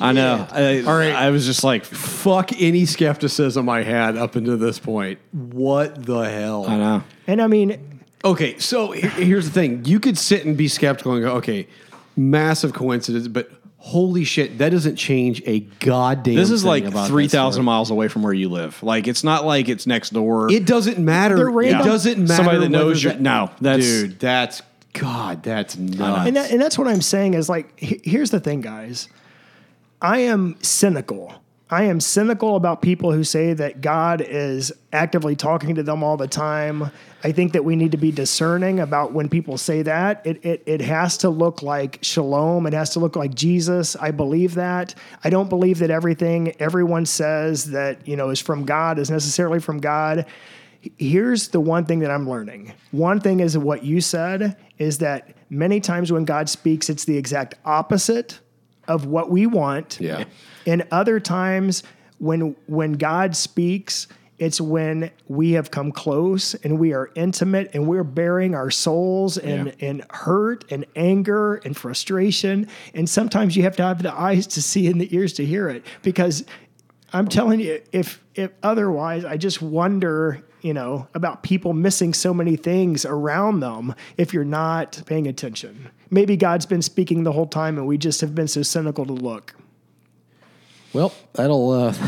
I know. I, All right. I was just like, Fuck any skepticism I had up until this point. What the hell? I know. And I mean, Okay, so he- here's the thing: you could sit and be skeptical and go, "Okay, massive coincidence," but holy shit, that doesn't change a goddamn. This is thing like about that three thousand story. miles away from where you live. Like it's not like it's next door. It doesn't matter. They're It random- doesn't matter. Somebody that knows whether your- no, that's- dude. That's God. That's nuts. and, that, and that's what I'm saying is like, here's the thing, guys. I am cynical. I am cynical about people who say that God is actively talking to them all the time. I think that we need to be discerning about when people say that. It, it, it has to look like shalom. It has to look like Jesus. I believe that. I don't believe that everything everyone says that, you know, is from God is necessarily from God. Here's the one thing that I'm learning. One thing is what you said is that many times when God speaks, it's the exact opposite of what we want. Yeah. And other times when when God speaks, it's when we have come close and we are intimate and we're bearing our souls and, Yeah. and hurt and anger and frustration. And sometimes you have to have the eyes to see and the ears to hear it. Because I'm telling you, if if otherwise, I just wonder, you know, about people missing so many things around them if you're not paying attention. Maybe God's been speaking the whole time and we just have been so cynical to look. Well, that'll. uh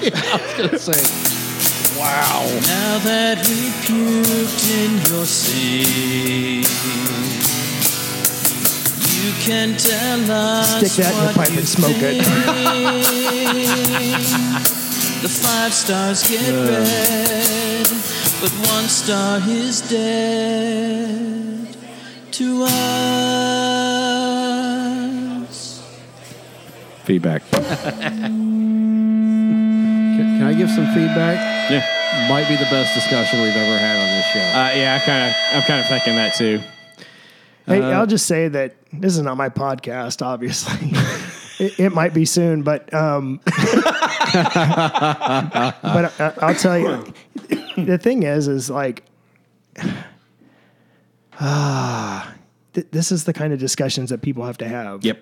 Yeah, I was gonna say. Wow. Now that we puked in your sea, you can tell us Stick that in the pipe and smoke it. think. the five stars get red, but one star is dead to us. Feedback. Can, can I give some feedback? yeah. Might be the best discussion we've ever had on this show. Uh, yeah, I kind of, I'm kind of thinking that too. Hey, Uh, I'll just say that this is not my podcast, obviously. it, it might be soon, but um, but I, I'll tell you, the thing is, is like, ah, th- this is the kind of discussions that people have to have. Yep,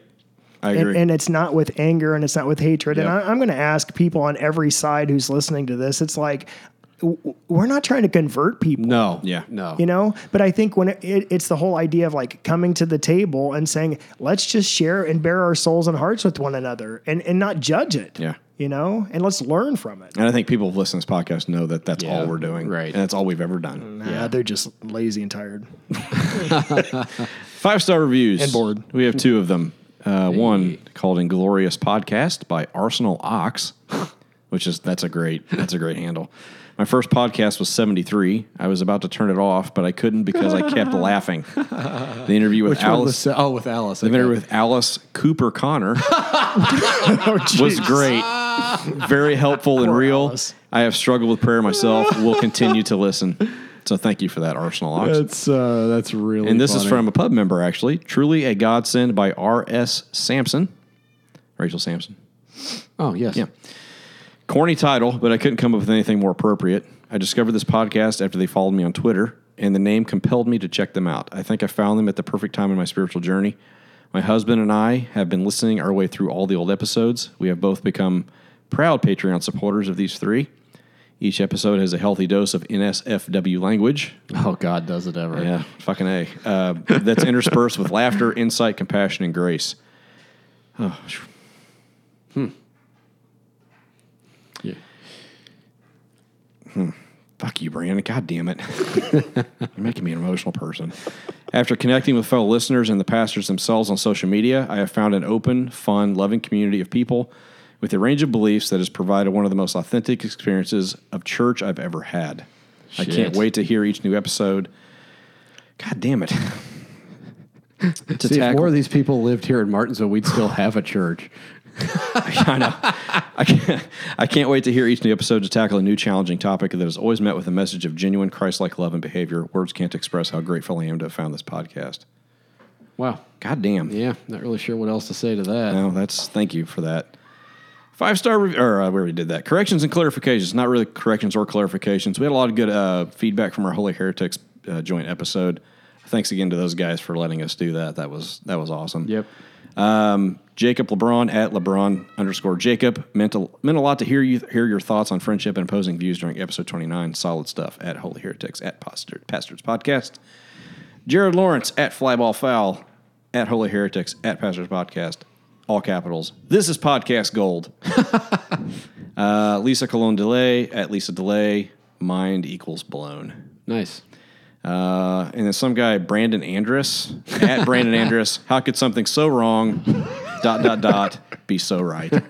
I agree. and it's not with anger and it's not with hatred. And Yep. I, I'm going to ask people on every side who's listening to this. It's like we're not trying to convert people no. Yeah. No. you know but i think when it, it, it's the whole idea of like coming to the table and saying let's just share and bear our souls and hearts with one another and, and not judge it Yeah. you know and let's learn from it and I think people who listen to this podcast know that that's Yeah, all we're doing, right. And that's all we've ever done. nah, they're just lazy and tired Five star reviews And bored. We have two of them. Uh, One called "Inglorious Podcast" by Arsenal Ox, which is that's a great that's a great handle. My first podcast was 73. I was about to turn it off, but I couldn't because I kept laughing. The interview with Which one was Alice, the, oh, with Alice. the okay. interview with Alice Cooper Connor was great. Very helpful and real. Alice. I have struggled with prayer myself. Will continue to listen. So thank you for that, Arsenal Ox. That's uh, that's really. And this is funny. from a pub member, actually. Truly a godsend by R.S. Sampson. Rachel Sampson. Oh yes. Yeah. Corny title, but I couldn't come up with anything more appropriate. I discovered this podcast after they followed me on Twitter, and the name compelled me to check them out. I think I found them at the perfect time in my spiritual journey. My husband and I have been listening our way through all the old episodes. We have both become proud Patreon supporters of these three. Each episode has a healthy dose of NSFW language, Oh God, does it ever? yeah, fucking a. Uh, that's interspersed with laughter, insight, compassion, and grace. Oh, Hmm. Fuck you, Brandon. God damn it. You're making me an emotional person. After connecting with fellow listeners and the pastors themselves on social media, I have found an open, fun, loving community of people with a range of beliefs that has provided one of the most authentic experiences of church I've ever had. I can't wait to hear each new episode. God damn it. See, if more of these people lived here in Martinsville, we'd still have a church. I know. I can't, I can't wait to hear each new episode to tackle a new challenging topic that is always met with a message of genuine Christ-like love and behavior. Words can't express how grateful I am to have found this podcast. Wow. God damn. Yeah, not really sure what else to say to that. No, that's thank you for that. Five star review, or uh, we already did that. Corrections and clarifications, not really corrections or clarifications. We had a lot of good uh, feedback from our Holy Heretics uh, joint episode. Thanks again to those guys for letting us do that. That was that was awesome. Yep. Um, Jacob LeBron at LeBron underscore Jacob meant a, meant a lot to hear you hear your thoughts on friendship and opposing views during episode twenty nine. Solid stuff at Holy Heretics at Pastor, Pastors Podcast. Jared Lawrence at Flyball Foul at Holy Heretics at Pastors Podcast. All capitals. This is podcast gold. uh, Lisa Colón DeLay at Lisa Delay. Mind equals blown. Nice. Uh, and then some guy, Brandon Andress, at Brandon Andress. How could something so wrong, dot, dot, dot, be so right?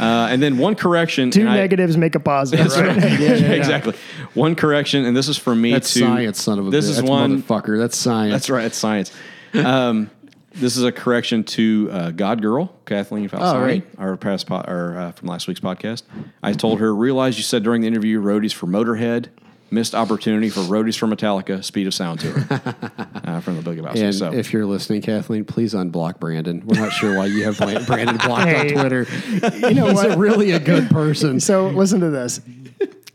Uh, and then one correction. Two and I- negatives make a positive, right? exactly. One correction, and this is for me That's to. science, son of a This bitch. is That's one. motherfucker. That's science. That's right. It's science. Um, this is a correction to uh, God Girl, Kathleen Falsani, Oh, right. our past po- or, uh, from last week's podcast. I told her, realize you said during the interview, roadies for Motorhead, missed opportunity for roadies for Metallica, Speed of Sound tour uh, from the Boogie Bounce. And So if you're listening, Kathleen, please unblock Brandon. We're not sure why you have Brandon blocked Hey. on Twitter. You know He's what? a really a good person. So listen to this.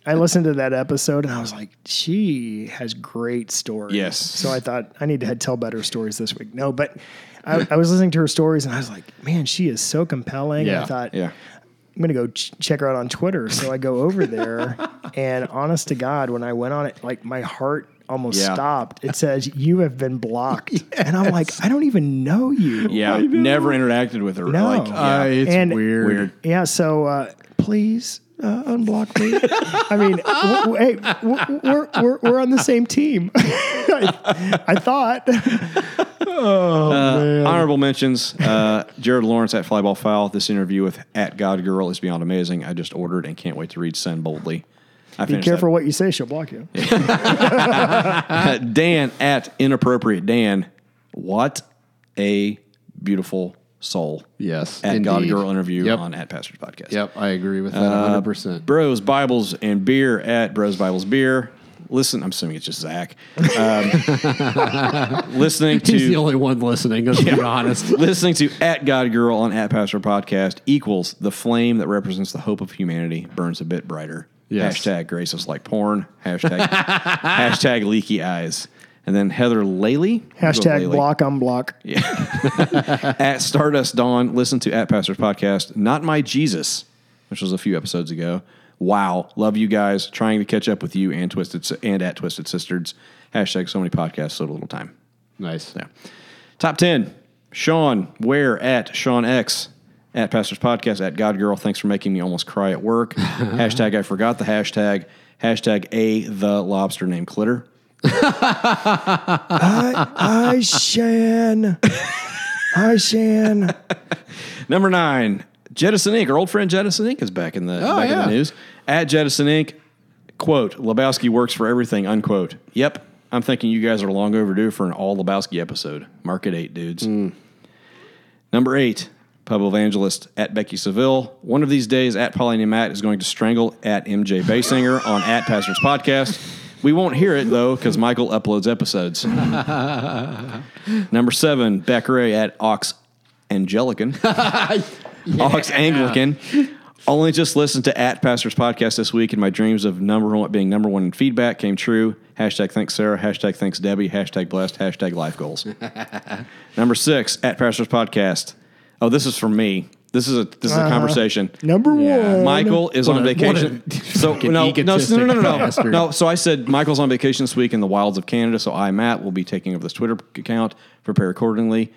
I listened to that episode and I was like, she has great stories. Yes. So I thought I need to tell better stories this week. No, but I, I was listening to her stories and I was like, man, she is so compelling. Yeah. I thought, yeah, I'm going to go ch- check her out on Twitter. So I go over there and honest to God, when I went on it, like my heart almost Yeah. stopped. It says, you have been blocked. And I'm like, I don't even know you. yeah, never interacted with her. No. Like, yeah. Uh, it's And- weird. Weird. Yeah, so uh, please uh, unblock me. I mean, w- w- hey, w- we're, we're, we're on the same team. I, I thought. Honorable mentions: uh, Jared Lawrence at Flyball Foul. This interview with at God Girl is beyond amazing. I just ordered and can't wait to read Sin Boldly. I Be careful that. what you say; she'll block you. Uh, Dan at inappropriate Dan. What a beautiful soul. Yes, At God. Girl interview Yep. on at Pastors Podcast. Yep, I agree with that Uh, 100%. Bros, Bibles, and beer at Bros, Bibles, beer. Listen, I'm assuming it's just Zach. Um, listening to He's the only one listening, let's be honest. listening to at God Girl on at Pastor Podcast equals the flame that represents the hope of humanity burns a bit brighter. Yes. Hashtag grace is like porn. Hashtag hashtag leaky eyes. And then Heather Laley. Hashtag Laley. block unblock. at Stardust Dawn. Listen to at Pastor's Podcast. Not my Jesus, which was a few episodes ago. Wow, love you guys. Trying to catch up with you and Twisted and at Twisted Sisters. Hashtag so many podcasts, so little time. Nice. Yeah. Top 10. Sean, where at Sean X at Pastors Podcast at God Girl. Thanks for making me almost cry at work. hashtag I forgot the hashtag. Hashtag A the lobster named Clitter. Hi, Shan. Hi, Shan. Number nine, Jettison Inc. Our old friend Jettison Inc. is back in the oh, back in the news. At Jettison Inc. Quote, Lebowski works for everything, unquote. Yep. I'm thinking you guys are long overdue for an all Lebowski episode. Mark it eight, dudes. Hmm. Number eight, Pub Evangelist at Becky Seville. One of these days, at Pauline Matt is going to strangle at MJ Basinger on at Pastors Podcast. We won't hear it though because Michael uploads episodes. Number seven, Beckeray at Ox Anglican. Ox Anglican. Only just listened to at Pastors Podcast this week, and my dreams of number one being number one in feedback came true. Hashtag thanks Sarah. Hashtag thanks Debbie. Hashtag blessed. Hashtag life goals. number six at Pastors Podcast. Oh, this is from me. This is a this is a uh-huh. conversation. Number one. Michael is on a- vacation. what a So fucking no, no, no, no, no, no, no, bastard. no. So I said Michael's on vacation this week in the wilds of Canada. So I, Matt, will be taking over this Twitter account. Prepare accordingly.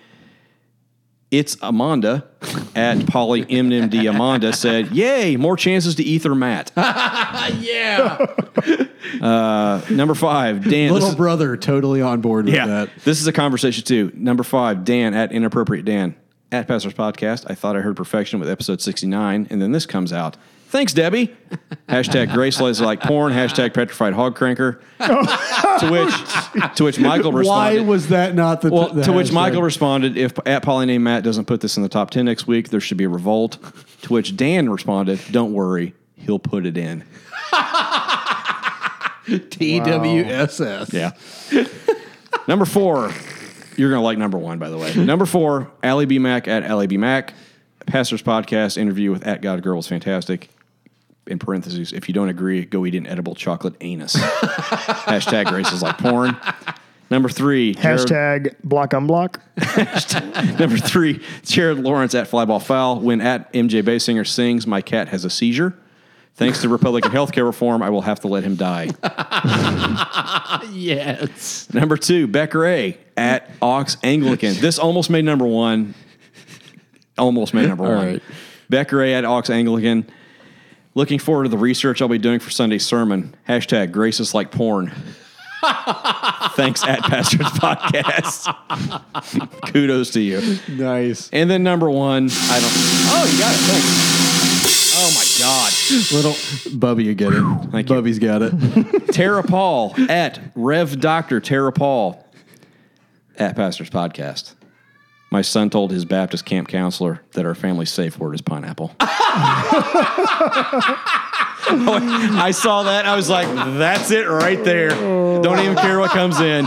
It's Amanda at Polly MMD Amanda said, Yay, more chances to ether Matt. yeah. Uh, number five, Dan. this Little is- brother totally on board with yeah, that. this is a conversation too. Number five, Dan at Inappropriate Dan at Pastors Podcast. I thought I heard perfection with episode 69, and then this comes out. Thanks, Debbie. Hashtag Grace lays like porn. Hashtag petrified hog cranker. to which, to which Michael responded. Why was that not the? Well, the to which? Michael responded, if at Polly named Matt doesn't put this in the top 10 next week, there should be a revolt. To which Dan responded, don't worry, he'll put it in. TWSS. Yeah. number four, you're going to like number one, by the way. Number four, Allie B. Mac at Allie B. Mac. Pastor's Podcast interview with At God Girl was fantastic. In parentheses, if you don't agree, go eat an edible chocolate anus. Hashtag Grace is like porn. Number three, Jared- Hashtag block unblock. Number three, Jared Lawrence at Flyball Foul. When at MJ Basinger sings, my cat has a seizure. Thanks to Republican healthcare reform, I will have to let him die. Yes. Number two, Becker A at Ox Anglican. This almost made number one. Almost made number All one. right. Becker A at Ox Anglican. Looking forward to the research I'll be doing for Sunday's sermon. Hashtag grace is like porn. Thanks at Pastor's Podcast. Kudos to you. Nice. And then number one, I don't. Oh, you got it. Thanks. Oh my God. Little Bubby, you get it. Thank you. Bubby's got it. Tara Paul at Rev Doctor Tara Paul at Pastor's Podcast. My son told his Baptist camp counselor that our family's safe word is pineapple. I saw that. I was like, that's it right there. Don't even care what comes in.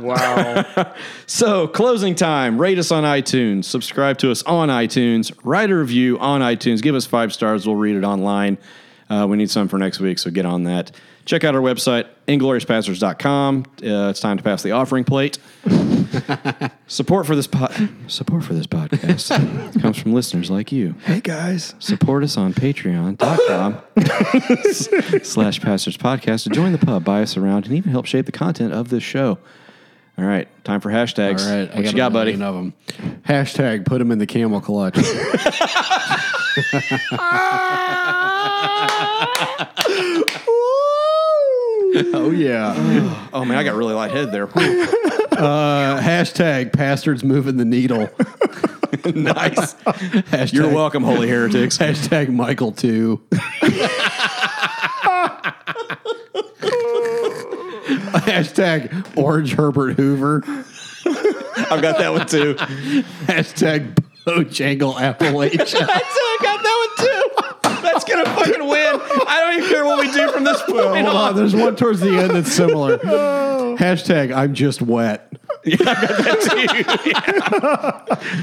Wow. So, closing time. Rate us on iTunes. Subscribe to us on iTunes. Write a review on iTunes. Give us five stars. We'll read it online. Uh, we need some for next week, so get on that. Check out our website, ingloriouspastors.com. Uh, it's time to pass the offering plate. support for this po- support for this podcast comes from listeners like you. hey guys. Support us on patreon.com slash pastors podcast to join the pub, buy us around, and even help shape the content of this show. All right, time for hashtags. All right. what you got, buddy? Of them. Hashtag put him in the camel clutch. oh, yeah. Oh man, I got really light lightheaded there. Uh, hashtag pastors moving the needle. nice. Hashtag, You're welcome, holy heretics. Hashtag Michael too. Hashtag Orange Herbert Hoover. I've got that one too. Hashtag Bojangle Appalachia. I fucking win. I don't even care what we do from this point Hold on, there's one towards the end that's similar. Hashtag I'm just wet.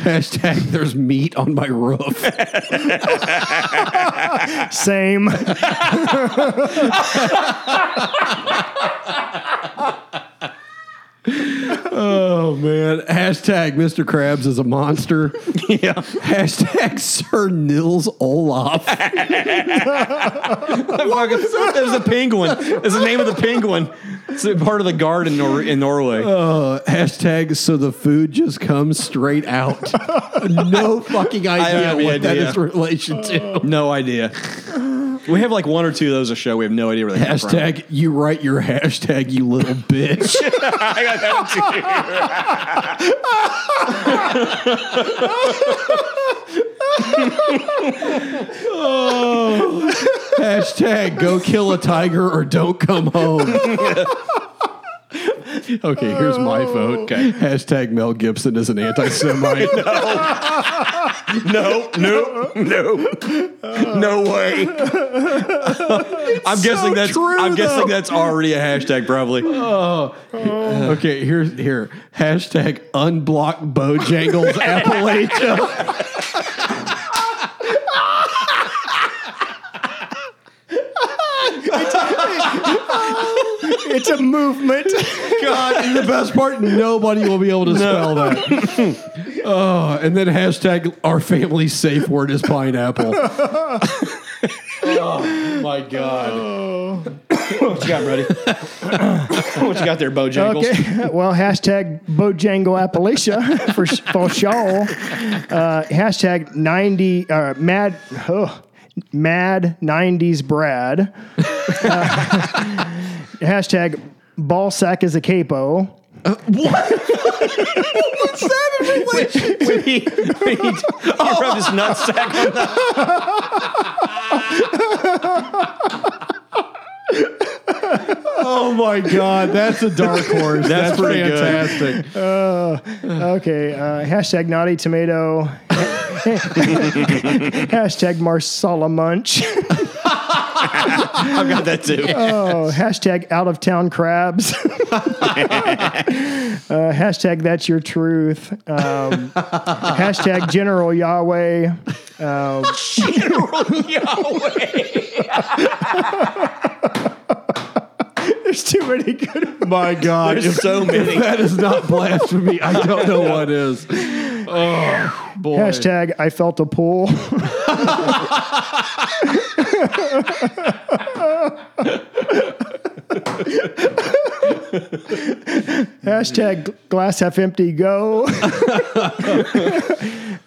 Hashtag there's meat on my roof. Same. Oh man. Hashtag Mr. Krabs is a monster. Yeah. Hashtag Sir Nils Olaf. There's a penguin. It's the name of the penguin. It's a part of the guard in, Nor- in Norway. Uh, hashtag so the food just comes straight out. no fucking idea any what that idea. is relation to. no idea. We have like one or two of those a show. We have no idea where they come from. Hashtag you write your hashtag you little bitch. I got that one too. hashtag go kill a tiger or don't come home. okay, here's my oh. vote. Okay. Hashtag Mel Gibson is an anti-Semite. No, no, no, no way. I'm guessing that's. true, I'm guessing that's already a hashtag, probably. Oh. Okay, here's here. Hashtag unblock Bojangles Appalachia. It's a movement. God, and the best part, nobody will be able to spell that. oh, and then hashtag our family's safe word is pineapple. oh my god. what you got, buddy? what you got there, Bojangles? Okay. Well, hashtag Bojangle Appalachia for, for sure. Uh, hashtag 90, uh, mad, oh, mad 90s Brad. Uh, hashtag ball sack is a capo. What? What's that when he, when he, he rubbed his nutsack on the Oh my God, that's a dark horse. That's pretty good. fantastic. Okay. Uh, hashtag naughty tomato. hashtag Marsala Munch. I've got that too. Oh, hashtag out of town crabs. uh, hashtag that's your truth. Um, hashtag General Yahweh. Um, There's too many good. My God, There's if, so many. if that is not blasphemy, I don't know what is. Oh boy. Hashtag I felt a pull. hashtag glass half empty go. uh,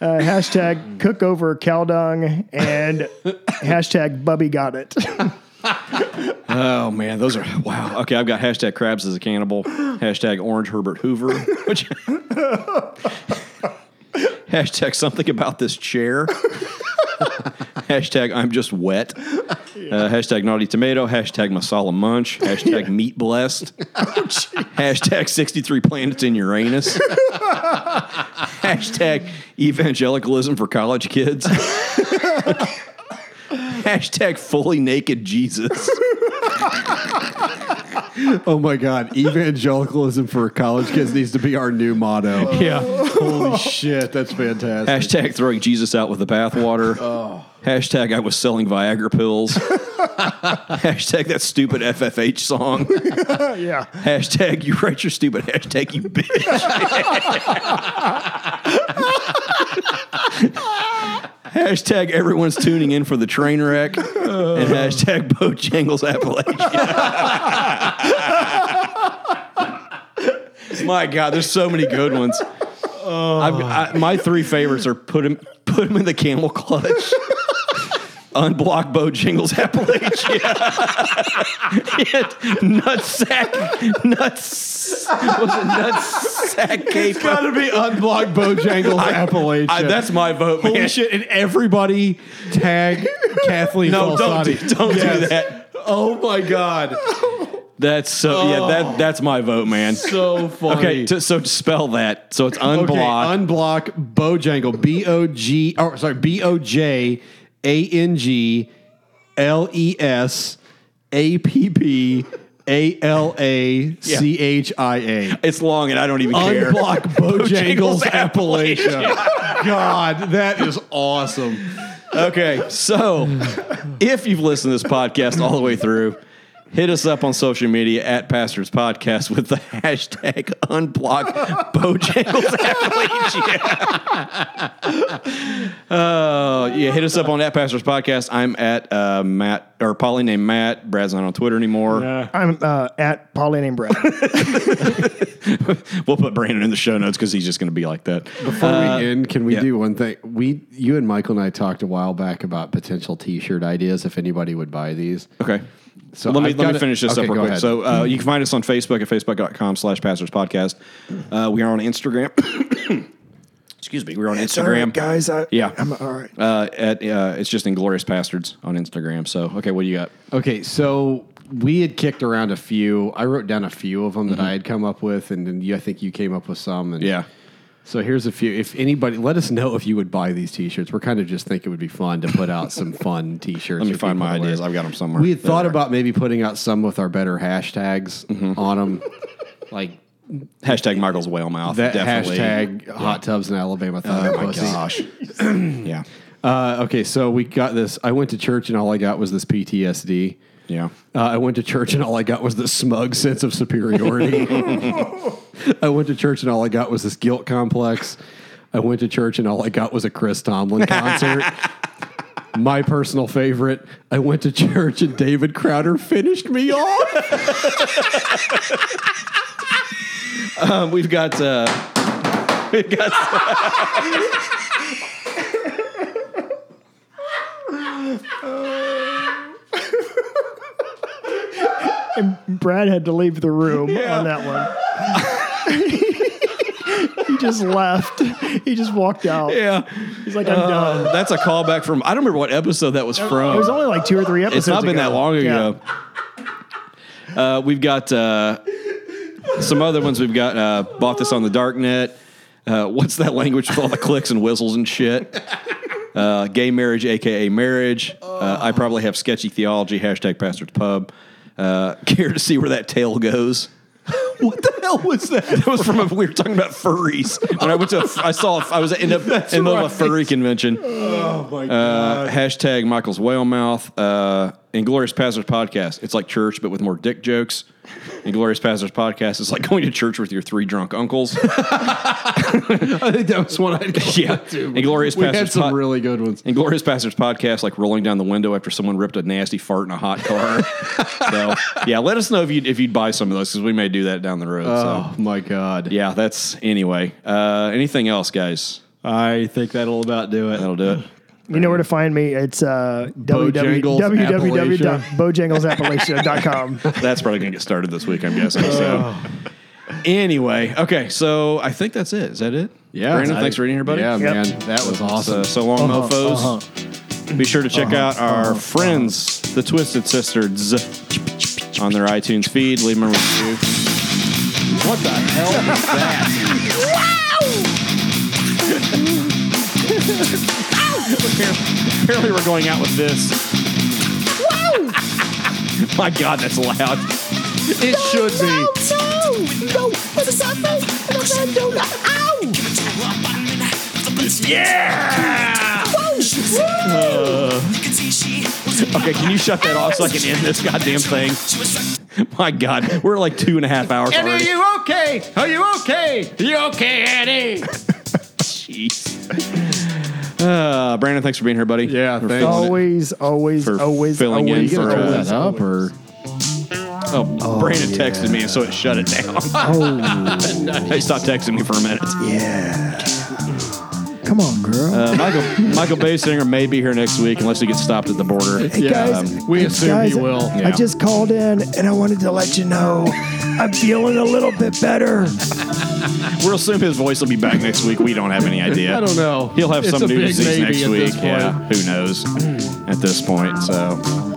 hashtag cook over cow dung and hashtag Bubby got it. Oh man, those are wow. Okay, I've got hashtag crabs as a cannibal. Hashtag orange Herbert Hoover. Which hashtag something about this chair. hashtag I'm just wet. Uh, hashtag naughty tomato. Hashtag masala munch. Hashtag meat blessed. hashtag 63 planets in Uranus. hashtag evangelicalism for college kids. hashtag fully naked Jesus. Oh my God, evangelicalism for college kids needs to be our new motto. Yeah. Holy shit, that's fantastic. Hashtag throwing Jesus out with the bathwater. Oh. Hashtag I was selling Viagra pills. hashtag that stupid FFH song. yeah. Hashtag you write your stupid hashtag you bitch. Hashtag everyone's tuning in for the train wreck. and uh. hashtag Bojangles Appalachia. My God, there's so many good ones. I've, I, my three favorites are put him put him in the camel clutch. Unblock Bojangles Appalachia. and nutsack nuts was it nutsack? It's got to be unblocked Bojangles Appalachia. I, that's my vote, man. Holy shit! And everybody tag Kathleen. No, don't do, don't Yes. do that. Oh my god, That's so yeah. That oh. that's my vote, man. so funny. Okay, to, so to spell that. So it's unblock. Okay, unblock Bojangle. B O G. Oh, sorry. B O J A N G L E S A P P A L A C H I A. it's long, and I don't even care. Unblock Bojangles Bojangles Appalachia. God, that is awesome. Okay, so if you've listened to this podcast all the way through, hit us up on social media at Pastors Podcast with the hashtag unblock Bojangles Appalachia. Oh, yeah, hit us up on at Pastors Podcast. I'm at uh, Matt, or Polly named Matt. Brad's not on Twitter anymore. I'm uh, at Pauline and Brad. We'll put Brandon in the show notes because he's just going to be like that. Before we end, can we yeah. do one thing? We, you and Michael and I talked a while back about potential T-shirt ideas. If anybody would buy these, Okay. So let me I've let me finish this okay, up real quick. ahead. So uh, you can find us on Facebook at facebook.com slash pastors podcast. Uh, we are on Instagram. Excuse me. We're on Instagram. guys. I, Yeah. I'm all right. Uh, at uh, it's just Inglorious Bastards on Instagram. So okay, what do you got? Okay, so we had kicked around a few. I wrote down a few of them that I had come up with, and then you, I think you came up with some. And Yeah. So here's a few. If anybody, let us know if you would buy these T-shirts. We're kind of just think it would be fun to put out some fun T-shirts. Let me for find people my to wear. ideas. I've got them somewhere. We had thought about maybe putting out some with our better hashtags Mm-hmm. on them, like hashtag Michael's whale mouth. that definitely. hashtag hot tubs in Alabama. Thunder Oh my gosh. yeah. Uh, okay, so we got this. I went to church and all I got was this PTSD. Yeah. Uh, I went to church and all I got was this smug sense of superiority. I went to church and all I got was this guilt complex. I went to church and all I got was a Chris Tomlin concert. My personal favorite. I went to church and David Crowder finished me off. Um, we've got. Uh, we've got. Brad had to leave the room on that one. he just left. He just walked out. yeah, He's like, I'm done. that's a callback from. I don't remember what episode that was from. It was only like two or three episodes. It's not been ago. that long Yeah. ago. Uh, we've got uh, some other ones. We've got uh, bought this on the Darknet. Uh, what's that language with all the clicks and whistles and shit? Uh, gay marriage, aka marriage. Uh, I probably have sketchy theology. Hashtag pastor's pub. Uh, care to see where that tail goes? what the hell was that? That was from a, we were talking about furries. When I went to, a, I saw, I was in, a, in the middle of a furry convention. Oh my Uh, hashtag Michael's whale mouth. Uh, Inglorious Pastors podcast. It's like church, but with more dick jokes. Inglorious Pastors podcast is like going to church with your three drunk uncles. I think that was one I yeah. Inglorious We had Pastors some pod- really good ones. Inglorious Pastors podcast, like rolling down the window after someone ripped a nasty fart in a hot car. so yeah, let us know if you if you'd buy some of those because we may do that down the road. Oh So my god. yeah, that's anyway. Uh, anything else, guys? I think that'll about do it. That'll do it. You know where to find me. It's uh, www.bojanglesappalachia.com. That's probably going to get started this week, I'm guessing. So, anyway, okay. So I think that's it. Is that it? Yeah. Brandon, I- thanks for being here, buddy. Yeah, Yep. man. That was awesome. Uh, so long, mofos. Be sure to check out our friends, the Twisted Sisters, on their iTunes feed. Leave them a review. what the hell is that? Apparently, we're going out with this. My God, that's loud. It should be. No! Ow! Yeah! Woo! Okay, can you shut that off so I can end this goddamn thing? My God, we're like two and a half hours Eddie, already. are you okay? Are you okay? Are You okay, Eddie? Jeez. Uh, Brandon, thanks for being here, buddy. Yeah, For thanks. filling it. Always, always, For always, filling in always, for, uh, always, that up or Oh, Brandon texted me, and so it shut it down. he stopped texting me for a minute. Come on, girl. Uh, Michael Michael Basinger may be here next week unless he gets stopped at the border. Hey guys, Um, we hey, assume guys, he will. Yeah. I just called in and I wanted to let you know I'm feeling a little bit better. we'll assume his voice will be back next week. We don't have any idea. I don't know. He'll have It's some a big news maybe next at week. this Yeah, who knows at this point. So